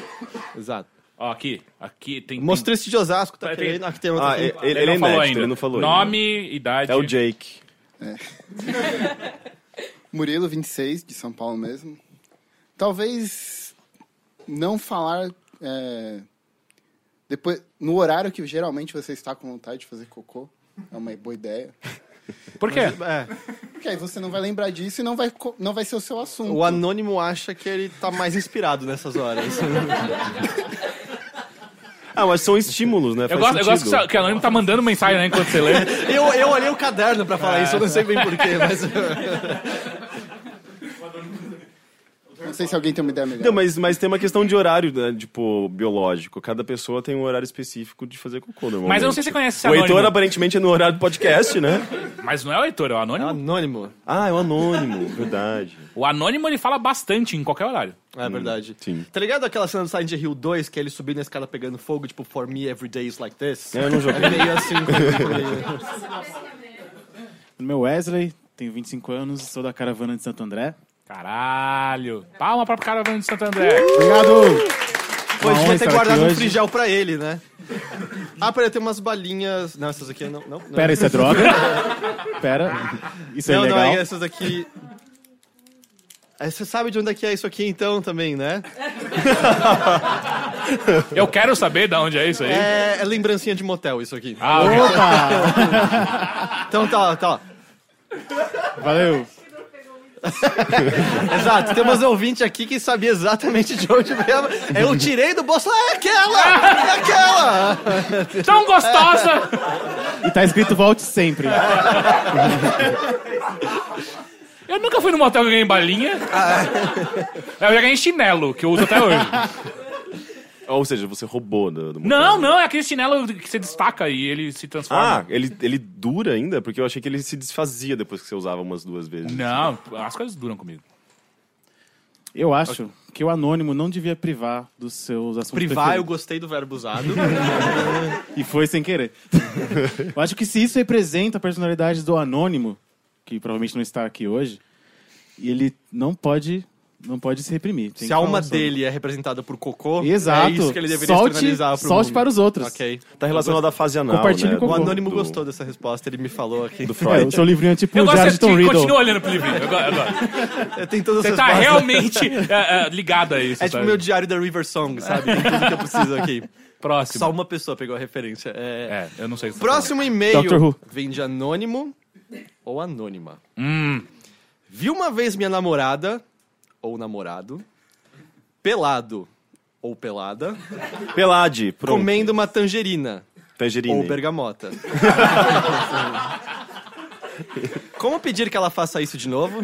Exato. Ó, aqui, aqui tem... Mostrista de Osasco, tá Tem- querendo? Aqui tem outra. Ah, aqui. ele, ele é não falou inédito, ainda. ele não falou Nome, idade... ainda. É o Jake. (laughs) Murilo, 26, de São Paulo mesmo. Talvez não falar é, depois no horário que geralmente você está com vontade de fazer cocô. É uma boa ideia. (laughs) Por quê? É, Porque aí você não vai lembrar disso e não vai, co- não vai ser o seu assunto. o anônimo acha que ele tá mais inspirado nessas horas. (laughs) Ah, mas são estímulos, né? Eu Faz gosto, eu gosto que, você- que a Anônimo tá mandando mensagem né, enquanto você lê. (laughs) eu, eu olhei o caderno pra falar isso, eu não sei bem porquê, mas. (laughs) Não sei se alguém tem uma ideia melhor. Não, mas, mas tem uma questão de horário, né, tipo, biológico. Cada pessoa tem um horário específico de fazer cocô, normalmente. Mas eu não sei se você conhece esse O Heitor, aparentemente, é no horário do podcast, né? Mas não é o Heitor, é o É Anônimo. anônimo. Ah, é o anônimo, verdade. O Anônimo, ele fala bastante em qualquer horário. É verdade. Sim. Tá ligado aquela cena do Silent Hill 2 que ele subindo na escada pegando fogo, tipo, for me every day is like this? É, eu não joguei. É meio assim. (laughs) Meu nome é Wesley, tenho 25 anos, sou da caravana de Santo André. Caralho. Palma pra caravana de Santo André. Obrigado! Pô, Uma devia ter guardado um frigel pra ele, né? Ah, peraí, tem umas balinhas. Não, essas aqui não. não, não. Pera, isso é droga? Pera, isso é não, legal? não, é essas aqui. Aí Você sabe de onde é que é isso aqui então também, né? (laughs) Eu quero saber de onde é isso aí. É, é lembrancinha de motel isso aqui. Ah. Opa! (laughs) Então tá, tá. Valeu! (laughs) Exato, tem umas ouvintes aqui que sabia exatamente de onde veio. a- Eu tirei do bolso, ah, é aquela! É aquela! (laughs) Tão gostosa! E tá escrito volte sempre. Eu nunca fui no motel que eu ganhei balinha. Eu já ganhei chinelo, que eu uso até hoje. Ou seja, você roubou do, do. Não, não, é aquele chinelo que você destaca e ele se Ah, transforma. ele, ele dura ainda? Porque eu achei que ele se desfazia depois que você usava umas duas vezes. Não, as coisas duram comigo. Eu acho que o anônimo não devia privar dos seus assuntos Privar, eu preferidos. gostei do verbo usado. (laughs) E foi sem querer. eu acho que se isso representa a personalidade do anônimo, que provavelmente não está aqui hoje, e ele não pode não pode se reprimir. Tem Se que a alma falar sobre. dele é representada por cocô, Exato. é isso que ele deveria Solte- externalizar pro solte mundo. para os outros. Ok. Tá relacionado à fase anal, Compartilhe né? com O o Anônimo do- gostou dessa resposta, ele me falou aqui. Do É, Freud. o seu livrinho é tipo Eu o gosto Diário de de Tom Riddle. continua olhando pro livrinho. Eu, go- eu gosto. Tem todas Você as tá realmente (laughs) é, é, ligado a isso. É tipo sabe? meu diário da River Song, sabe? Tem tudo que eu preciso aqui. Próximo. Só uma pessoa pegou a referência. É... É, eu não sei o que você Próximo e-mail Who. vem de anônimo ou anônima. Hum. Vi uma vez minha namorada ou namorado pelado ou pelada Pelade, pronto. comendo uma tangerina Tangerine. ou bergamota. Como pedir que ela faça isso de novo?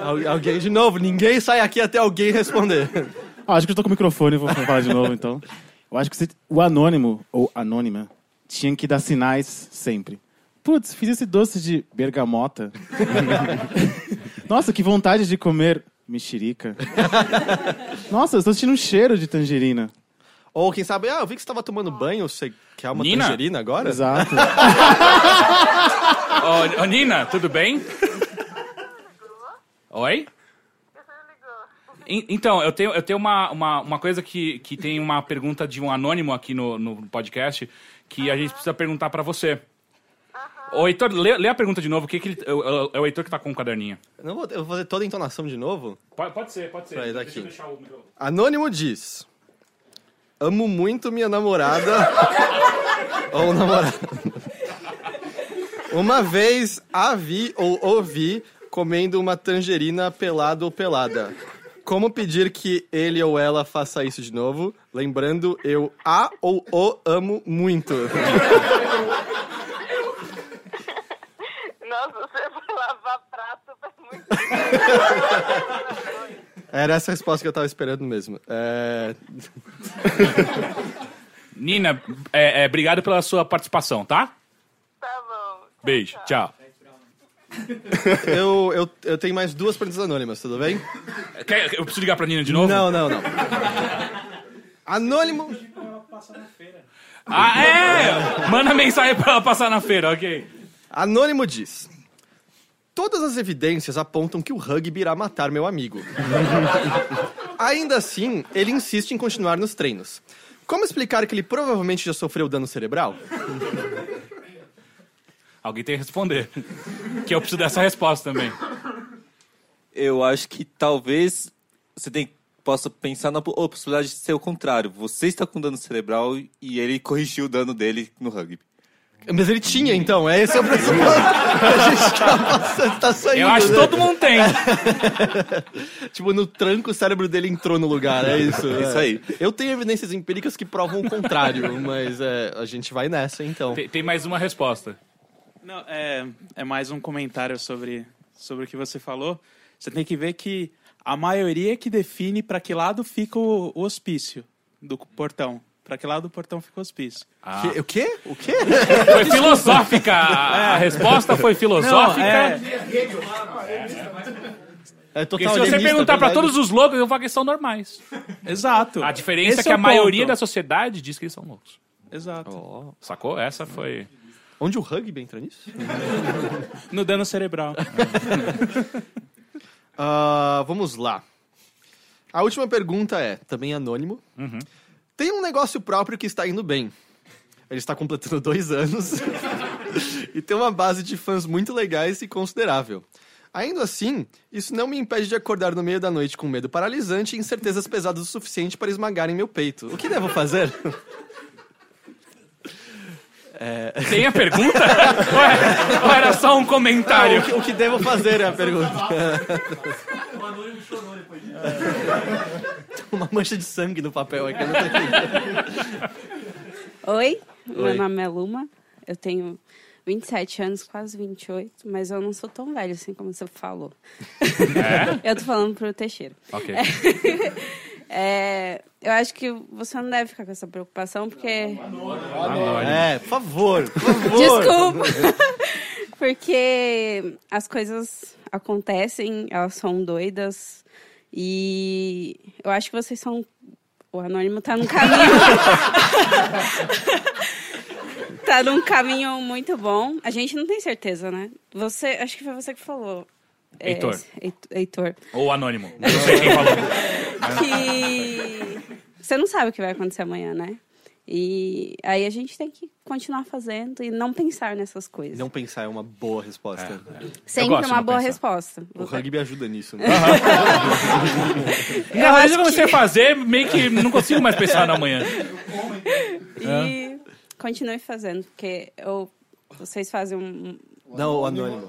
Al- alguém de novo, ninguém sai aqui até alguém responder. Ah, acho que eu tô com o microfone, vou falar de novo então. Eu acho que você- o anônimo ou anônima tinha que dar sinais sempre. Putz, fiz esse doce de bergamota. (laughs) Nossa, que vontade de comer mexerica. Nossa, eu tô sentindo um cheiro de tangerina. Ou quem sabe, ah, eu vi que você estava tomando banho, você quer uma Nina? tangerina agora? Exato. (laughs) Ô, ô, Nina, tudo bem? Oi? En- Então, eu tenho, eu tenho uma, uma, uma coisa que, que tem uma pergunta de um anônimo aqui no, no podcast que a gente precisa perguntar pra você. Ô, Heitor, lê, lê a pergunta de novo. O que que ele, é, o- é o Heitor que tá com o caderninho. Eu não vou, eu vou fazer toda a entonação de novo? Pode, pode ser, pode ser. Peraí, Deixa eu deixar o microfone. Anônimo diz: Amo muito minha namorada (laughs) ou namorado. Uma vez a vi ou ouvi comendo uma tangerina pelado ou pelada. Como pedir que ele ou ela faça isso de novo? Lembrando, eu a ou o amo muito. (laughs) Nossa, você foi lavar prato faz muito (laughs) Era essa a resposta que eu tava esperando mesmo. É... (laughs) Nina, é, é, obrigado pela sua participação, tá? Tá bom. Beijo, tchau. (laughs) Eu, eu, eu tenho mais duas perguntas anônimas, tudo bem? Quer- eu preciso ligar pra Nina de novo? Não, não, não. Anônimo. Ah, é! Manda mensagem pra ela passar na feira, ok. Anônimo diz: Todas as evidências apontam que o rugby irá matar meu amigo. (laughs) Ainda assim, ele insiste em continuar nos treinos. Como explicar que ele provavelmente já sofreu dano cerebral? Alguém tem que responder. Que eu preciso dessa resposta também. Eu acho que talvez você tem, possa pensar na oh, possibilidade de ser o contrário. Você está com dano cerebral e ele corrigiu o dano dele no rugby. Mas ele tinha, então. É esse é o pressuposto. (laughs) A gente tá, passando- tá saindo. Eu acho que né? todo mundo tem. (laughs) tipo, no tranco, o cérebro dele entrou no lugar. É isso. É isso aí. Eu tenho evidências empíricas que provam o contrário, mas é, a gente vai nessa, então. Tem, tem mais uma resposta. Não, é, é mais um comentário sobre, sobre o que você falou. Você tem que ver que a maioria que define para que lado fica o, o hospício do portão. Para que lado do portão fica o hospício. Que- o quê? O quê? Foi filosófica. A, a resposta foi filosófica. Não, é- É Porque total se você perguntar pra verdade. todos os loucos, eu falo que eles são normais. Exato. A diferença Esse é que é a o maioria ponto. da sociedade diz que eles são loucos. Exato. Sacou? Essa foi. Onde o rugby entra nisso? (laughs) No dano cerebral. (laughs) Ah, vamos lá. A última pergunta é, também anônimo. Tem um negócio próprio que está indo bem. Ele está completando dois anos (laughs) e tem uma base de fãs muito legais e considerável. Ainda assim, isso não me impede de acordar no meio da noite com medo paralisante e incertezas pesadas o suficiente para esmagarem meu peito. O que devo fazer? É... Tem a pergunta? (laughs) ou, é- ou era só um comentário? Não, o, que, o que devo fazer é a pergunta. (laughs) Uma mancha de sangue no papel aqui. eu não tô entendendo. Oi, meu Oi. nome é Luma. Eu tenho 27 anos, quase 28, mas eu não sou tão velho assim como você falou. É? (laughs) Eu tô falando pro Teixeira. Ok. É, eu acho que você não deve ficar com essa preocupação, porque. É, por favor, por favor. Desculpa! (laughs) Porque as coisas acontecem, elas são doidas. E eu acho que vocês são. O anônimo tá no caminho. (laughs) tá num caminho muito bom. A gente não tem certeza, né? Você, acho que foi você que falou. é, Heitor. Heit- Heitor. Ou anônimo. Não sei quem falou. (laughs) Que você não sabe o que vai acontecer amanhã, né? E aí a gente tem que continuar fazendo e não pensar nessas coisas. Não pensar é uma boa resposta. Sempre gosto de uma boa pensar. resposta. O rugby ajuda nisso, né? (laughs) Eu Não, mas eu comecei que- a fazer, meio que não consigo mais pensar na manhã. E continue fazendo, porque eu, vocês fazem um. Não, o anônimo.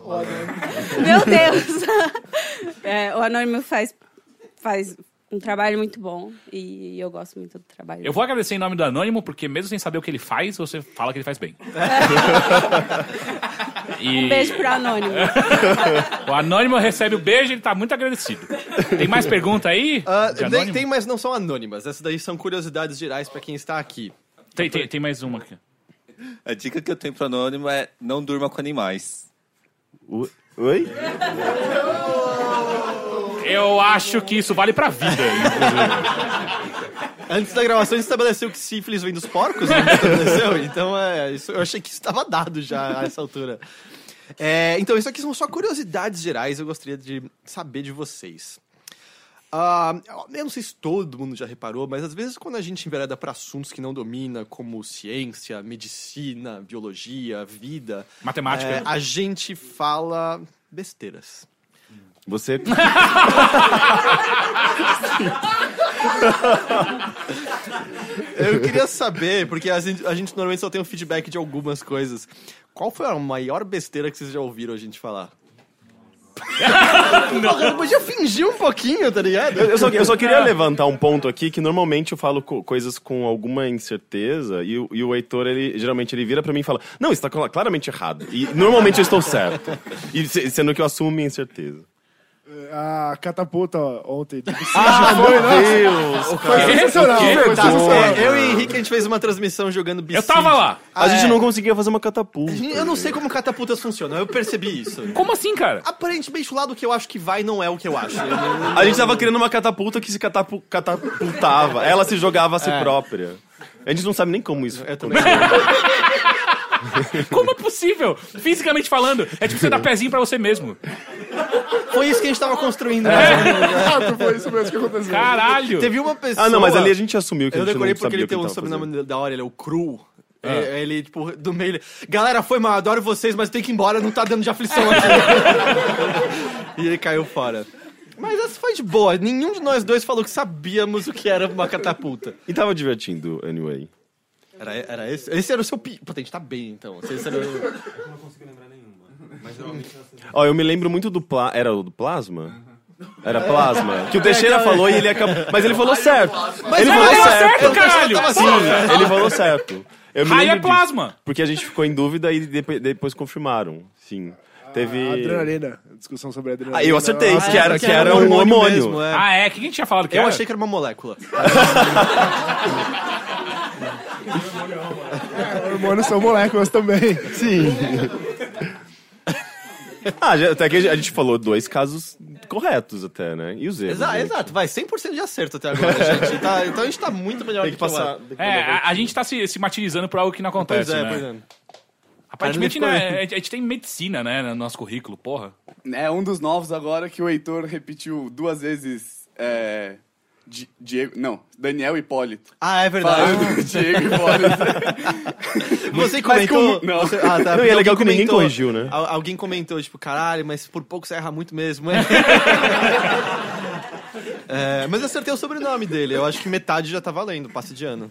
Meu Deus! (laughs) É, o Anônimo faz, faz um trabalho muito bom e eu gosto muito do trabalho. Eu vou agradecer em nome do Anônimo, porque mesmo sem saber o que ele faz, você fala que ele faz bem. E (laughs) Um beijo pro Anônimo. (laughs) o Anônimo recebe o beijo e ele tá muito agradecido. Tem mais pergunta aí? De tem, mas não são anônimas. Essas daí são curiosidades gerais pra quem está aqui. Tem, tem, tem mais uma aqui. A dica que eu tenho pro anônimo é não durma com animais. Oi? (laughs) Eu acho que isso vale pra vida. Antes da gravação, a gente estabeleceu que sífilis vem dos porcos, né? estabeleceu? Então, é, isso, eu achei que isso estava dado já a essa altura. É, então, isso aqui são só curiosidades gerais, eu gostaria de saber de vocês. Ah, eu não sei se todo mundo já reparou, mas às vezes quando a gente envereda para assuntos que não domina, como ciência, medicina, biologia, vida... Matemática. é, a gente fala besteiras. Você. (laughs) Eu queria saber, porque a gente, a gente normalmente só tem um feedback de algumas coisas. Qual foi a maior besteira que vocês já ouviram a gente falar? Porra, eu podia fingir um pouquinho, tá ligado? Eu, eu só, eu só queria levantar um ponto aqui que normalmente eu falo co- coisas com alguma incerteza e, o- e o Heitor, ele, geralmente, ele vira pra mim e fala: Não, isso tá cla- claramente errado. E normalmente eu estou certo. E se- sendo que eu assumo minha incerteza. A catapulta ontem. (laughs) Ah, foi, meu. Deus, Foi sensacional. Que Foi sensacional. É, eu e Henrique, a gente fez uma transmissão jogando BC. Eu tava lá. A gente é. não conseguia fazer uma catapulta. Eu não sei como catapultas funcionam, eu percebi isso. Como assim, cara? Aparentemente, o lado que eu acho que vai não é o que eu acho. A gente tava criando uma catapulta que se catapu- catapultava. Ela se jogava a si É. própria. A gente não sabe nem como isso. Eu também. (laughs) (laughs) Como é possível? Fisicamente falando, é tipo você dar pezinho pra você mesmo. Foi isso que a gente tava construindo. É. né? Exato, foi isso mesmo que aconteceu. Caralho! Teve uma pessoa. Ah, não, mas ali a gente assumiu que Eu a gente decorei não porque sabia ele tem um sobrenome da hora, ele é o Cru. Ah. É, Ele, tipo, do meio. ele, Galera, foi mal, adoro vocês, mas tem que ir embora, não tá dando de aflição (laughs) aqui. e ele caiu fora. Mas essa foi de boa. Nenhum de nós dois falou que sabíamos o que era uma catapulta. E tava divertindo, anyway. Era, era esse? Esse era o seu pi. Pô, a gente tá bem, então. Esse era o... (laughs) não consigo lembrar nenhuma. Mas normalmente elas Ó, eu me lembro muito do pla... Era o do plasma? Era plasma. (laughs) Que o Teixeira falou e ele acabou. Mas ele falou certo. Mas ele falou certo. certo, caralho! Sim, ele falou certo. Eu me Raio lembro é plasma. disso, porque a gente ficou em dúvida e depois, depois confirmaram. Sim. Teve. Adrenalina. Discussão sobre adrenalina. Ah, eu acertei, Nossa, que era, que era um hormônio hormônio. mesmo, é. Ah, é? O que a gente tinha falado que Eu era? achei que era uma molécula. (laughs) Hormônios são moléculas também. Sim. ah, já- até que a gente falou dois casos corretos até, né? E os erros. Exato, né? exato. Vai, 100% de acerto até agora, (laughs) gente. Tá- então a gente tá muito melhor Tem do que passar. tem que É, a, a gente tá se, se martirizando por algo que não acontece, Pois é, né? pois é. Aparentemente, Ficou- né, a gente a gente tem medicina, né, no nosso currículo, porra. É um dos novos agora que o Heitor repetiu duas vezes. É, Di- Diego. Não, Daniel Hipólito. Ah, é verdade. Falando (laughs) Diego Hipólito. Você comentou. como- não. você- ah, tá, Não, e é legal alguém que ninguém comentou- corrigiu, né? al- Alguém comentou, tipo, caralho, mas por pouco você erra muito mesmo. é. (laughs) É, mas eu acertei o sobrenome dele. Eu acho que metade já tá valendo, passe de ano.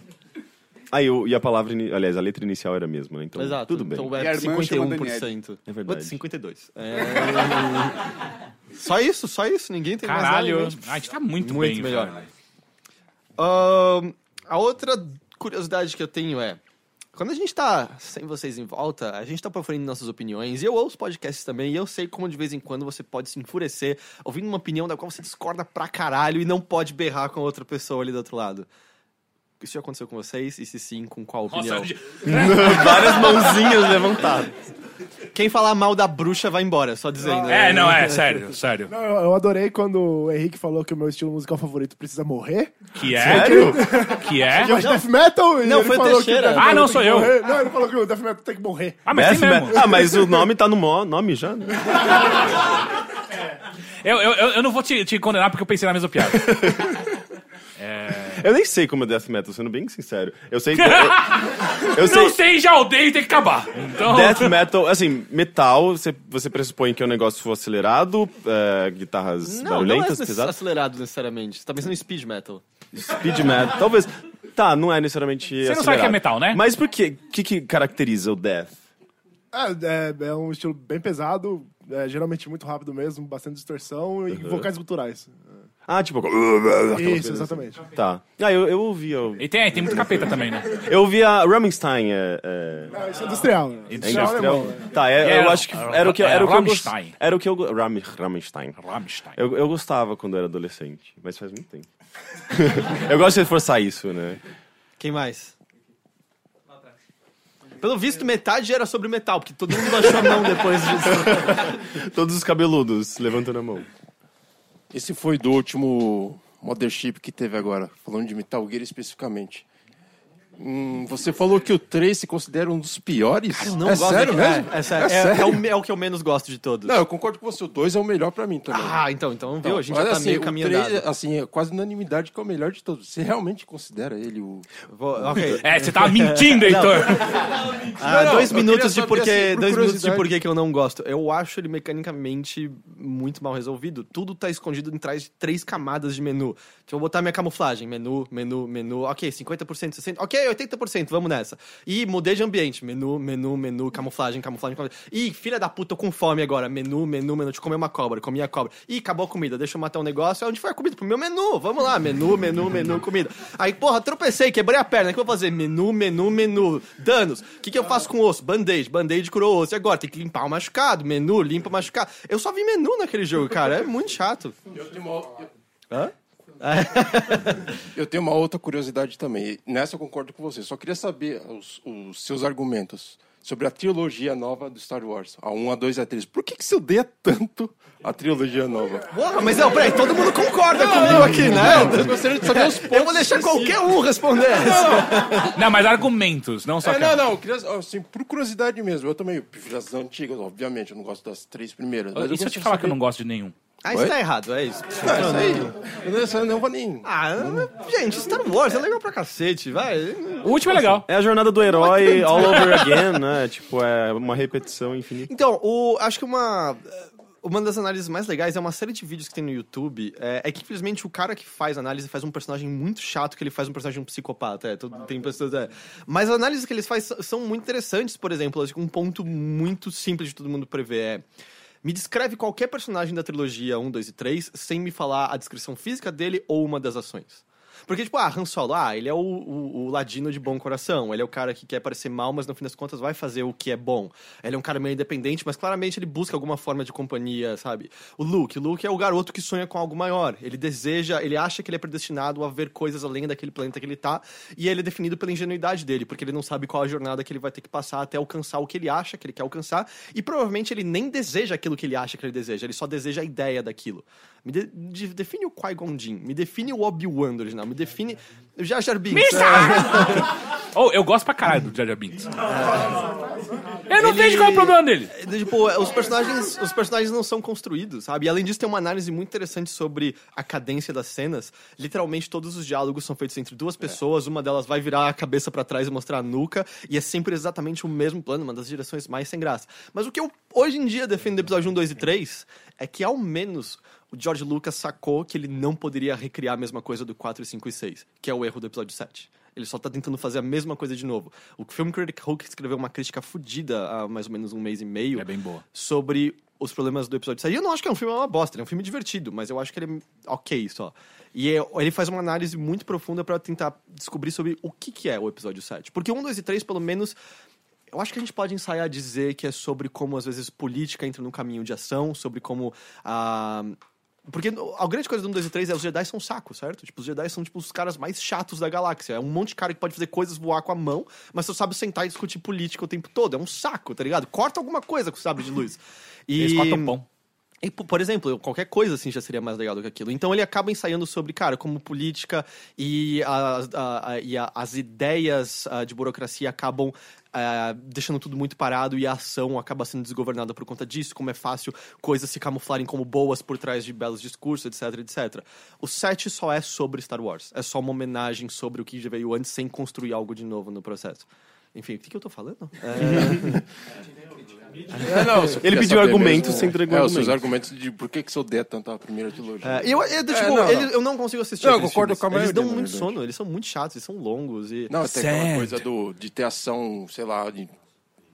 Ah, e, o- e a palavra, aliás, a letra inicial era a mesma, né? Então, Exato. tudo bem. Então é irmã chama 51%. É verdade. Putz, 52. É... (laughs) só isso, só isso. Ninguém tem mais nada. Caralho, mente. a gente tá muito, Muito bem. melhor. Ahn, a outra curiosidade que eu tenho é. Quando a gente tá sem vocês em volta, a gente tá proferindo nossas opiniões, e eu ouço podcasts também, e eu sei como de vez em quando você pode se enfurecer ouvindo uma opinião da qual você discorda pra caralho e não pode berrar com a outra pessoa ali do outro lado. Isso já aconteceu com vocês? E se sim, com qual opinião? Nossa, (laughs) (laughs) Várias mãozinhas levantadas. Quem falar mal da bruxa vai embora, só dizendo. É, não, é, sério, sério. Não, eu, eu adorei quando o Henrique falou que o meu estilo musical favorito precisa morrer. Que é? Sério? Que é? Que é o death metal? e Não, ele foi falou que o Teixeira. death metal Ah, não, tem sou que eu. morrer. Não, ele falou que o death metal tem que morrer. Ah, mas Death mesmo. Metal. Ah, mas o nome tá no mo- nome já, né? Eu, eu, eu eu não vou te, te condenar porque eu pensei na mesma piada. (laughs) Eu nem sei como é Death Metal, sendo bem sincero. Eu sei. Eu, (laughs) eu sei. Não sei, já odeio e tem que acabar. Então... Death Metal, assim, metal, você, você pressupõe que é um negócio acelerado, é, guitarras Não, não é barulhentas, necess- pesadas. acelerado necessariamente. Você tá pensando em speed metal. Speed metal, talvez. Tá, não é necessariamente Você não sabe acelerado. que é metal, né? Mas por quê? O que, que caracteriza o Death? É, é, é um estilo bem pesado, é, geralmente muito rápido mesmo, bastante distorção e Uhum. vocais guturais. Ah, tipo... aquela Isso, coisa exatamente. assim. Tá. Ah, eu, eu ouvi... Eu, E tem, tem muito capeta também, né? (laughs) eu ouvi a Rammstein, é... é... Ah, isso é industrial. né? É Industrial industrial? alemão, né? Tá, é- É, eu acho que era o que, era o que eu gos- Rammstein. Era o que eu... Rammstein. Rammstein. Eu, eu gostava quando era adolescente, mas faz muito tempo. (laughs) eu gosto de reforçar isso, né? Quem mais? Pelo visto, metade era sobre metal, porque todo mundo baixou a mão depois disso. (laughs) Todos os cabeludos levantando a mão. Esse foi do último Mothership que teve agora, falando de Metal Gear especificamente. Hum, você falou que o 3 se considera um dos piores? Cara, eu não é gosto sério daquele- mesmo? É, é sério. É, é o, me- é o que eu menos gosto de todos. Não, eu concordo com você. O 2 é o melhor pra mim também. Ah, então, então, viu? A gente já tá assim, meio o caminho três, andado. assim, é quase unanimidade que é o melhor de todos. Você realmente considera ele o... Vou- ok. (laughs) É, você tava (laughs) mentindo, Heitor. Ah, dois minutos de porquê, assim, por dois minutos de porquê que eu não gosto. Eu acho ele mecanicamente muito mal resolvido. Tudo tá escondido em trás de três camadas de menu. Deixa eu botar minha camuflagem. Menu, menu, menu. Ok, 50%, 60%. Ok, 80%, vamos nessa. E mudei de ambiente. Menu, menu, menu, camuflagem, camuflagem, camuflagem. Ih, filha da puta, tô com fome agora. Menu, menu, menu. Deixa eu comer uma cobra. Comi a cobra. Ih, acabou a comida. Deixa eu matar um negócio. Onde foi a comida? Pro meu menu. Vamos lá. Menu, menu, menu, comida. Aí, porra, tropecei, quebrei a perna. O que eu vou fazer? Menu, menu, menu. Danos. O que, que eu faço com osso? Band-aid. Band-aid curou osso. E agora? Tem que limpar o machucado. Menu, limpa o machucado. Eu só vi menu naquele jogo, cara. É muito chato. Hã? Eu tenho uma outra curiosidade também. Nessa eu concordo com você. Só queria saber os, os seus argumentos sobre a trilogia nova do Star Wars. A 1, a 2 e a 3. Por que, que você odeia tanto a trilogia nova? Porra, mas não, peraí, todo mundo concorda comigo aqui, né? Não, eu gostaria de saber os pontos Eu vou deixar qualquer um responder essa. Não, mas argumentos, não só É, não, não, eu queria, assim, por curiosidade mesmo. Eu também prefiro as antigas, obviamente. Eu não gosto das três primeiras. mas E se eu gosto te falar que eu saber- não gosto de nenhum? Ah, isso tá errado, é isso. Ah, isso aí. Eu não, eu não vou nem. Ah, gente, Star Wars é legal pra cacete, vai. O último é legal. É a jornada do herói all (laughs) over again, né? Tipo, é uma repetição infinita. Então, o, acho que uma. Uma das análises mais legais é uma série de vídeos que tem no YouTube. É, é que, infelizmente, o cara que faz análise faz um personagem muito chato, que ele faz um personagem um psicopata. É, todo- tem pessoas. É. Mas as análises que eles fazem são muito interessantes, por exemplo. Um ponto muito simples de todo mundo prever é. Me descreve qualquer personagem da trilogia 1, 2 e 3 sem me falar a descrição física dele ou uma das ações. Porque, tipo, ah, Han Solo, ah, ele é o, o, o ladino de bom coração. Ele é o cara que quer parecer mal, mas no fim das contas vai fazer o que é bom. Ele é um cara meio independente, mas claramente ele busca alguma forma de companhia, sabe? O Luke, o Luke é o garoto que sonha com algo maior. Ele deseja, ele acha que ele é predestinado a ver coisas além daquele planeta que ele tá, e ele é definido pela ingenuidade dele, porque ele não sabe qual a jornada que ele vai ter que passar até alcançar o que ele acha que ele quer alcançar, e provavelmente ele nem deseja aquilo que ele acha que ele deseja, ele só deseja a ideia daquilo. Me de- de- define o Qui-Gon Jinn, me define o Obi-Wan do original, me define o Jar Jar Binks. Missa! (laughs) Oh, eu gosto pra caralho do Jar Jar Binks. Eu não vejo qual é o problema dele. Tipo, os personagens, os personagens não são construídos, sabe? E além disso, tem uma análise muito interessante sobre a cadência das cenas. Literalmente, todos os diálogos são feitos entre duas pessoas, uma delas vai virar a cabeça pra trás e mostrar a nuca, e é sempre exatamente o mesmo plano, uma das direções mais sem graça. Mas o que eu hoje em dia defendo do episódio 1, 2 e 3 é que ao menos o George Lucas sacou que ele não poderia recriar a mesma coisa do 4, 5 e 6, que é o erro do episódio 7. Ele só tá tentando fazer a mesma coisa de novo. O Film Critic Hulk escreveu uma crítica fodida há mais ou menos um mês e meio. É bem boa. Sobre os problemas do episódio 7. E eu não acho que é um filme uma bosta, é um filme divertido, mas eu acho que ele é ok só. E é- ele faz uma análise muito profunda pra tentar descobrir sobre o que, que é o episódio 7. Porque 1, 2 e 3, pelo menos, eu acho que a gente pode ensaiar dizer que é sobre como, às vezes, política entra num caminho de ação, sobre como a Porque a grande coisa do 1, 2 e 3 é os Jedi são saco, certo? Tipo, os Jedi são tipo os caras mais chatos da galáxia. É um monte de cara que pode fazer coisas voar com a mão, mas você sabe sentar e discutir política o tempo todo. É um saco, tá ligado? Corta alguma coisa com o sabre de luz. E... Eles cortam pão. E, po- por exemplo, qualquer coisa assim já seria mais legal do que aquilo. Então ele acaba ensaiando sobre, cara, como política e as, a- a- e a- as ideias ah, de burocracia acabam ah, deixando tudo muito parado e a ação acaba sendo desgovernada por conta disso, como é fácil coisas se camuflarem como boas por trás de belos discursos, etc, etc. O 7 só é sobre Star Wars. É só uma homenagem sobre o que já veio antes, sem construir algo de novo no processo. Enfim, o que, que eu tô falando? É... (laughs) (laughs) É, não, Ele pediu argumentos, mesmo. você entregou é, os seus argumentos. argumentos de por que, que você odeia tanto a primeira trilogia. É, eu, eu, tipo, É, não, ele- não. eu não consigo assistir. Não, eu concordo filmes. com a Eles maioria, dão na muito sono, eles são muito chatos, eles são longos. E... Não, tem aquela coisa do, de ter ação, sei lá, de,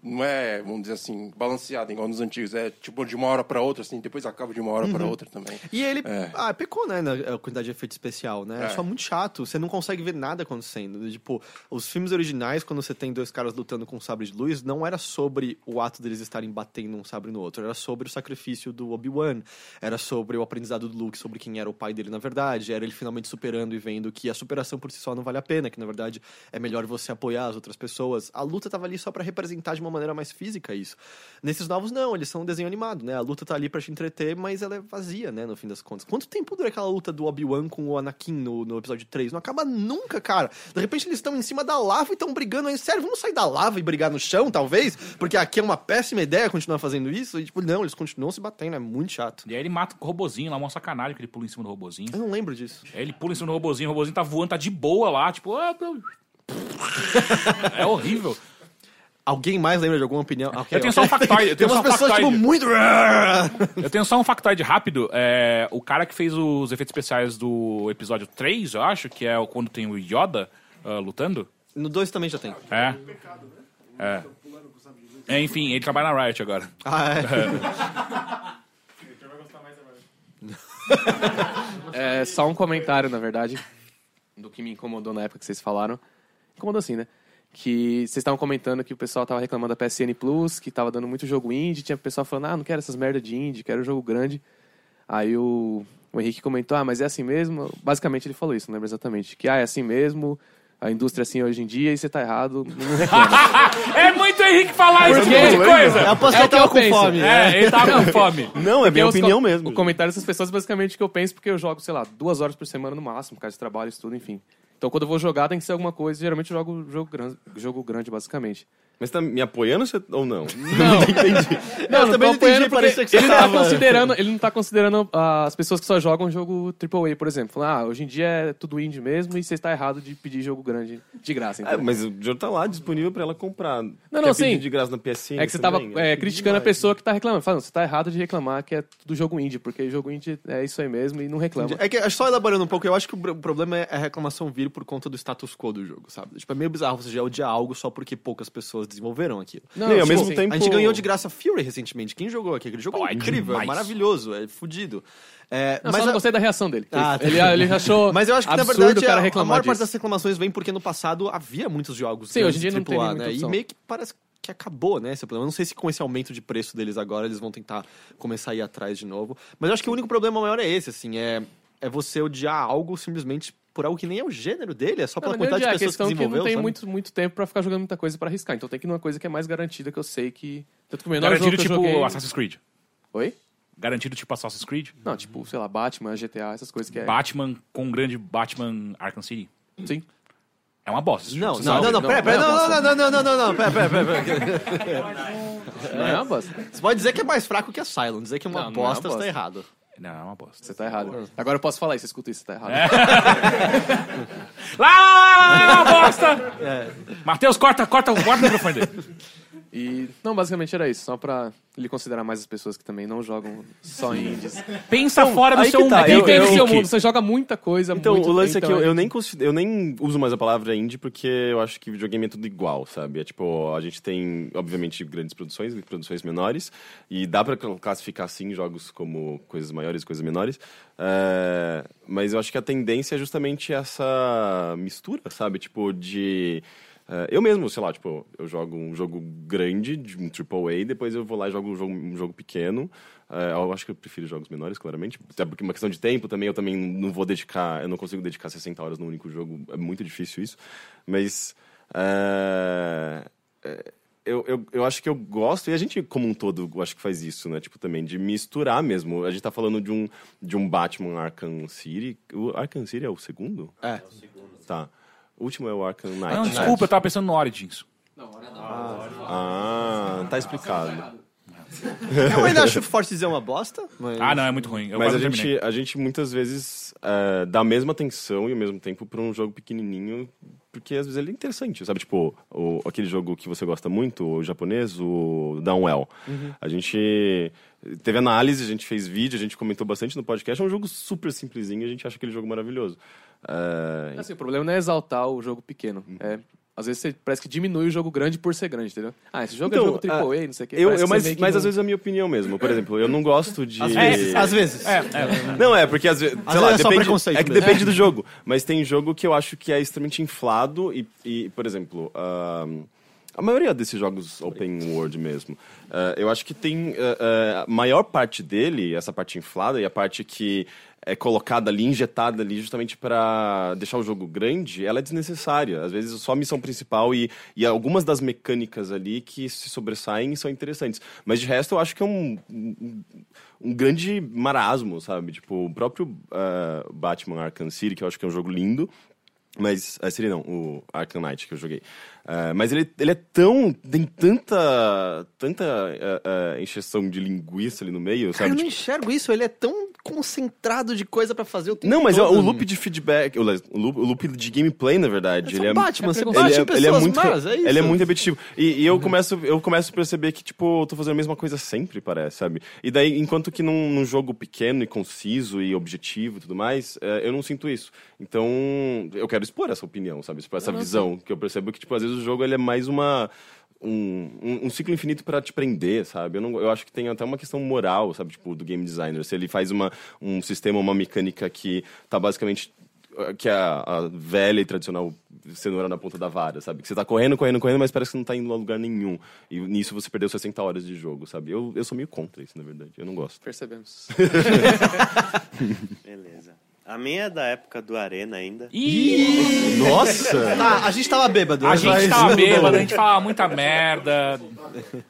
não é, vamos dizer assim, balanceada, igual nos antigos. É tipo de uma hora pra outra, assim, depois acaba de uma hora pra Uhum. outra também. E ele É. ah, pecou, né, na quantidade de efeito especial, né? É. É. só muito chato. Você não consegue ver nada acontecendo. Tipo, os filmes originais, quando você tem dois caras lutando com um sabre de luz, não era sobre o ato deles estarem batendo um sabre no outro. Era sobre o sacrifício do Obi-Wan. Era sobre o aprendizado do Luke, sobre quem era o pai dele na verdade. Era ele finalmente superando e vendo que a superação por si só não vale a pena, que na verdade é melhor você apoiar as outras pessoas. A luta tava ali só pra representar de uma maneira mais física isso. Nesses novos, não, eles são um desenho animado, né? A luta tá ali pra te entreter, mas ela é vazia, né, no fim das contas. Quanto tempo dura aquela luta do Obi-Wan com o Anakin no, no episódio 3? Não acaba nunca, cara. De repente eles estão em cima da lava e estão brigando aí. Sério, vamos sair da lava e brigar no chão, talvez? Porque aqui é uma péssima ideia continuar fazendo isso. E, tipo, não, eles continuam se batendo, é muito chato. E aí ele mata o robozinho lá, uma sacanagem que ele pula em cima do robozinho. Eu não lembro disso. Aí ele pula em cima do robozinho, o robozinho tá voando, tá de boa lá, tipo... ah, tô- (laughs) é horrível. Alguém mais lembra de alguma opinião? Ok, Eu tenho ok. só um factoide. Eu (laughs) Tem tenho só umas um pessoas, tipo, factoide. muito... Eu tenho só um factoide rápido. É, o cara que fez os efeitos especiais do episódio 3, eu acho, que é o- quando tem o Yoda ah, lutando. No 2 também já tem. É. É. É, enfim, ele trabalha na Riot agora. Ah, (laughs) É só um comentário, na verdade, do que me incomodou na época que vocês falaram. Incomodou assim, né? Que vocês estavam comentando que o pessoal tava reclamando da PSN Plus, que tava dando muito jogo indie, tinha pessoal falando, ah, não quero essas merda de indie, quero jogo grande. Aí o, o Henrique comentou, ah, mas é assim mesmo? Basicamente ele falou isso, não lembro exatamente. Que, ah, é assim mesmo, a indústria é assim hoje em dia e você tá errado, não reclama. (laughs) é muito Henrique falar esse tipo de coisa. É o que eu penso. É, ele tava com fome. (laughs) Não, é Porque minha os opinião co- mesmo. O comentário dessas pessoas basicamente que eu penso porque eu jogo, sei lá, duas horas por semana no máximo, por causa de trabalho, estudo, enfim. Então quando eu vou jogar tem que ser alguma coisa, geralmente eu jogo jogo grande, jogo grande basicamente. Mas tá me apoiando você- ou não? Não. (laughs) entendi. Não, Eu também não tô apoiando entendi, parecia que você ele não tá tava- considerando, ele não tá considerando ah, as pessoas que só jogam jogo AAA, por exemplo. Falando, ah, hoje em dia é tudo indie mesmo e você está errado de pedir jogo grande de graça. É, entendeu? mas o jogo tá lá disponível pra ela comprar. Não, Quer não, sim. de graça na PSN É que você tava também? é, criticando a demais. pessoa que tá reclamando. Falando, você tá errado de reclamar que é tudo jogo indie, porque jogo indie é isso aí mesmo e não reclama. É que, só elaborando um pouco, eu acho que o pro- problema é a reclamação vir por conta do status quo do jogo, sabe? Tipo, é meio bizarro você já odiar algo só porque poucas pessoas desenvolveram aquilo. Não, E ao Tipo, mesmo tempo- A gente ganhou de graça Fury recentemente. Quem jogou aqui? Aquele jogo Pô, é é incrível, é demais. maravilhoso, é fudido. É, Não, mas só não a- gostei da reação dele. Ah, ele, ele achou (laughs) Mas eu acho que, absurdo na verdade, o cara a, a reclamar maior disso. parte das reclamações vem porque no passado havia muitos jogos Sim, hoje em dia não tem AAA, né? E meio que parece que acabou, né, esse problema. Eu não sei se com esse aumento de preço deles agora eles vão tentar começar a ir atrás de novo. Mas eu acho que o único problema maior é esse, assim, é, é você odiar algo simplesmente por algo que nem é o gênero dele, é só pela Não, quantidade é de a pessoas que questão que desenvolveu, não tem sabe? muito, muito tempo pra ficar jogando muita coisa pra arriscar. Então tem que ir numa coisa que é mais garantida, que eu sei que... Tanto que o menor Garantido jogo que eu tipo joguei... Assassin's Creed. Oi? Garantido tipo Assassin's Creed. Não, tipo, sei lá, Batman, GTA, essas coisas que é... Batman com o grande Batman Arkham City. Sim. É uma bosta. Não, não, não, não, pera, pera, não, não, não, não, não, não, não, pera, pera, pera. Não é uma bosta. Você pode dizer que é mais fraco que a Silent, dizer que é uma Não, não é uma bosta, você tá errado. Não, é uma bosta. Você tá errado. Agora eu posso falar isso, escuta isso, você tá errado. (laughs) Lá, lá, lá, lá, lá, bosta! É. Matheus, corta, corta, corta o microfone dele. E, não, basicamente era isso, só pra ele considerar mais as pessoas que também não jogam só indies. Pensa fora do seu tá. É eu- eu- seu mundo, você joga muita coisa, Então, muito o lance é que eu, então eu, nem considero, eu nem uso mais a palavra indie porque eu acho que videogame é tudo igual, sabe? É tipo, a gente tem, obviamente, grandes produções e produções menores, e dá pra cl- classificar, sim, jogos como coisas maiores e coisas menores, é, mas eu acho que a tendência é justamente essa mistura, sabe? Tipo, de É, eu mesmo, sei lá, tipo, eu jogo um jogo grande, de um AAA, depois eu vou lá e jogo um jogo, um jogo pequeno. É, eu acho que eu prefiro jogos menores, claramente. Até porque é uma questão de tempo também, eu também não vou dedicar, eu não consigo dedicar 60 horas num único jogo, é muito difícil isso. Mas. é, é, eu, eu, eu acho que eu gosto, e a gente, como um todo, eu acho que faz isso, né? Tipo, também, de misturar mesmo. A gente tá falando de um, de um Batman Arkham City. O Arkham City é o segundo? É. Tá. O último é o Arkham Knight. Não, desculpa, eu tava pensando no Origins. Ah, tá explicado. Eu ainda acho Forte dizer uma bosta, mas... Ah, não, é muito ruim. Eu Mas a não gente, terminei. a gente muitas vezes é, dá a mesma atenção e ao mesmo tempo pra um jogo pequenininho, porque às vezes ele é interessante, sabe? Tipo, o, aquele jogo que você gosta muito, o japonês, o Downwell. Uhum. A gente teve análise, a gente fez vídeo, a gente comentou bastante no podcast. É um jogo super simplesinho, a gente acha aquele jogo maravilhoso. É, Assim, o problema não é exaltar o jogo pequeno. É, às vezes você parece que diminui o jogo grande por ser grande, entendeu? Ah, esse jogo é jogo ah, AAA, não sei o quê. Eu, eu, que mas que mas não- às vezes é a minha opinião mesmo. Por exemplo, eu não gosto de. Às vezes, às vezes. É, é. Não, é, porque às vezes. Às sei lá, vezes é só depende, preconceito é que mesmo. depende do jogo. Mas tem jogo que eu acho que é extremamente inflado e, e, por exemplo. ahn, a maioria desses jogos open world mesmo, ah, eu acho que tem ah, ah, a maior parte dele, essa parte inflada e a parte que é colocada ali, injetada ali justamente para deixar o jogo grande, ela é desnecessária. Às vezes só a missão principal e, e algumas das mecânicas ali que se sobressaem são interessantes. Mas de resto eu acho que é um, um, um grande marasmo, sabe? Tipo, o próprio ah, Batman Arkham City, que eu acho que é um jogo lindo, mas, uh, seria não, o Arkham Knight que eu joguei. Ah, mas ele, ele é tão. tem tanta. tanta ah, ah, encheção de linguiça ali no meio, Cara, sabe? eu não Tipo, enxergo isso, ele é tão concentrado de coisa pra fazer o tempo não, mas é todo. o loop de feedback, o loop, o loop de gameplay, na verdade. É ele é, Batman, você ele bate é, ele é muito, más, é isso. Ele é muito repetitivo. E, e eu, começo, eu começo a perceber que, tipo, eu tô fazendo a mesma coisa sempre, parece, sabe? E daí, enquanto que num, num jogo pequeno e conciso e objetivo e tudo mais, eh, eu não sinto isso. Então, eu quero expor essa opinião, sabe? Expor essa Não, não, visão. Que eu percebo que, tipo, às vezes o jogo ele é mais uma um, um, um ciclo infinito para te prender, sabe? Eu, não, eu acho que tem até uma questão moral, sabe? Tipo, do game designer. Se ele faz uma, um sistema, uma mecânica que tá basicamente que é a, a velha e tradicional cenoura na ponta da vara, sabe? Que você tá correndo, correndo, correndo, mas parece que não tá indo a lugar nenhum. E nisso você perdeu 60 horas de jogo, sabe? Eu, eu sou meio contra isso, na verdade. Eu não gosto. Percebemos. (laughs) Beleza. A minha é da época do Arena ainda. Ih! Nossa! Tá, a gente tava bêbado. A né? gente tava bêbado, a gente falava muita merda.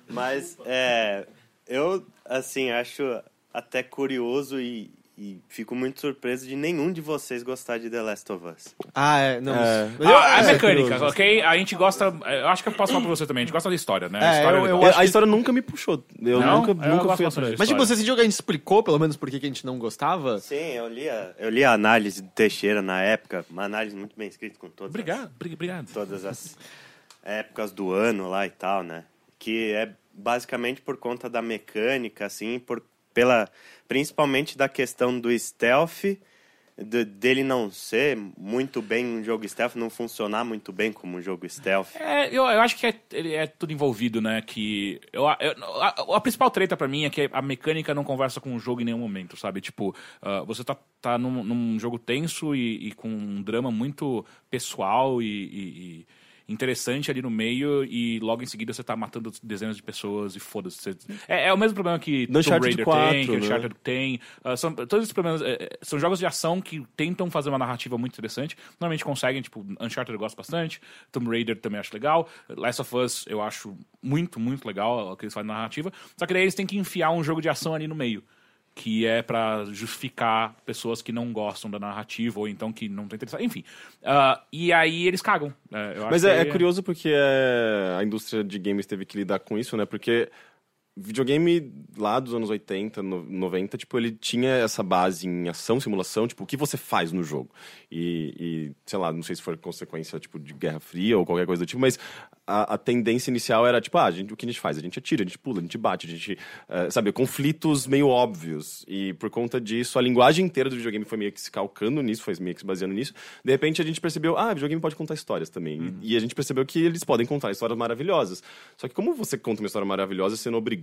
Mas, é. Eu, assim, acho até curioso e, e fico muito surpreso de nenhum de vocês gostar de The Last of Us. Ah, é, não. É. Mas eu- Ah, a é, mecânica, ok? A gente gosta. Eu acho que eu posso falar pra você também. A gente gosta da história, né? A É, história eu- é eu a história nunca me puxou. Eu Não? nunca, Eu nunca fui atrás. Mas, tipo, você sentiu que a gente explicou, pelo menos, por que que a gente não gostava? Sim, eu li a, eu li a análise do Teixeira na época, uma análise muito bem escrita com todas Obrigado, bri- obrigado. as, todas as épocas do ano lá e tal, né? Que é basicamente por conta da mecânica, assim, por, pela, principalmente da questão do stealth, de- dele não ser muito bem um jogo stealth, não funcionar muito bem como um jogo stealth. É, eu, eu acho que é, é tudo envolvido, né? Que. Eu, eu- a, a principal treta pra mim é que a mecânica não conversa com o jogo em nenhum momento, sabe? Tipo, ah, você tá, tá num, num jogo tenso e, e com um drama muito pessoal e. e- e interessante ali no meio e logo em seguida você tá matando dezenas de pessoas e foda-se. Você- É, é o mesmo problema que No Tomb Raider 4, tem, que né? Uncharted tem. Ah, são, todos esses problemas é, é, são jogos de ação que tentam fazer uma narrativa muito interessante. Normalmente conseguem, tipo, Uncharted eu gosto bastante, Tomb Raider também acho legal, Last of Us eu acho muito, muito legal o que eles fazem na narrativa. Só que daí eles têm que enfiar um jogo de ação ali no meio. Que é pra justificar pessoas que não gostam da narrativa ou então que não estão interessadas. Enfim. Ah, e aí eles cagam. É, eu acho Mas é, é curioso porque é, a indústria de games teve que lidar com isso, né? Porque videogame lá dos anos 80, no- 90, tipo, ele tinha essa base em ação, simulação, tipo, o que você faz no jogo. E, e, sei lá, não sei se foi consequência, tipo, de Guerra Fria ou qualquer coisa do tipo, mas a, a tendência inicial era, tipo, ah, a gente, o que a gente faz? A gente atira, a gente pula, a gente bate, a gente, eh, sabe, conflitos meio óbvios. E por conta disso, a linguagem inteira do videogame foi meio que se calcando nisso, foi meio que se baseando nisso. De repente, a gente percebeu, ah, videogame pode contar histórias também. E, e a gente percebeu que eles podem contar histórias maravilhosas. Só que como você conta uma história maravilhosa sendo obrigado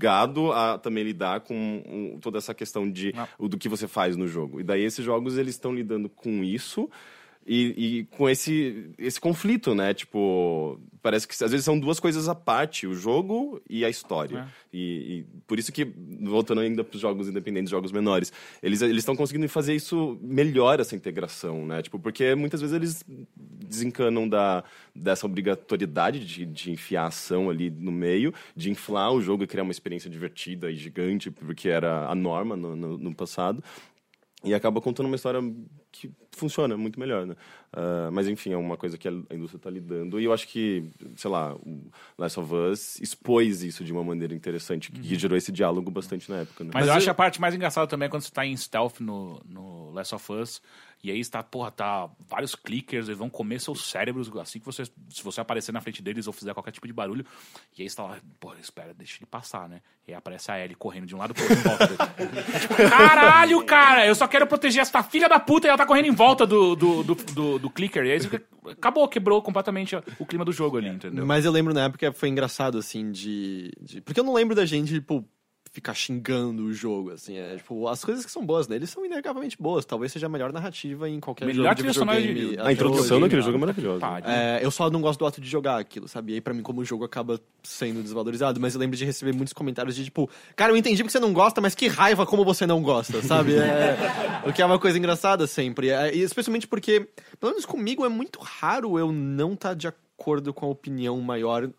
a também lidar com um, toda essa questão de o, do que você faz no jogo. E daí esses jogos, eles estão lidando com isso E, e com esse, esse conflito, né? Tipo, parece que às vezes são duas coisas à parte, o jogo e a história. E, e por isso que, voltando ainda para os jogos independentes, jogos menores, eles eles estão conseguindo fazer isso melhor, essa integração, né? Tipo, porque muitas vezes eles desencanam da, dessa obrigatoriedade de, de enfiar ação ali no meio, de inflar o jogo e criar uma experiência divertida e gigante, porque era a norma no, no, no passado. E acaba contando uma história que funciona muito melhor, né? Ah, mas enfim, é uma coisa que a indústria está lidando. E eu acho que, sei lá, o Last of Us expôs isso de uma maneira interessante, que gerou esse diálogo bastante na época, né? Mas, eu acho a parte mais engraçada também é quando você tá em stealth no, no Last of Us. E aí está, porra, tá vários clickers, eles vão comer seus cérebros assim que você. Se você aparecer na frente deles ou fizer qualquer tipo de barulho. E aí está lá, porra, espera, deixa ele passar, né? E aí aparece a Ellie correndo de um lado pro outro em volta dele. (laughs) tipo, caralho, cara, eu só quero proteger essa filha da puta e ela tá correndo em volta do, do, do, do, do clicker. E aí acabou, quebrou completamente o clima do jogo ali, entendeu? Mas eu lembro na época foi engraçado, assim, de, de- Porque eu não lembro da gente, tipo, ficar xingando o jogo, assim. É, tipo, as coisas que são boas nele são inegavelmente boas. Talvez seja a melhor narrativa em qualquer Melhor jogo de trilha sonora de-. A até introdução daquele jogo é maravilhosa. É, eu só não gosto do ato de jogar aquilo, sabe? E aí, pra mim, como o jogo acaba sendo desvalorizado. Mas eu lembro de receber muitos comentários de, tipo... Cara, eu entendi porque você não gosta, mas que raiva como você não gosta, sabe? É, (laughs) o que é uma coisa engraçada sempre. É, e especialmente porque, pelo menos comigo, é muito raro eu não estar de acordo com a opinião maior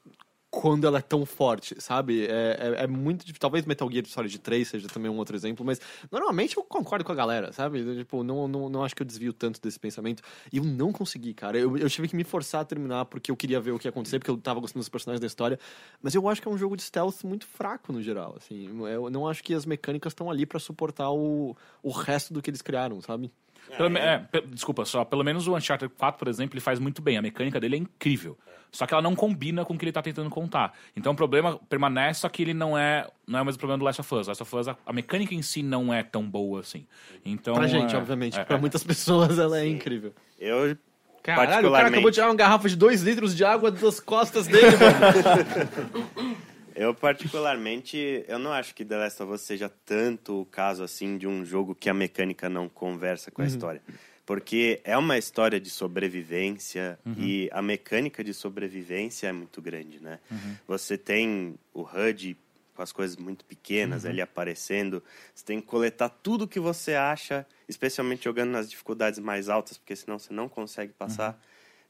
quando ela é tão forte, sabe? É, é, é muito difícil. Talvez Metal Gear Solid 3 seja também um outro exemplo, mas normalmente eu concordo com a galera, sabe? Tipo, não, não, não acho que eu desvio tanto desse pensamento. E eu não consegui, cara. Eu, eu tive que me forçar a terminar porque eu queria ver o que ia acontecer, porque eu tava gostando dos personagens da história. Mas eu acho que é um jogo de stealth muito fraco no geral, assim. Eu não acho que as mecânicas estão ali pra suportar o, o resto do que eles criaram, sabe? Pelo me- é, pe- desculpa, só. Pelo menos o Uncharted 4, por exemplo, ele faz muito bem. A mecânica dele é incrível. Só que ela não combina com o que ele tá tentando contar. Então o problema permanece, só que ele não é, não é o mesmo problema do Last of Us. Last of Us, a, a mecânica em si não é tão boa assim. Então, pra gente, é- obviamente. é- pra é. muitas pessoas ela é incrível. Eu, Caralho, o cara acabou de tirar uma garrafa de 2 litros de água das costas dele, mano. (laughs) Eu, particularmente, eu não acho que The Last of Us seja tanto o caso, assim, de um jogo que a mecânica não conversa com a Uhum. história. Porque é uma história de sobrevivência Uhum. e a mecânica de sobrevivência é muito grande, né? Uhum. Você tem o HUD com as coisas muito pequenas Uhum. ali aparecendo. Você tem que coletar tudo que você acha, especialmente jogando nas dificuldades mais altas, porque senão você não consegue passar.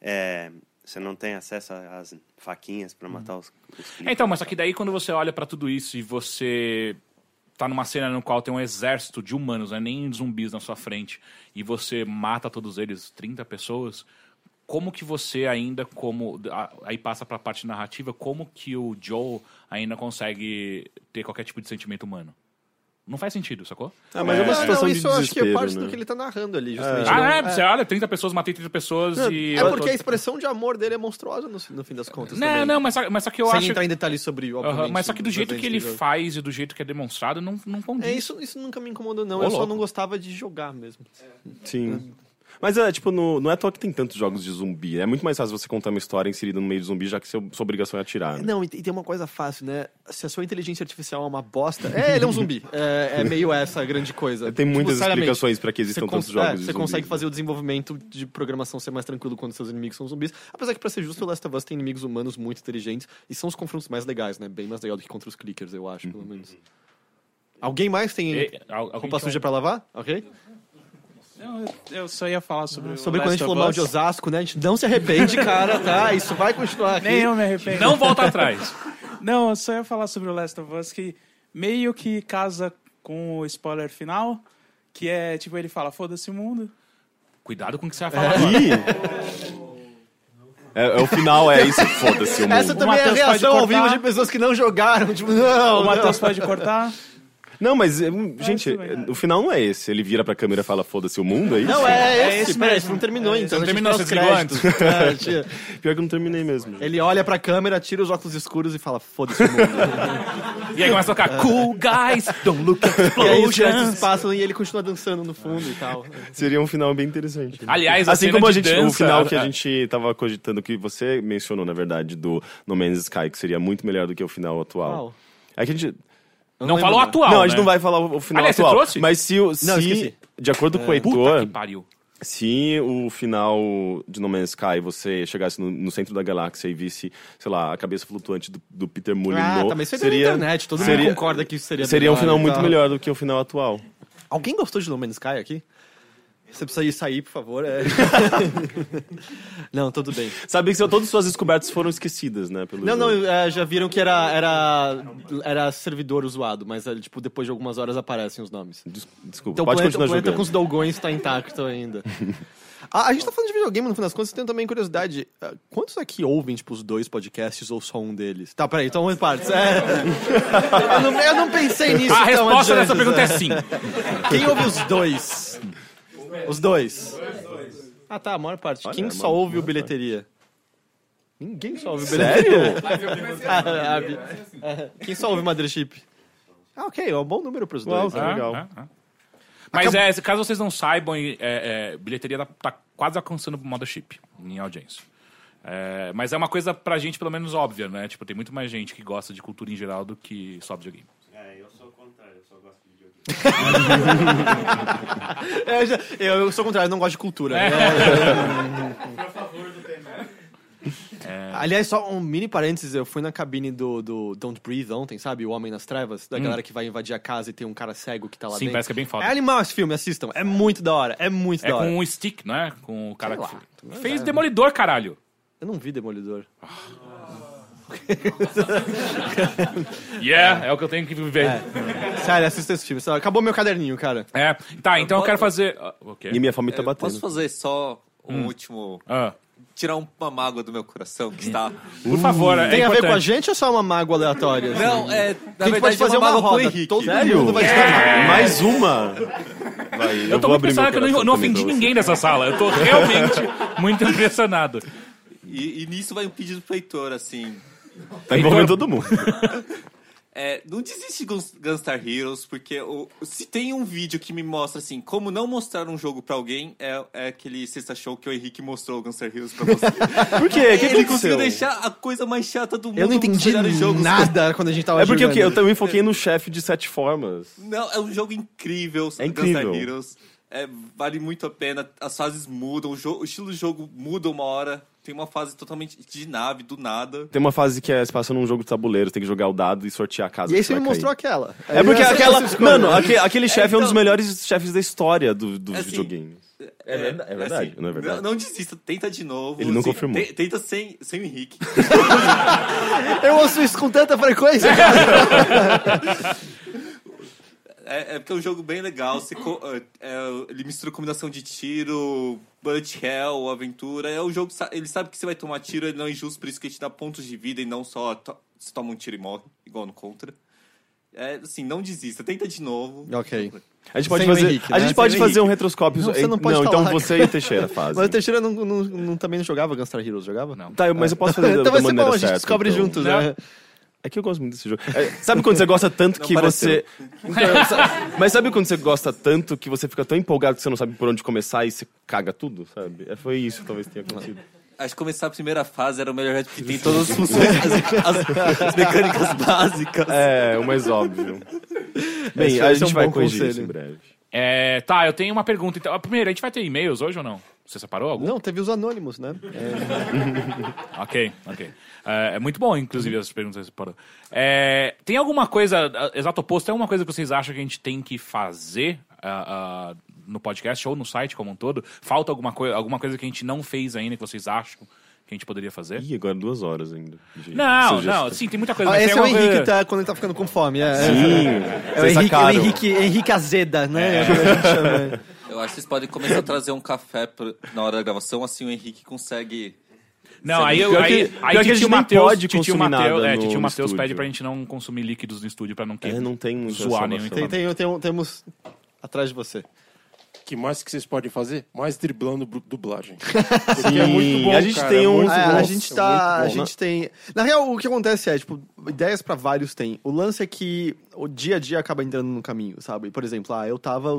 É, você não tem acesso às faquinhas para matar os, os É, então, mas que daí quando você olha pra tudo isso e você tá numa cena no qual tem um exército de humanos, né, nem zumbis na sua frente, e você mata todos eles, 30 pessoas, como que você ainda, como. a- Aí passa pra parte narrativa, como que o Joel ainda consegue ter qualquer tipo de sentimento humano? Não faz sentido, sacou? Ah, mas é uma situação não, isso eu acho que é parte do que ele tá narrando ali, justamente. Ah, Não- é, você olha, 30 pessoas, matei 30 pessoas Não, e. é porque a expressão de amor dele é monstruosa no, no fim das contas. Não, também. não, mas só, mas só que eu Sem acho. entrar em detalhes sobre, Aham, obviamente, mas só que do jeito que ele jogo. faz e do jeito que é demonstrado, não, não condiz. É, isso, isso nunca me incomodou, não. Ô, eu só louco. não gostava de jogar mesmo. Sim. Mas é, tipo, no, não é à toa que tem tantos jogos de zumbi. É muito mais fácil você contar uma história inserida no meio de zumbi, já que seu, sua obrigação é atirar. né? Não, e tem e tem uma coisa fácil, né? Se a sua inteligência artificial é uma bosta. É, ele é um zumbi. É, é meio essa a grande coisa. Tem muitas seriamente, explicações pra que existam tantos jogos é, de Você zumbis, consegue né? fazer o desenvolvimento de programação ser mais tranquilo quando seus inimigos são zumbis. Apesar que, pra ser justo, o Last of Us tem inimigos humanos muito inteligentes e são os confrontos mais legais, né? Bem mais legal do que contra os clickers, eu acho, pelo menos. Alguém mais tem E- al- alguém roupa suja pra lavar? Ok? Não, eu, eu só ia falar sobre o Sobre quando a gente falou mal de Osasco, né? A gente não se arrepende, cara, tá? Isso vai continuar aqui. Nem eu me arrependo. Não volta atrás. Não, eu só ia falar sobre o Last of Us que meio que casa com o spoiler final, que é tipo, ele fala, foda-se o mundo. Cuidado com o que você vai falar agora. É, é o final, é isso, foda-se o mundo. Essa também é a reação ao vivo de pessoas que não jogaram. Tipo, não, o Matheus pode cortar. Não, mas, hum, gente, o final não é esse. Ele vira pra câmera e fala, foda-se o mundo, é isso? Não, é, É esse. Peraí, não terminou, então. Você não terminou, você desligou créditos. (laughs) É. (laughs) Pior que eu não terminei mesmo. Ele olha pra câmera, tira os óculos escuros e fala, foda-se o mundo. (laughs) E aí começa a tocar Cool Guys, Don't Look at e aí os créditos Explosions. passam e ele continua dançando no fundo e tal. Seria um final bem interessante. Aliás, a assim como a gente, o dança- final que a gente tava cogitando, que você mencionou, na verdade, do No Man's Sky, que seria muito melhor do que o final atual. É que a gente. Eu Não lembro falou atual, não, a né? gente não vai falar o final Aliás, você atual. trouxe? Mas se, o- se Não, esqueci. de acordo com o Puta Heitor, que pariu. Se o final de No Man's Sky você chegasse no, no centro da galáxia e visse, sei lá, a cabeça flutuante do, do Peter Molyneux, Ah, mas isso é da internet, todo mundo concorda que isso seria Seria um final e muito melhor do que o final atual. Alguém gostou de No Man's Sky aqui? Você precisa ir sair, por favor. é. (laughs) não, tudo bem. Sabe que todas as suas descobertas foram esquecidas, né? Pelo Não, jogo. não, é, já viram que era, era, era servidor zoado, mas é, tipo, depois de algumas horas aparecem os nomes. Desculpa, Então, pode planeta, continuar o planeta jogando. com os Dolgões está intacto ainda. (laughs) a, a gente tá falando de videogame, no final das contas, eu tenho também curiosidade. ah, Quantos aqui ouvem, tipo, os dois podcasts ou só um deles? Tá, peraí, então em partes. É. (laughs) eu, não, eu não pensei nisso. A tão resposta adiante, dessa pergunta é sim. Quem ouve os dois? Os dois. Ah, tá, a maior parte. Olha, Quem só ouve o bilheteria? Ninguém só ouve Sério? bilheteria. (laughs) Ah, Abi. Ah, Quem só ouve Mothership? Ah, ok, é um bom número pros Uau, dois. tá né? legal. Ah, ah. Mas é, se- caso vocês não saibam, é, é, bilheteria tá, tá quase alcançando o Mothership em audiência. É, mas é uma coisa pra gente, pelo menos, óbvia, né? Tipo, tem muito mais gente que gosta de cultura em geral do que só videogame. É, eu sou o contrário, eu só gosto de videogame. É, eu, já- eu- eu sou o contrário, eu não gosto de cultura. É. É. Por favor do tema. Aliás, só um mini parênteses, eu fui na cabine do, do Don't Breathe ontem, sabe? O Homem nas Trevas, da Hum. galera que vai invadir a casa e tem um cara cego que tá lá Sim, dentro. parece que é bem foda. É animal esse filme, assistam. É muito da hora, é muito É da hora. com o Stick, não é? Com o cara Sei que fez Demolidor, caralho. Eu não vi Demolidor. (laughs) Yeah, é o que eu tenho que viver. É. Sério, assista esse filme. Acabou meu caderninho, cara. É, tá, então eu quero fazer... ah, o quê? E minha fome tá Eu batendo. Posso fazer só um Hum. último. Ah. Tirar um- uma mágoa do meu coração que está. Por favor, é Tem a ver com a importante. gente ou só uma mágoa aleatória? assim? Não, é. Na a gente verdade, pode fazer é uma uma o roda. Henrique. Todo Sério? mundo vai. Mais uma? Vai, Eu tô vou muito impressionado que eu não, não ofendi ninguém nessa sala. Eu tô realmente (laughs) muito impressionado. E, e nisso vai um pedido pro Heitor, assim. Tá envolvendo todo mundo. (laughs) É, não desiste de Guns- Gunstar Heroes, porque o- se tem um vídeo que me mostra assim, como não mostrar um jogo pra alguém, é, é aquele sexta show que o Henrique mostrou o Gunstar Heroes pra você. (laughs) Por quê? O que Ele conseguiu deixar a coisa mais chata do mundo. Eu não entendi nada quando a gente tava É porque quê? Eu também foquei no chefe de sete formas. Não, é um jogo incrível, É incrível. Gunstar Heroes. É, vale muito a pena. As fases mudam, o, jo- o estilo do jogo muda uma hora. Tem uma fase totalmente de nave, do nada. Tem uma fase que é se passa num jogo de tabuleiro, tem que jogar o dado e sortear a casa. E aí você me mostrou cair. aquela. É porque Essa- aquela. Mano, aque- aquele chefe é, um dos então- melhores chefes da história do, dos Assim, videogames. É, verda- é verdade, não é verdade? Não, não desista, tenta de novo. Ele não Sim, confirmou. te- Tenta sem, sem o Henrique. (laughs) Eu ouço isso com tanta frequência, cara. (laughs) É, é porque é um jogo bem legal. Você é, é, ele mistura combinação de tiro, bullet hell, aventura. É um jogo. Ele sabe que você vai tomar tiro, ele não é injusto, por isso que ele te dá pontos de vida e não só to- você toma um tiro e morre, igual no Contra. É assim, não desista, tenta de novo. Ok. A gente pode Sem fazer, Henrique, a né? gente pode Sem o fazer um retroscópio. Não, você não pode então falar, você e o Teixeira fazem. Mas o Teixeira não, não, não- também não jogava Gunstar Heroes, jogava? Não. Tá, mas eu posso (laughs) fazer da, então da vai ser maneira bom, a gente certa, descobre então. juntos, né? É que eu gosto muito desse jogo. É, sabe quando você gosta tanto Não que pareceu. você. Então, mas sabe quando você gosta tanto que você fica tão empolgado que você não sabe por onde começar e você caga tudo, sabe? É, foi isso que talvez tenha acontecido. Acho que começar a primeira fase era o melhor porque tem todas as funções, as, as- as mecânicas básicas. É, o mais óbvio. Bem, Esse- a é gente um vai corrigir isso em breve. É, tá, eu tenho uma pergunta. Então, primeiro, a gente vai ter e-mails hoje ou não? Você separou algum? Não, teve os anônimos, né? (laughs) Ok, ok. É, é muito bom, inclusive, essas perguntas que você separou. É, tem alguma coisa, exato oposto, tem alguma coisa que vocês acham que a gente tem que fazer ah, ah, no podcast ou no site como um todo? Falta alguma, coi alguma coisa que a gente não fez ainda que vocês acham que a gente poderia fazer? Ih, agora duas horas ainda. Não, não, sim, tem muita coisa. Ah, esse é o Henrique coisa- tá, quando ele tá ficando com fome. É, Sim, é, o vocês Henrique, o. Henrique, Henrique Azeda, né? É. a. Eu acho que vocês podem começar a trazer um café pra- na hora da gravação, assim o Henrique consegue. Não, aí, eu, aí, que- aí que a titio pode titio consumir Mateus, nada é, titio Mateus pede pra gente não consumir líquidos no estúdio pra não ter É, não tem muita zoar nenhum. Tem, tem, tem- temos atrás de você. que mais que vocês podem fazer? Mais driblando dublagem. Sim, (laughs) Porque é muito bom, a gente cara, tem é um- muito É, bom, a gente é tá. A bom. gente tem. Na real, o que acontece é, tipo, ideias pra vários tem. O lance é que o dia a dia acaba entrando no caminho, sabe? Por exemplo, ah, eu tava.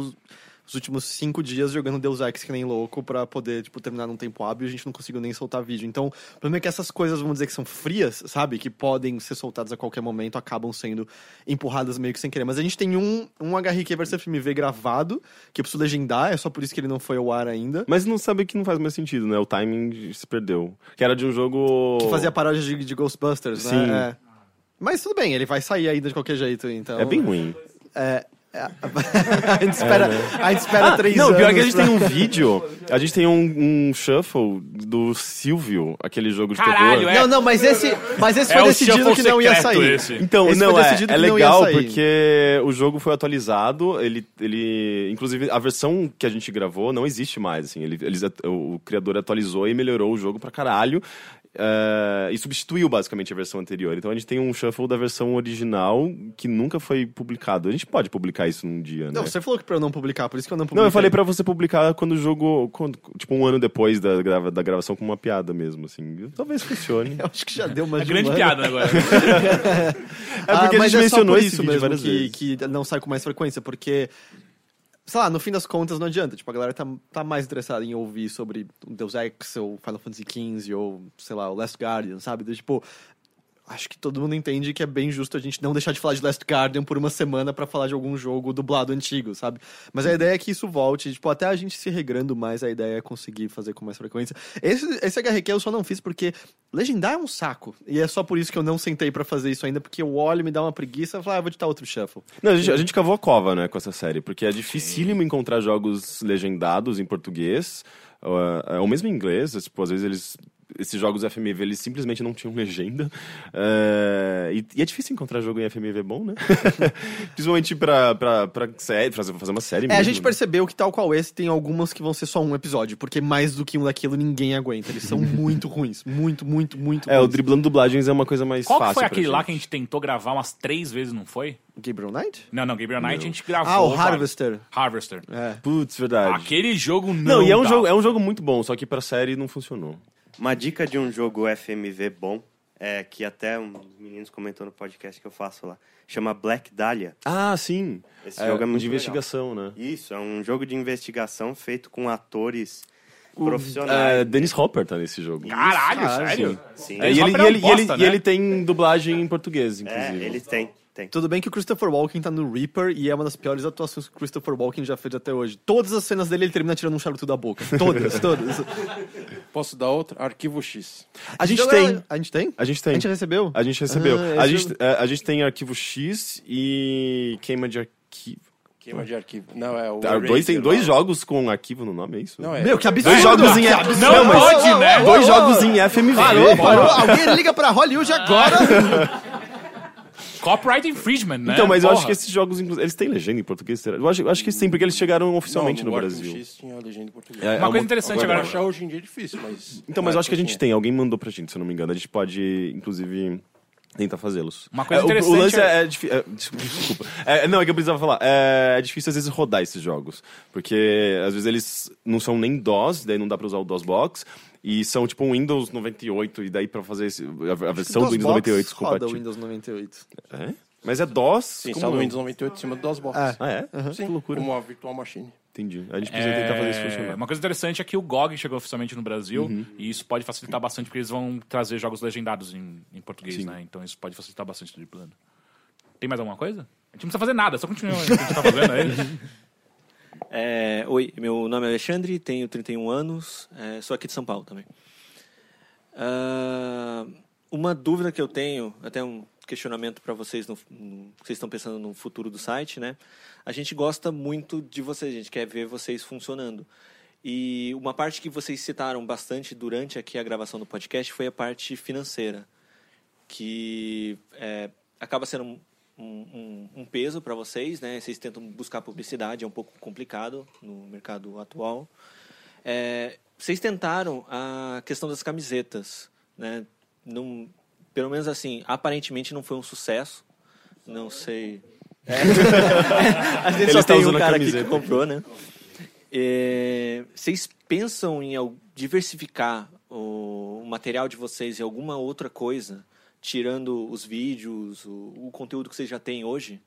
Os- os últimos cinco dias jogando Deus Ex que nem louco pra poder, tipo, terminar num tempo hábil e a gente não conseguiu nem soltar vídeo. Então, o problema é que essas coisas, vamos dizer que são frias, sabe? Que podem ser soltadas a qualquer momento, acabam sendo empurradas meio que sem querer. Mas a gente tem um, um HRQ versus FMV gravado, que eu preciso legendar, é só por isso que ele não foi ao ar ainda. Mas não sabe que não faz mais sentido, né? O timing se perdeu. Que era de um jogo. Que fazia paródia de, de Ghostbusters, Sim. né? É. Mas tudo bem, ele vai sair ainda de qualquer jeito, então... É bem ruim. É... é- (laughs) a gente espera, É, né? a gente espera Ah, três não, anos. pior é que a gente pra- tem um vídeo. A gente tem um, um shuffle do Silvio, aquele jogo de Caralho, terror. é. Não, não, mas esse- mas esse É foi o decidido que não ia sair. esse. Então, Esse não, foi é, decidido é que não ia legal sair. porque o jogo foi atualizado, ele, ele... Inclusive, a versão que a gente gravou não existe mais, assim. Ele, eles, o criador atualizou e melhorou o jogo pra caralho. Eh, e substituiu basicamente a versão anterior. Então a gente tem um shuffle da versão original que nunca foi publicado. A gente pode publicar isso num dia, né? Não, você falou que pra eu não publicar, por isso que eu não publiquei. Não, eu falei pra você publicar quando o jogo. quando- tipo, um ano depois da, grava- da gravação com uma piada mesmo, assim. Talvez funcione. (laughs) Eu acho que já deu uma É de um grande ano. piada agora. (laughs) É porque a mas gente é mencionou por esse isso mesmo várias que, vezes. que não sai com mais frequência, porque, sei lá, no fim das contas não adianta. Tipo, a galera tá, tá mais interessada em ouvir sobre Deus Ex, ou Final Fantasy XV, ou, sei lá, o Last Guardian, sabe? Tipo, acho que todo mundo entende que é bem justo a gente não deixar de falar de Last Guardian por uma semana pra falar de algum jogo dublado antigo, sabe? Mas a ideia é que isso volte, tipo, até a gente se regrando mais, a ideia é conseguir fazer com mais frequência. Esse, esse HRQ eu só não fiz porque legendar é um saco. E é só por isso que eu não sentei pra fazer isso ainda, porque eu olho, me dá uma preguiça e falo, ah, vou editar outro shuffle. Não, a gente, a gente cavou a cova, né, com essa série, porque é dificílimo encontrar jogos legendados em português, ou, ou mesmo em inglês, tipo, às vezes eles... Esses jogos FMV, eles simplesmente não tinham legenda. É, e, e é difícil encontrar jogo em FMV bom, né? (laughs) Principalmente pra, pra, pra série, fazer, fazer uma série É, mesmo. a gente né? percebeu que tal qual esse tem algumas que vão ser só um episódio, porque mais do que um daquilo ninguém aguenta. Eles são (laughs) muito ruins. Muito, muito, muito É, o driblando dublagens é uma coisa mais Qual fácil foi pra aquele lá que a gente tentou gravar umas três vezes, não foi? Gabriel Knight? Não, não, Gabriel Knight Não. a gente gravou. Ah, o. Harvester. Harvester. É. Putz, verdade. Aquele jogo não Não, e é um, dá. jogo, é um jogo muito bom, só que pra série não funcionou. Uma dica de um jogo FMV bom, é que até um dos meninos comentou no podcast que eu faço lá, chama Black Dahlia. Ah, sim. Esse É, jogo é um muito de legal. investigação, né? Isso, é um jogo de investigação feito com atores É, profissionais. Dennis Hopper tá nesse jogo. Caralho, Cara, sério? Sim. É, e, ele, e, é um ele, e, ele, e né? ele tem dublagem em português, É, inclusive. ele tem, tem. Tudo bem que o Christopher Walken tá no Reaper e é uma das piores atuações que o Christopher Walken já fez até hoje. Todas as cenas dele ele termina tirando um charuto da boca. (laughs) Todas, todas. Posso dar outra? Arquivo X. A gente Então, tem. A gente tem? A gente tem. A gente recebeu? A gente recebeu. Ah, a, gente, jogo- é, a gente tem arquivo X e queima de arquivo. Queima de arquivo. Não, é o. Ah, dois, tem dois jogos com arquivo no nome, é isso? Não, é- Meu, que absurdo! Dois jogos em Que F- absurdo! Não, mas Pode, né? Dois jogos em FMV. Parou, parou. (laughs) Alguém liga pra Hollywood agora. (laughs) Copyright infringement, né? Então, mas eu Porra. acho que esses jogos, eles têm legenda em português? será? Eu acho, eu acho que sim, porque eles chegaram oficialmente Não, no Arquivo Brasil. X tinha legenda em português. É, é Uma coisa interessante agora. agora- achar hoje em dia é difícil, mas. Então, mas eu acho que a gente tem. Alguém mandou pra gente, se eu não me engano. A gente pode, inclusive, tentar fazê-los. Uma coisa É, o- o, interessante lance é- é... é, desculpa. É, não, é que eu precisava falar. É, é difícil, às vezes, rodar esses jogos. Porque, às vezes, eles não são nem DOS, daí não dá pra usar o DOSBox. E são, tipo, um Windows 98, e daí pra fazer esse- a, a versão do Windows 98 roda o compatível. Windows 98. É? Mas é DOS? Sim, como só no não? Windows 98 em cima do DOSBox. É. Ah, é? Sim, Que loucura. como a Virtual Machine. Entendi. A gente precisa tentar fazer isso É, funcionar. Uma coisa interessante é que o GOG chegou oficialmente no Brasil Uhum. e isso pode facilitar bastante porque eles vão trazer jogos legendados em, em português, Sim. né? Então isso pode facilitar bastante o driblando. Tem mais alguma coisa? A gente não precisa fazer nada, só continua o que a gente tá fazendo aí. (laughs) É, oi, meu nome é Alexandre, tenho 31 anos, é, sou aqui de São Paulo também. Ah, uma dúvida que eu tenho, até um questionamento para vocês, no, no- vocês estão pensando no futuro do site, né? A gente gosta muito de vocês, a gente quer ver vocês funcionando. E uma parte que vocês citaram bastante durante aqui a gravação do podcast foi a parte financeira, que é, acaba sendo um, um- um peso para vocês, né? Vocês tentam buscar publicidade, é um pouco complicado no mercado atual. É, vocês tentaram a questão das camisetas, né? Não, pelo menos assim, aparentemente não foi um sucesso. Não sei. É. (laughs) Às vezes Ele só tem um cara aqui que comprou, né? É, vocês pensam em diversificar o material de vocês em alguma outra coisa, tirando os vídeos, o, o conteúdo que vocês já têm hoje?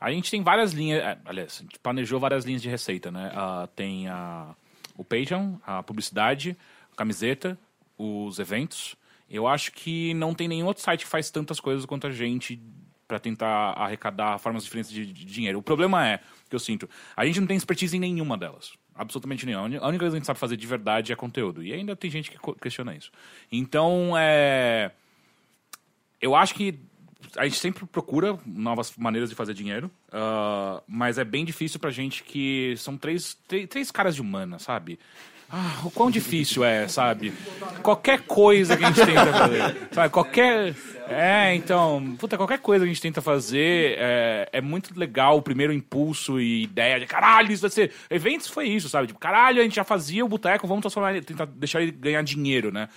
A gente tem várias linhas. é, Aliás, a gente planejou várias linhas de receita, né? Ah, tem a, o Patreon, a publicidade, a camiseta, os eventos. Eu acho que não tem nenhum outro site que faz tantas coisas quanto a gente para tentar arrecadar formas diferentes de, de dinheiro. O problema é, que eu sinto, a gente não tem expertise em nenhuma delas. Absolutamente nenhuma. A única coisa que a gente sabe fazer de verdade é conteúdo. E ainda tem gente que questiona isso. Então, é eu acho que a gente sempre procura novas maneiras de fazer dinheiro, ah, mas é bem difícil pra gente que são três, três, três caras de humana, sabe? Ah, o quão difícil é, sabe? Qualquer coisa que a gente tenta fazer, sabe? Qualquer... É, então, puta, qualquer coisa que a gente tenta fazer é, é muito legal o primeiro impulso e ideia de caralho, isso vai ser... Eventos foi isso, sabe? Tipo, caralho, a gente já fazia o boteco, vamos transformar ele, tentar deixar ele ganhar dinheiro, né?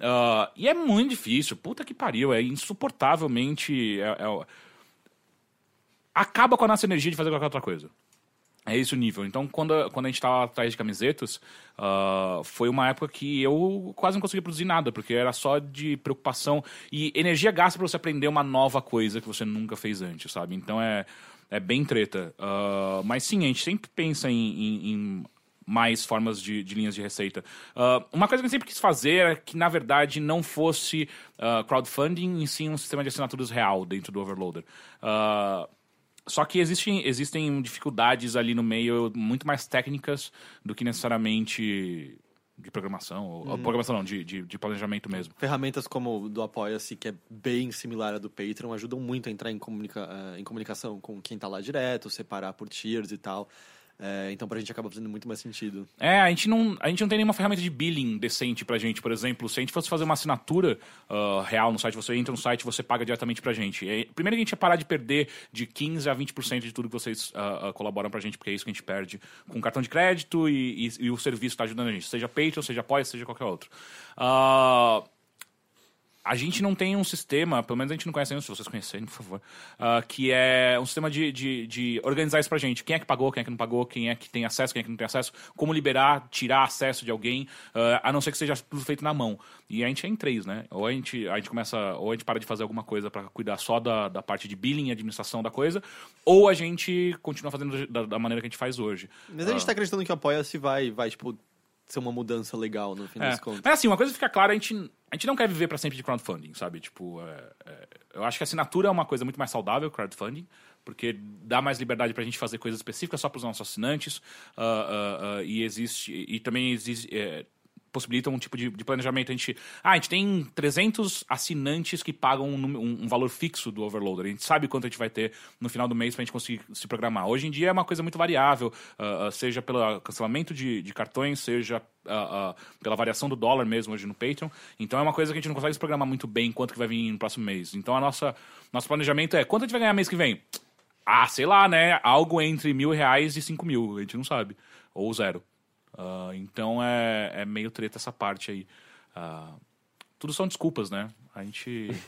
Ah, e é muito difícil. Puta que pariu. É insuportavelmente. é- é- acaba com a nossa energia de fazer qualquer outra coisa. É esse o nível. Então, quando, quando a gente estava atrás de camisetas, ah, foi uma época que eu quase não conseguia produzir nada, porque era só de preocupação e energia gasta para você aprender uma nova coisa que você nunca fez antes, sabe? Então é, é bem treta. Ah, mas sim, a gente sempre pensa em, em- em mais formas de, de linhas de receita. Ah, uma coisa que eu sempre quis fazer era que, na verdade, não fosse ah, crowdfunding, e sim um sistema de assinaturas real dentro do Overloader. Ah, só que existem, existem dificuldades ali no meio muito mais técnicas do que necessariamente de programação. Ou, Uhum. Programação não, de, de, de planejamento mesmo. Ferramentas como o do Apoia-se, que é bem similar à do Patreon, ajudam muito a entrar em, comunica eh, em comunicação com quem tá lá direto, separar por tiers e tal. Eh, então pra gente acaba fazendo muito mais sentido. É, a gente, não, a gente não tem nenhuma ferramenta de billing decente pra gente, por exemplo. Se a gente fosse fazer uma assinatura ah, real no site, você entra no site você paga diretamente pra gente. E, primeiro a gente ia parar de perder de 15% a 20% de tudo que vocês ah, ah, colaboram pra gente, porque é isso que a gente perde com cartão de crédito e, e- e o serviço tá ajudando a gente. Seja Patreon, seja Apoia, seja qualquer outro. Ah, a gente não tem um sistema, pelo menos a gente não conhece ainda, se vocês conhecerem, por favor, ah, que é um sistema de, de, de organizar isso pra gente. Quem é que pagou, quem é que não pagou, quem é que tem acesso, quem é que não tem acesso, como liberar, tirar acesso de alguém, ah, a não ser que seja tudo feito na mão. E a gente é em três, né? Ou a gente, a gente começa, ou a gente para de fazer alguma coisa pra cuidar só da, da parte de billing e administração da coisa, ou a gente continua fazendo da, da maneira que a gente faz hoje. Mas a gente Ah. tá acreditando que o Apoia-se vai, vai, tipo, ser uma mudança legal no fim É. das contas. Mas assim, uma coisa que fica clara, a gente, a gente não quer viver para sempre de crowdfunding, sabe? Tipo, é, é, eu acho que a assinatura é uma coisa muito mais saudável, crowdfunding, porque dá mais liberdade pra gente fazer coisas específicas só pros nossos assinantes, ah, ah, ah, e existe, e também existe... é, possibilita um tipo de, de planejamento. A gente, ah, a gente tem 300 assinantes que pagam um, um- um valor fixo do Overloader. A gente sabe quanto a gente vai ter no final do mês pra gente conseguir se programar. Hoje em dia é uma coisa muito variável, ah, seja pelo cancelamento de, de cartões, seja ah, ah, pela variação do dólar mesmo hoje no Patreon. Então é uma coisa que a gente não consegue se programar muito bem quanto que vai vir no próximo mês. Então a nossa nosso planejamento é quanto a gente vai ganhar mês que vem? Ah, sei lá, né? Algo entre mil reais e cinco mil. A gente não sabe. Ou zero. Ah, então é, é meio treta essa parte aí. Ah, tudo são desculpas, né? A gente. (laughs)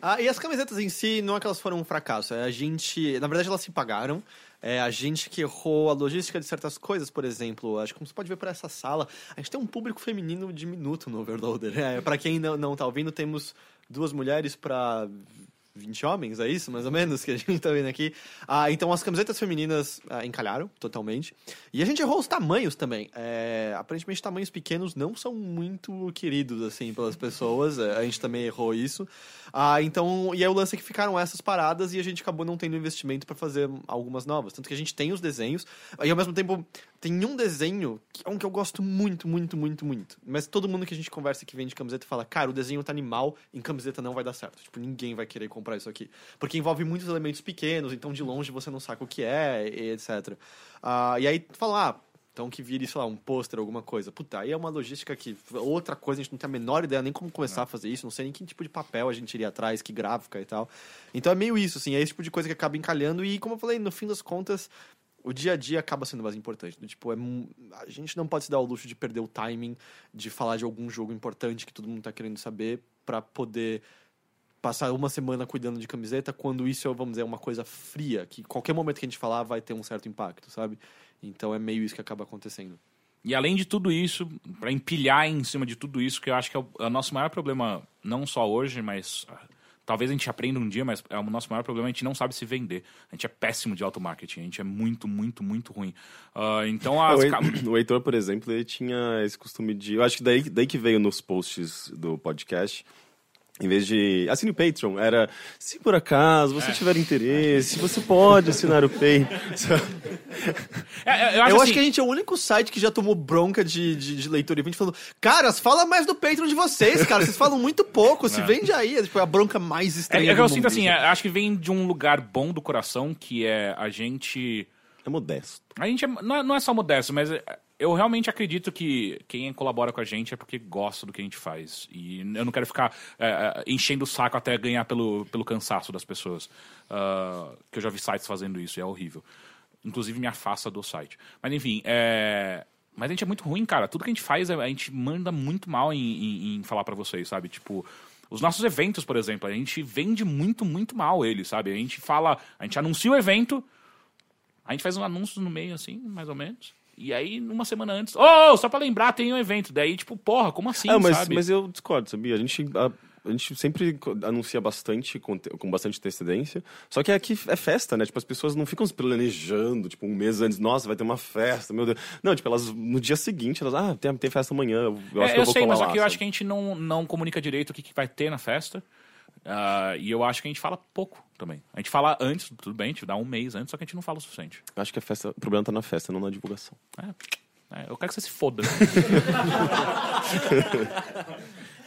Ah, e as camisetas em si, não é que elas foram um fracasso. É a gente. Na verdade, elas se pagaram. É a gente que errou a logística de certas coisas, por exemplo. Acho que como você pode ver por essa sala, a gente tem um público feminino diminuto no Overloader. É, para quem não, não tá ouvindo, temos duas mulheres para 20 homens, é isso, mais ou menos, que a gente tá vendo aqui. Ah, então as camisetas femininas ah, encalharam totalmente. E a gente errou os tamanhos também. É, aparentemente, tamanhos pequenos não são muito queridos, assim, pelas pessoas. É, a gente também errou isso. Ah, então, e aí o lance é que ficaram essas paradas e a gente acabou não tendo investimento para fazer algumas novas. Tanto que a gente tem os desenhos, e ao mesmo tempo tem um desenho que é um que eu gosto muito, muito, muito, muito. Mas todo mundo que a gente conversa que vende camiseta fala, cara, o desenho tá animal, em camiseta não vai dar certo. Tipo, ninguém vai querer comprar isso aqui. Porque envolve muitos elementos pequenos, então de longe você não saca o que é, etc. Ah, e aí tu fala, ah, então que vire, sei lá, um pôster, alguma coisa. Puta, aí é uma logística que. Outra coisa, a gente não tem a menor ideia nem como começar a fazer isso, não sei nem que tipo de papel a gente iria atrás, que gráfica e tal. Então é meio isso, assim, é esse tipo de coisa que acaba encalhando, e como eu falei, no fim das contas, o dia a dia acaba sendo mais importante. Do tipo, é, a gente não pode se dar o luxo de perder o timing de falar de algum jogo importante que todo mundo tá querendo saber pra poder passar uma semana cuidando de camiseta, quando isso é, vamos dizer, uma coisa fria, que qualquer momento que a gente falar vai ter um certo impacto, sabe? Então é meio isso que acaba acontecendo. E além de tudo isso, para empilhar em cima de tudo isso, que eu acho que é o, é o nosso maior problema, não só hoje, mas talvez a gente aprenda um dia, mas é o nosso maior problema, a gente não sabe se vender. A gente é péssimo de auto-marketing, a gente é muito, muito, muito ruim. Ah, então, (laughs) as... (coughs) O Heitor, por exemplo, ele tinha esse costume de. Eu acho que daí, daí que veio nos posts do podcast. Em vez de assine o Patreon, era se por acaso você tiver interesse, você pode assinar o Patreon. (laughs) É, Eu, eu acho, assim- que a gente é o único site que já tomou bronca de, de, de leitor e vende falando, caras, fala mais do Patreon de vocês, cara. Vocês falam muito pouco, se É. vende aí. É tipo, a bronca mais É, estranha é que eu sinto assim, é, acho que vem de um lugar bom do coração, que é a gente. É modesto. A gente é- não, é, não é só modesto, mas é- eu realmente acredito que quem colabora com a gente é porque gosta do que a gente faz. E eu não quero ficar é, é, enchendo o saco até ganhar pelo, pelo cansaço das pessoas. Ah, que eu já vi sites fazendo isso e é horrível. Inclusive me afasta do site. Mas enfim, é. Mas a gente é muito ruim, cara. Tudo que a gente faz, a gente manda muito mal em, em- em falar pra vocês, sabe? Tipo, os nossos eventos, por exemplo, a gente vende muito, muito mal eles, sabe? A gente fala, a gente anuncia o evento, a gente faz um anúncio no meio, assim, mais ou menos. E aí, uma semana antes, ô, só pra lembrar, tem um evento. Daí, tipo, porra, como assim, Ah, mas, sabe? mas eu discordo, sabia? A gente, a, a gente sempre anuncia bastante, com, com bastante antecedência. Só que aqui é festa, né? Tipo, as pessoas não ficam se planejando, tipo, um mês antes, nossa, vai ter uma festa, meu Deus. Não, tipo, elas, no dia seguinte, elas, ah, tem, tem festa amanhã, eu, acho É, que eu eu vou sei, colar mas lá, aqui eu acho que a gente não, não comunica direito o que, que vai ter na festa. Ah, e eu acho que a gente fala pouco também. A gente fala antes, tudo bem, a gente dá um mês antes, só que a gente não fala o suficiente. Eu acho que a festa, o problema tá na festa, não na divulgação. É, eu quero que você se foda. (laughs)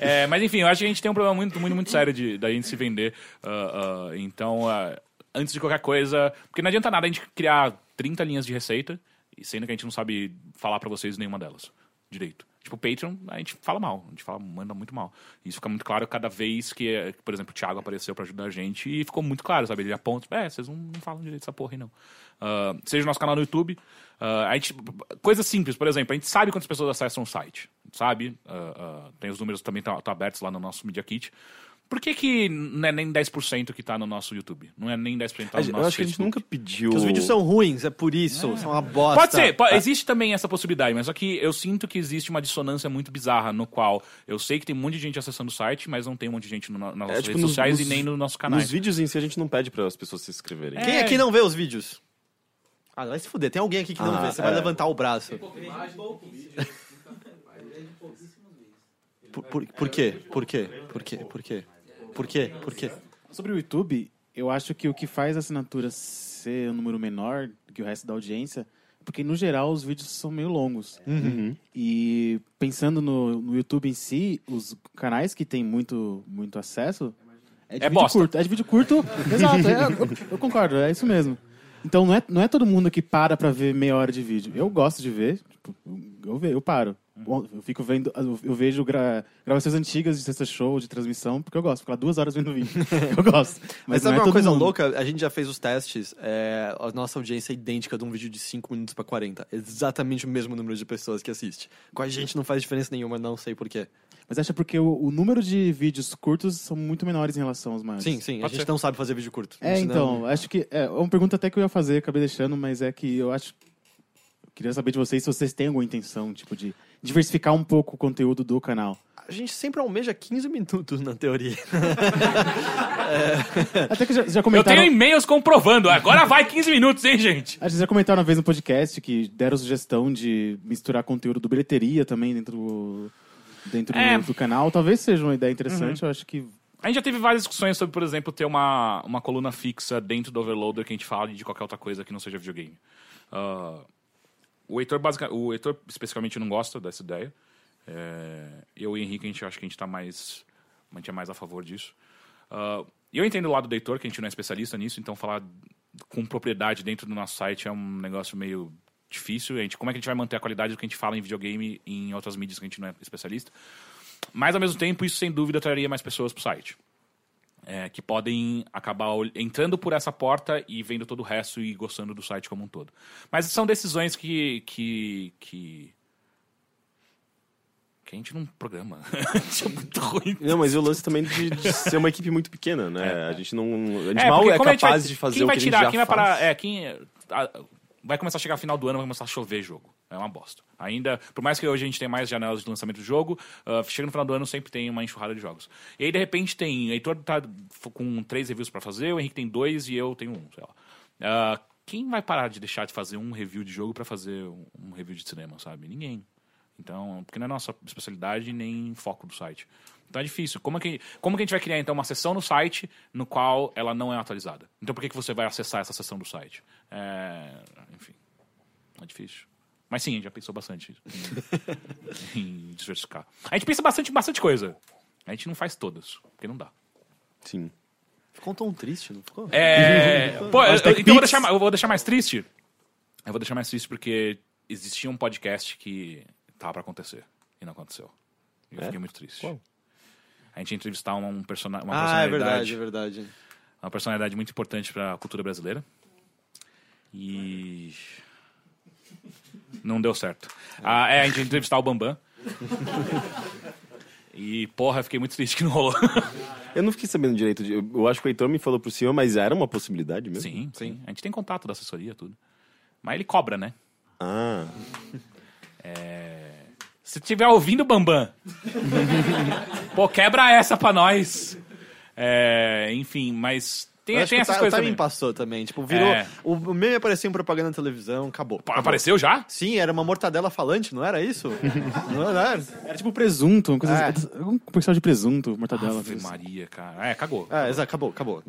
É, mas enfim, eu acho que a gente tem um problema muito, muito, muito sério de da gente se vender. Ah, ah, então, ah, antes de qualquer coisa. Porque não adianta nada a gente criar 30 linhas de receita, sendo que a gente não sabe falar pra vocês nenhuma delas direito. Tipo, o Patreon, a gente fala mal, a gente fala, manda muito mal. Isso fica muito claro cada vez que, por exemplo, o Thiago apareceu pra ajudar a gente e ficou muito claro, sabe? Ele aponta, é, vocês não, não falam direito dessa porra aí, não. Ah, seja o nosso canal no YouTube, ah, a gente, coisa simples, por exemplo, a gente sabe quantas pessoas acessam o site, sabe? Ah, tem os números também estão abertos lá no nosso Media Kit. Por que, que não é nem 10% que tá no nosso YouTube? Não é nem 10% que tá no nosso eu acho que a gente Facebook? nunca pediu. Porque os vídeos são ruins, é por isso, são uma bosta. Pode ser, po- É. existe também essa possibilidade, mas só que eu sinto que existe uma dissonância muito bizarra no qual eu sei que tem um monte de gente acessando o site, mas não tem um monte de gente no, nas nossas É, tipo, redes nos- sociais nos- e nem no nosso canal. Nos vídeos em si, a gente não pede para as pessoas se inscreverem. Quem aqui não vê os vídeos? Ah, vai se fuder. Tem alguém aqui que não Ah, vê. Você vai é. levantar o braço. Por, por, por quê? Por quê? Por quê? Por quê? Por quê? Por quê? Sobre o YouTube, eu acho que o que faz a assinatura ser um número menor que o resto da audiência, porque no geral os vídeos são meio longos. Uhum. E pensando no, no YouTube em si, os canais que tem muito, muito acesso é de É vídeo bosta. curto. É de vídeo curto. (laughs) Exato, é, eu, eu concordo, é isso mesmo. Então não é, não é todo mundo que para pra ver meia hora de vídeo. Eu gosto de ver, tipo, eu, ve- eu paro. Eu fico vendo, eu vejo gra, gravações antigas de sexta show, de transmissão, porque eu gosto. Ficar duas horas vendo vídeo. (laughs) Eu gosto. Mas, não sabe é uma coisa mundo. louca? A gente já fez os testes. é, a nossa audiência é idêntica de um vídeo de 5 minutos pra 40. Exatamente o mesmo número de pessoas que assiste. Com a gente não faz diferença nenhuma, não sei porquê. Mas acha porque o, o número de vídeos curtos são muito menores em relação aos maiores. Sim, sim. A gente não sabe fazer vídeo curto. É, então, não- acho que. É uma pergunta até que eu ia fazer, acabei deixando, mas é que eu acho. eu queria saber de vocês se vocês têm alguma intenção, tipo, de diversificar um pouco o conteúdo do canal. A gente sempre almeja 15 minutos, na teoria. (laughs) Até que já, já Eu comentaram. tenho e-mails comprovando. Agora vai 15 minutos, hein, gente? Ah, Vocês já comentaram uma vez no podcast que deram sugestão de misturar conteúdo do bilheteria também dentro do, dentro do- É. do, canal. Talvez seja uma ideia interessante, Uhum. eu acho que. A gente já teve várias discussões sobre, por exemplo, ter uma, uma coluna fixa dentro do Overloader que a gente fale de qualquer outra coisa que não seja videogame. Ah, o Heitor, basica, o Heitor especificamente não gosta dessa ideia. É, eu e o Henrique, a gente acha que a gente está mais, a gente é mais a favor disso. E eu entendo o lado do Heitor, que a gente não é especialista nisso, então falar com propriedade dentro do nosso site é um negócio meio difícil. A gente, como é que a gente vai manter a qualidade do que a gente fala em videogame em outras mídias que a gente não é especialista? Mas, ao mesmo tempo, isso sem dúvida traria mais pessoas para o site. É, que podem acabar entrando por essa porta e vendo todo o resto e gostando do site como um todo. Mas são decisões que. que, que, que a gente não programa. (laughs) É muito ruim. Não, mas e o lance também de, de ser uma equipe muito pequena, né? A gente não. A gente É, mal é capaz vai- de fazer quem o vai que tirar, a gente quem já vai faz. parar, é, quem a- vai começar a chegar final do ano, vai começar a chover jogo. É uma bosta. Ainda, por mais que hoje a gente tenha mais janelas de lançamento de jogo, uh, chega no final do ano sempre tem uma enxurrada de jogos. E aí, de repente, tem. O Heitor tá com três reviews pra fazer, o Henrique tem dois e eu tenho um, sei lá. Uh, quem vai parar de deixar de fazer um review de jogo pra fazer um review de cinema, sabe? Ninguém. Então, porque não é nossa especialidade nem foco do site. Então é difícil. Como, é que, como que a gente vai criar, então, uma seção no site no qual ela não é atualizada? Então por que, que você vai acessar essa seção do site? É, enfim, é difícil. Mas sim, a gente já pensou bastante em, (laughs) em diversificar. A gente pensa bastante em bastante coisa. A gente não faz todas, porque não dá. Sim. Ficou tão triste, não ficou? É, (laughs) pô, eu, então eu vou, deixar, eu vou deixar mais triste. Eu vou deixar mais triste porque existia um podcast que tava pra acontecer e não aconteceu. E eu É? fiquei muito triste. A gente ia entrevistar uma, um persona uma Ah, é personalidade. verdade, é verdade. Uma personalidade muito importante pra cultura brasileira. E. Não deu certo. Ah, é, a gente ia entrevistar o Bambam. E, porra, eu fiquei muito triste que não rolou. Eu não fiquei sabendo direito. de- Eu, eu acho que o Heitor me falou por cima, mas era uma possibilidade mesmo? Sim, sim. A gente tem contato da assessoria, tudo. Mas ele cobra, né? Ah. É... Se tiver ouvindo, Bambam. (laughs) Pô, quebra essa pra nós. É, enfim, mas tem, tem que essas o ta- coisas O timing também. passou também. Tipo, virou. É. O, o meme apareceu em propaganda na televisão, acabou. acabou. Apareceu já? Sim, era uma mortadela falante, não era isso? (laughs) não era? Era tipo presunto, uma coisa, É. algum comercial de presunto, mortadela. Ave Maria, cara. É, cagou. É, exato, acabou, acabou.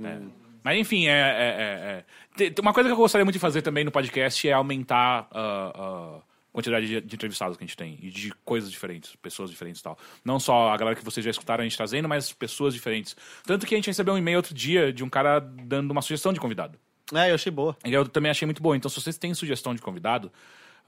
Mas enfim, é, é- é- é. Uma coisa que eu gostaria muito de fazer também no podcast é aumentar ah, a quantidade de, de entrevistados que a gente tem e de coisas diferentes, pessoas diferentes e tal. Não só a galera que vocês já escutaram a gente trazendo, mas pessoas diferentes. Tanto que a gente recebeu um e-mail outro dia de um cara dando uma sugestão de convidado. É, eu achei boa. E eu também achei muito boa. Então, se vocês têm sugestão de convidado,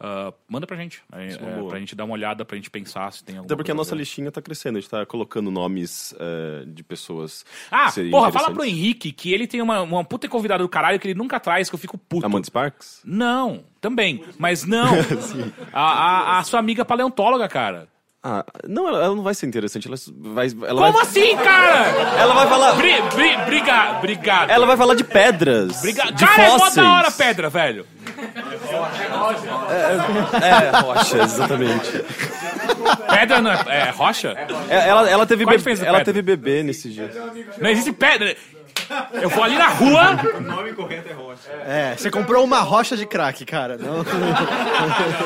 ah, manda pra gente. É, é pra gente dar uma olhada, pra gente pensar se tem alguma Até porque a nossa listinha tá crescendo, a gente tá colocando nomes eh, de pessoas. Ah, porra, fala pro. Henrique que ele tem uma, uma puta convidada do caralho que ele nunca traz, que eu fico puto. Amanda Sparks? Não, também. Mas não. (laughs) a, a, a sua amiga paleontóloga, cara. Ah, não, ela, ela não vai ser interessante. Ela vai. Ela Como vai, assim, cara? Ela vai falar. Bri, bri, briga, obrigado. Ela vai falar de pedras. Briga... De Cara, é mó fósseis. da hora pedra, velho. É, rocha, exatamente. Pedra não é, é rocha? É, Ela, ela, teve, Qual a bebê, diferença da ela pedra? teve bebê nesses dias. Não existe pedra. Eu vou ali na rua. O nome correto é rocha. É, você comprou uma rocha de crack, cara. Não...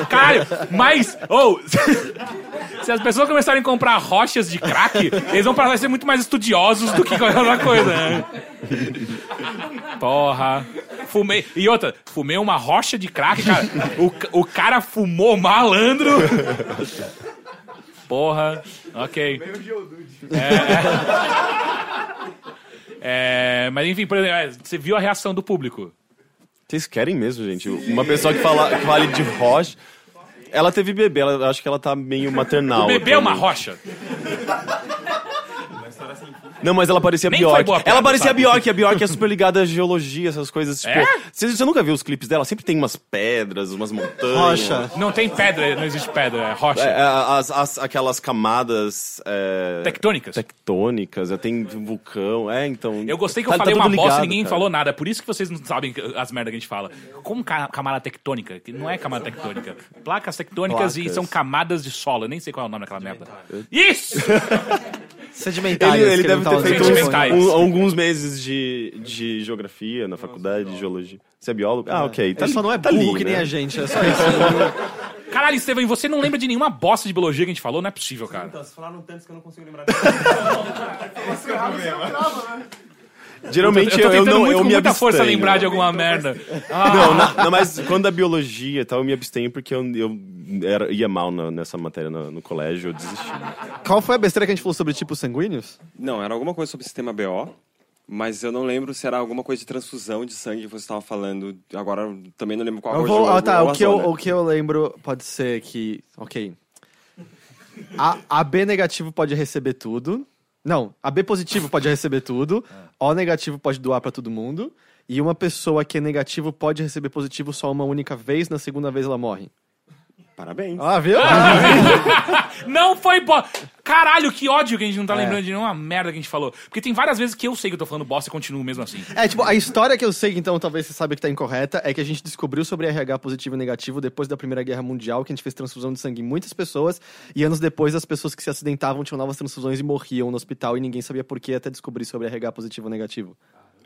Caralho, mas. Ou. (laughs) se as pessoas começarem a comprar rochas de crack, eles vão parar a ser muito mais estudiosos do que qualquer outra coisa, né? Porra. Fumei. E outra, fumei uma rocha de crack, cara. O, o cara fumou malandro. Porra. Ok. É, é, mas enfim, por exemplo, é, você viu a reação do público. Vocês querem mesmo, gente? Uma pessoa que, fala, que fale de rocha. Ela teve bebê, ela, eu acho que ela tá meio maternal. O bebê é uma atualmente. rocha. Não, mas ela parecia Nem Bjork. piada, ela parecia sabe? Bjork, a Bjork é super ligada à geologia, essas coisas. Tipo, É? você, você nunca viu os clipes dela? Sempre tem umas pedras, umas montanhas. Não tem pedra, não existe pedra, é rocha. É, as, as- aquelas camadas. é, Tectônicas. Tectônicas, é, tem vulcão. É, então. Eu gostei que eu tá- falei tá uma tudo bosta e ligado, ninguém cara. falou nada. É por isso que vocês não sabem as merdas que a gente fala. Como ca- camada tectônica? Que não é camada tectônica. Placas tectônicas e Placas. são camadas de solo. Eu nem sei qual é o nome daquela merda. Isso! (laughs) Sedimentárias. Ele, ele deve ter feito uns, Sedimentais. um- alguns meses de, de geografia na faculdade, de geologia. Você é biólogo? Ah, ok. Tá, Ele só não é tá burro ali, que nem né? a gente, é só (laughs) isso. Caralho, Estevam, e você não lembra de nenhuma bosta de biologia que a gente falou? Não é possível, cara. Vocês falaram tantos que eu não consigo lembrar. (laughs) Esse errado você não grava, né? Geralmente eu tô eu, eu não muito, eu com me muita força lembrar de alguma merda. Ah. Não, não, não, mas quando a biologia e tal, eu me abstenho porque eu, eu era, ia mal na- nessa matéria no, no colégio, eu desisti. Qual foi a besteira que a gente falou sobre tipos sanguíneos? Não, era alguma coisa sobre o sistema BO, mas eu não lembro se era alguma coisa de transfusão de sangue que você estava falando. Agora também não lembro qual Eu foi vou, o ah, tá, o que, eu, o que eu lembro pode ser que. Ok. A, a B negativo pode receber tudo. Não, a B positivo pode receber tudo. (laughs) O negativo pode doar pra todo mundo. E uma pessoa que é negativo pode receber positivo só uma única vez, na segunda vez ela morre. Parabéns. Ah, viu? (laughs) não foi bosta. Caralho, que ódio que a gente não tá É. lembrando de nenhuma merda que a gente falou. Porque tem várias vezes que eu sei que eu tô falando bosta e continuo mesmo assim. É, tipo, a história que eu sei, então talvez você saiba que tá incorreta, é que a gente descobriu sobre RH positivo e negativo depois da Primeira Guerra Mundial, que a gente fez transfusão de sangue em muitas pessoas, e anos depois as pessoas que se acidentavam tinham novas transfusões e morriam no hospital, e ninguém sabia por quê até descobrir sobre RH positivo ou negativo.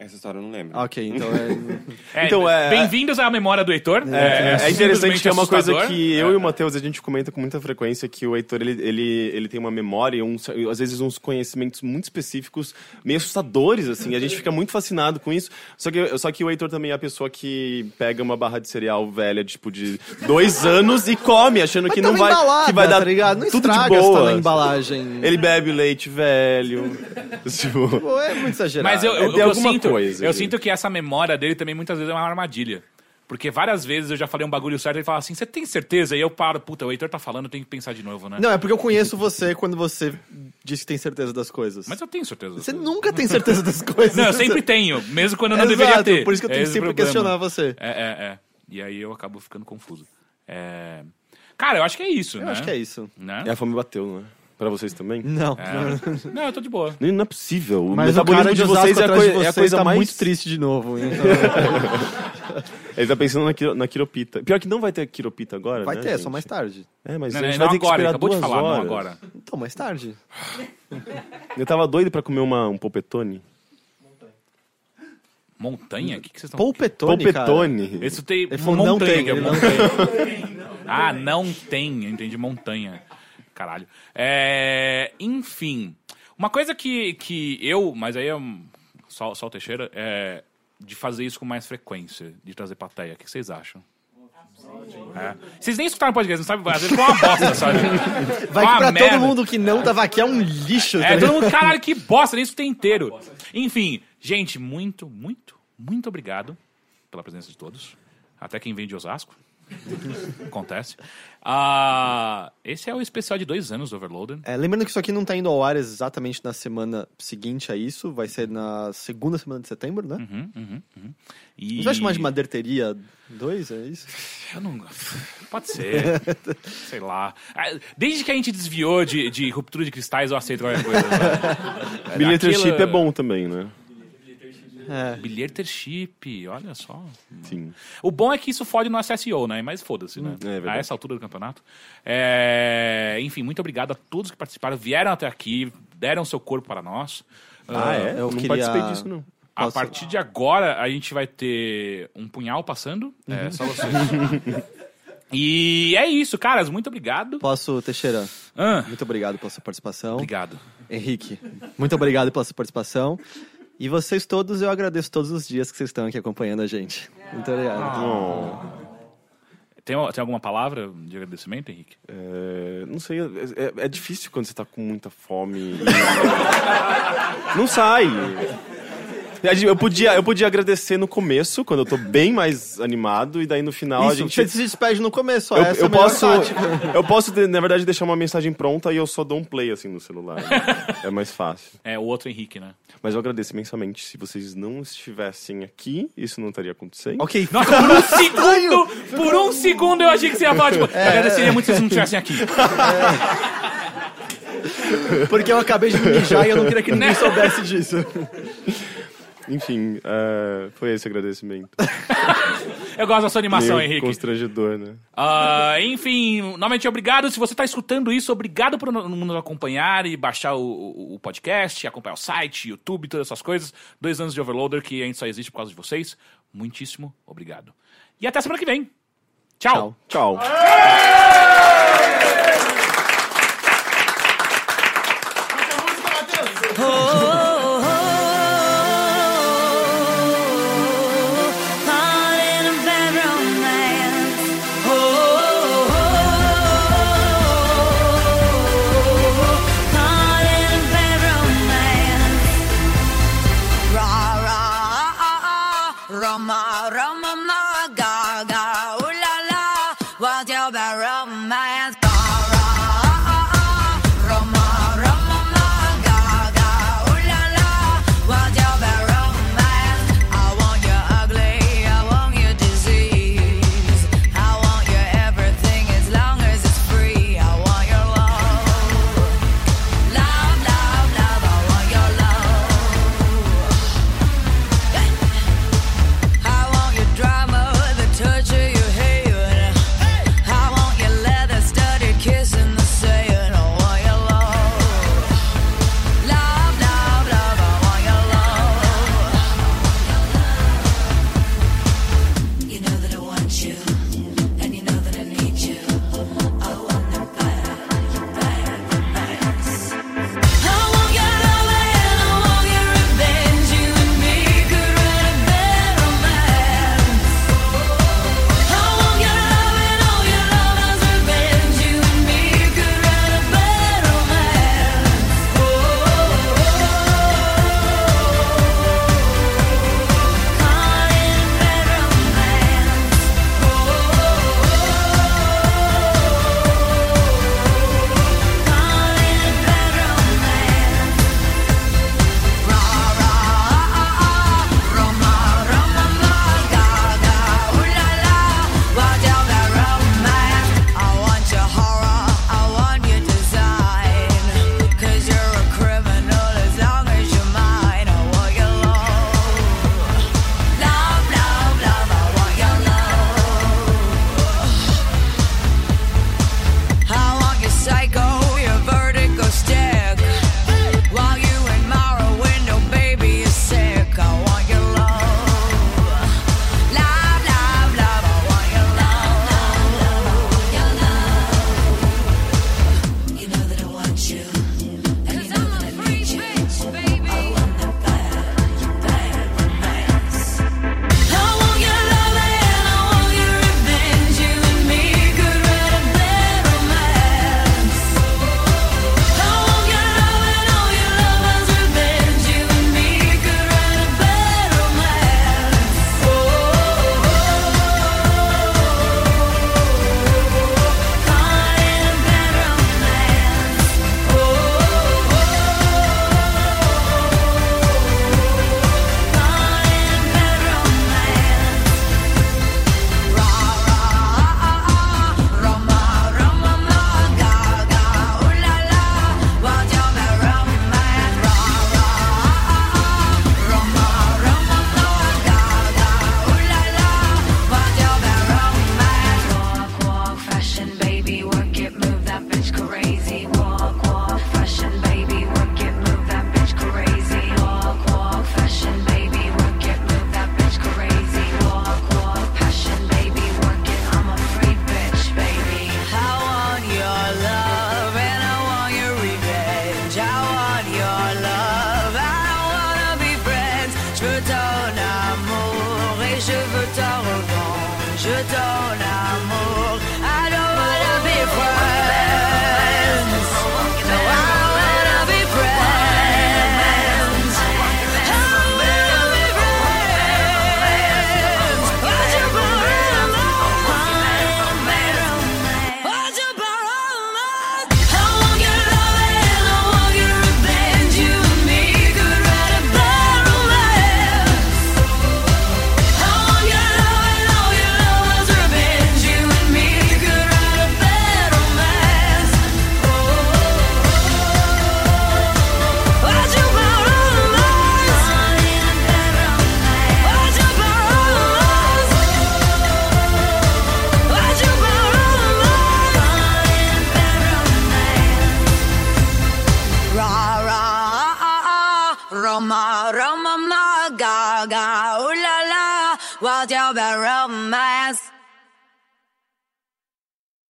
Essa história eu não lembro. Ok, então é... (laughs) É, Então, é- Bem-vindos à memória do Heitor. É, é interessante simplesmente que é uma coisa que eu É. e o Matheus a gente comenta com muita frequência que o Heitor ele, ele, ele tem uma memória, uns, às vezes uns conhecimentos muito específicos, meio assustadores assim. A gente fica muito fascinado com isso. Só que só que o Heitor também é a pessoa que pega uma barra de cereal velha, tipo de dois anos e come, achando que não vai embalada, que vai dar tá ligado? Não tudo de tá boa. na embalagem. Ele bebe leite velho. (laughs) tipo, Pô, é muito exagerado. Mas eu, eu, É, eu alguma sinto, coisa eu sinto que essa memória dele também muitas vezes é uma armadilha. Porque várias vezes eu já falei um bagulho certo e ele fala assim: você tem certeza? E eu paro, puta, o Heitor tá falando, eu tenho que pensar de novo, né? Não, é porque eu conheço você quando você diz que tem certeza das coisas. Mas eu tenho certeza. Você nunca tem certeza das coisas. Não, eu sempre tenho, mesmo quando eu não (laughs) Exato, deveria ter. por isso que eu tenho É que sempre problema. questionar você. É, é, é. E aí eu acabo ficando confuso. É... Cara, eu acho que é isso, Eu né? acho que é isso. Né? e a fome bateu, não é? Pra vocês também? Não. É. Não, eu tô de boa. Não, não é possível. O Mas o metabolismo cara de de vocês é a, coi- de é a vocês coisa tá mais muito triste de novo. Então... (laughs) Ele tá pensando na, quiro- na quiropita. Pior que não vai ter quiropita agora, Vai né, ter, é gente? só mais tarde. É, mas Não, a não, gente não vai ter que agora, acabou de falar, não horas. agora. Então, mais tarde. Eu tava doido pra comer uma, um polpetone. Montanha? O que, que vocês estão Polpetone, Polpetone. Isso tem Ele falou, não montanha, tem, que é ele não montanha. ah, não tem, eu entendi montanha. Caralho. É, enfim, uma coisa que, que eu, mas aí é só, só o Teixeira, é de fazer isso com mais frequência, de trazer plateia. O que vocês acham? É. Vocês nem escutaram o podcast, não sabem? Às vezes foi uma bosta, (laughs) sabe? Vai Uma que pra merda. todo mundo que não tava aqui é um lixo. tá É, todo ligado? mundo, caralho, que (laughs) bosta, nem escutei inteiro. Enfim, gente, muito, muito, muito obrigado pela presença de todos. Até quem vem de Osasco. Acontece. Ah, esse é o especial de dois anos do Overloader. É, lembrando que isso aqui não tá indo ao ar exatamente na semana seguinte a isso, vai ser na segunda semana de setembro, né? Uhum, uhum, uhum. A E... gente vai chamar de Maderteria 2, é isso? Eu não... Pode ser. (laughs) Sei lá. Ah, Desde que a gente desviou de, de ruptura de cristais, eu aceito qualquer coisa. sabe? Bilhetership Aquilo- é bom também, né? É. Bilhetership, olha só. Sim. O bom é que isso fode no SSO, né? Mas foda-se, né? É verdade. a essa altura do campeonato. É, Enfim, muito obrigado a todos que participaram, vieram até aqui, deram seu corpo para nós. Ah, é? eu não queria- participei disso, não. A Posso- partir de agora, a gente vai ter um punhal passando. É Uhum. só vocês. (laughs) e é isso, caras. Muito obrigado. Posso, Teixeira? Ah, Muito obrigado pela sua participação. obrigado. Henrique, muito obrigado pela sua participação. E vocês todos, eu agradeço todos os dias que vocês estão aqui acompanhando a gente. Muito obrigado. Tem, tem alguma palavra de agradecimento, Henrique? É, não sei, é, é- difícil quando você tá com muita fome. e- (laughs) não sai. Eu podia, eu podia agradecer no começo, quando eu tô bem mais animado, e daí no final a Isso, gente. você se despede no começo, Eu, essa é eu a melhor posso, tática. (laughs) eu posso, na verdade, deixar uma mensagem pronta e eu só dou um play assim no celular. né? É mais fácil. É o outro Henrique, né? Mas eu agradeço imensamente. Se vocês não estivessem aqui, isso não estaria acontecendo. Ok, Nossa, por um segundo, por um segundo eu achei que você ia falar, tipo, eu agradeceria muito se vocês não estivessem aqui. porque eu acabei de me mijar e eu não queria que ninguém soubesse disso. (laughs) Enfim, é, foi esse agradecimento. (laughs) Eu gosto da sua animação, Meio Henrique. constrangedor, né? Ah, enfim, novamente obrigado. Se você está escutando isso, obrigado por no- nos acompanhar e baixar o, o- o podcast, acompanhar o site, YouTube, todas essas coisas. Dois anos de Overloader que a gente só existe por causa de vocês. Muitíssimo obrigado. E até semana que vem. Tchau. Tchau. Roma,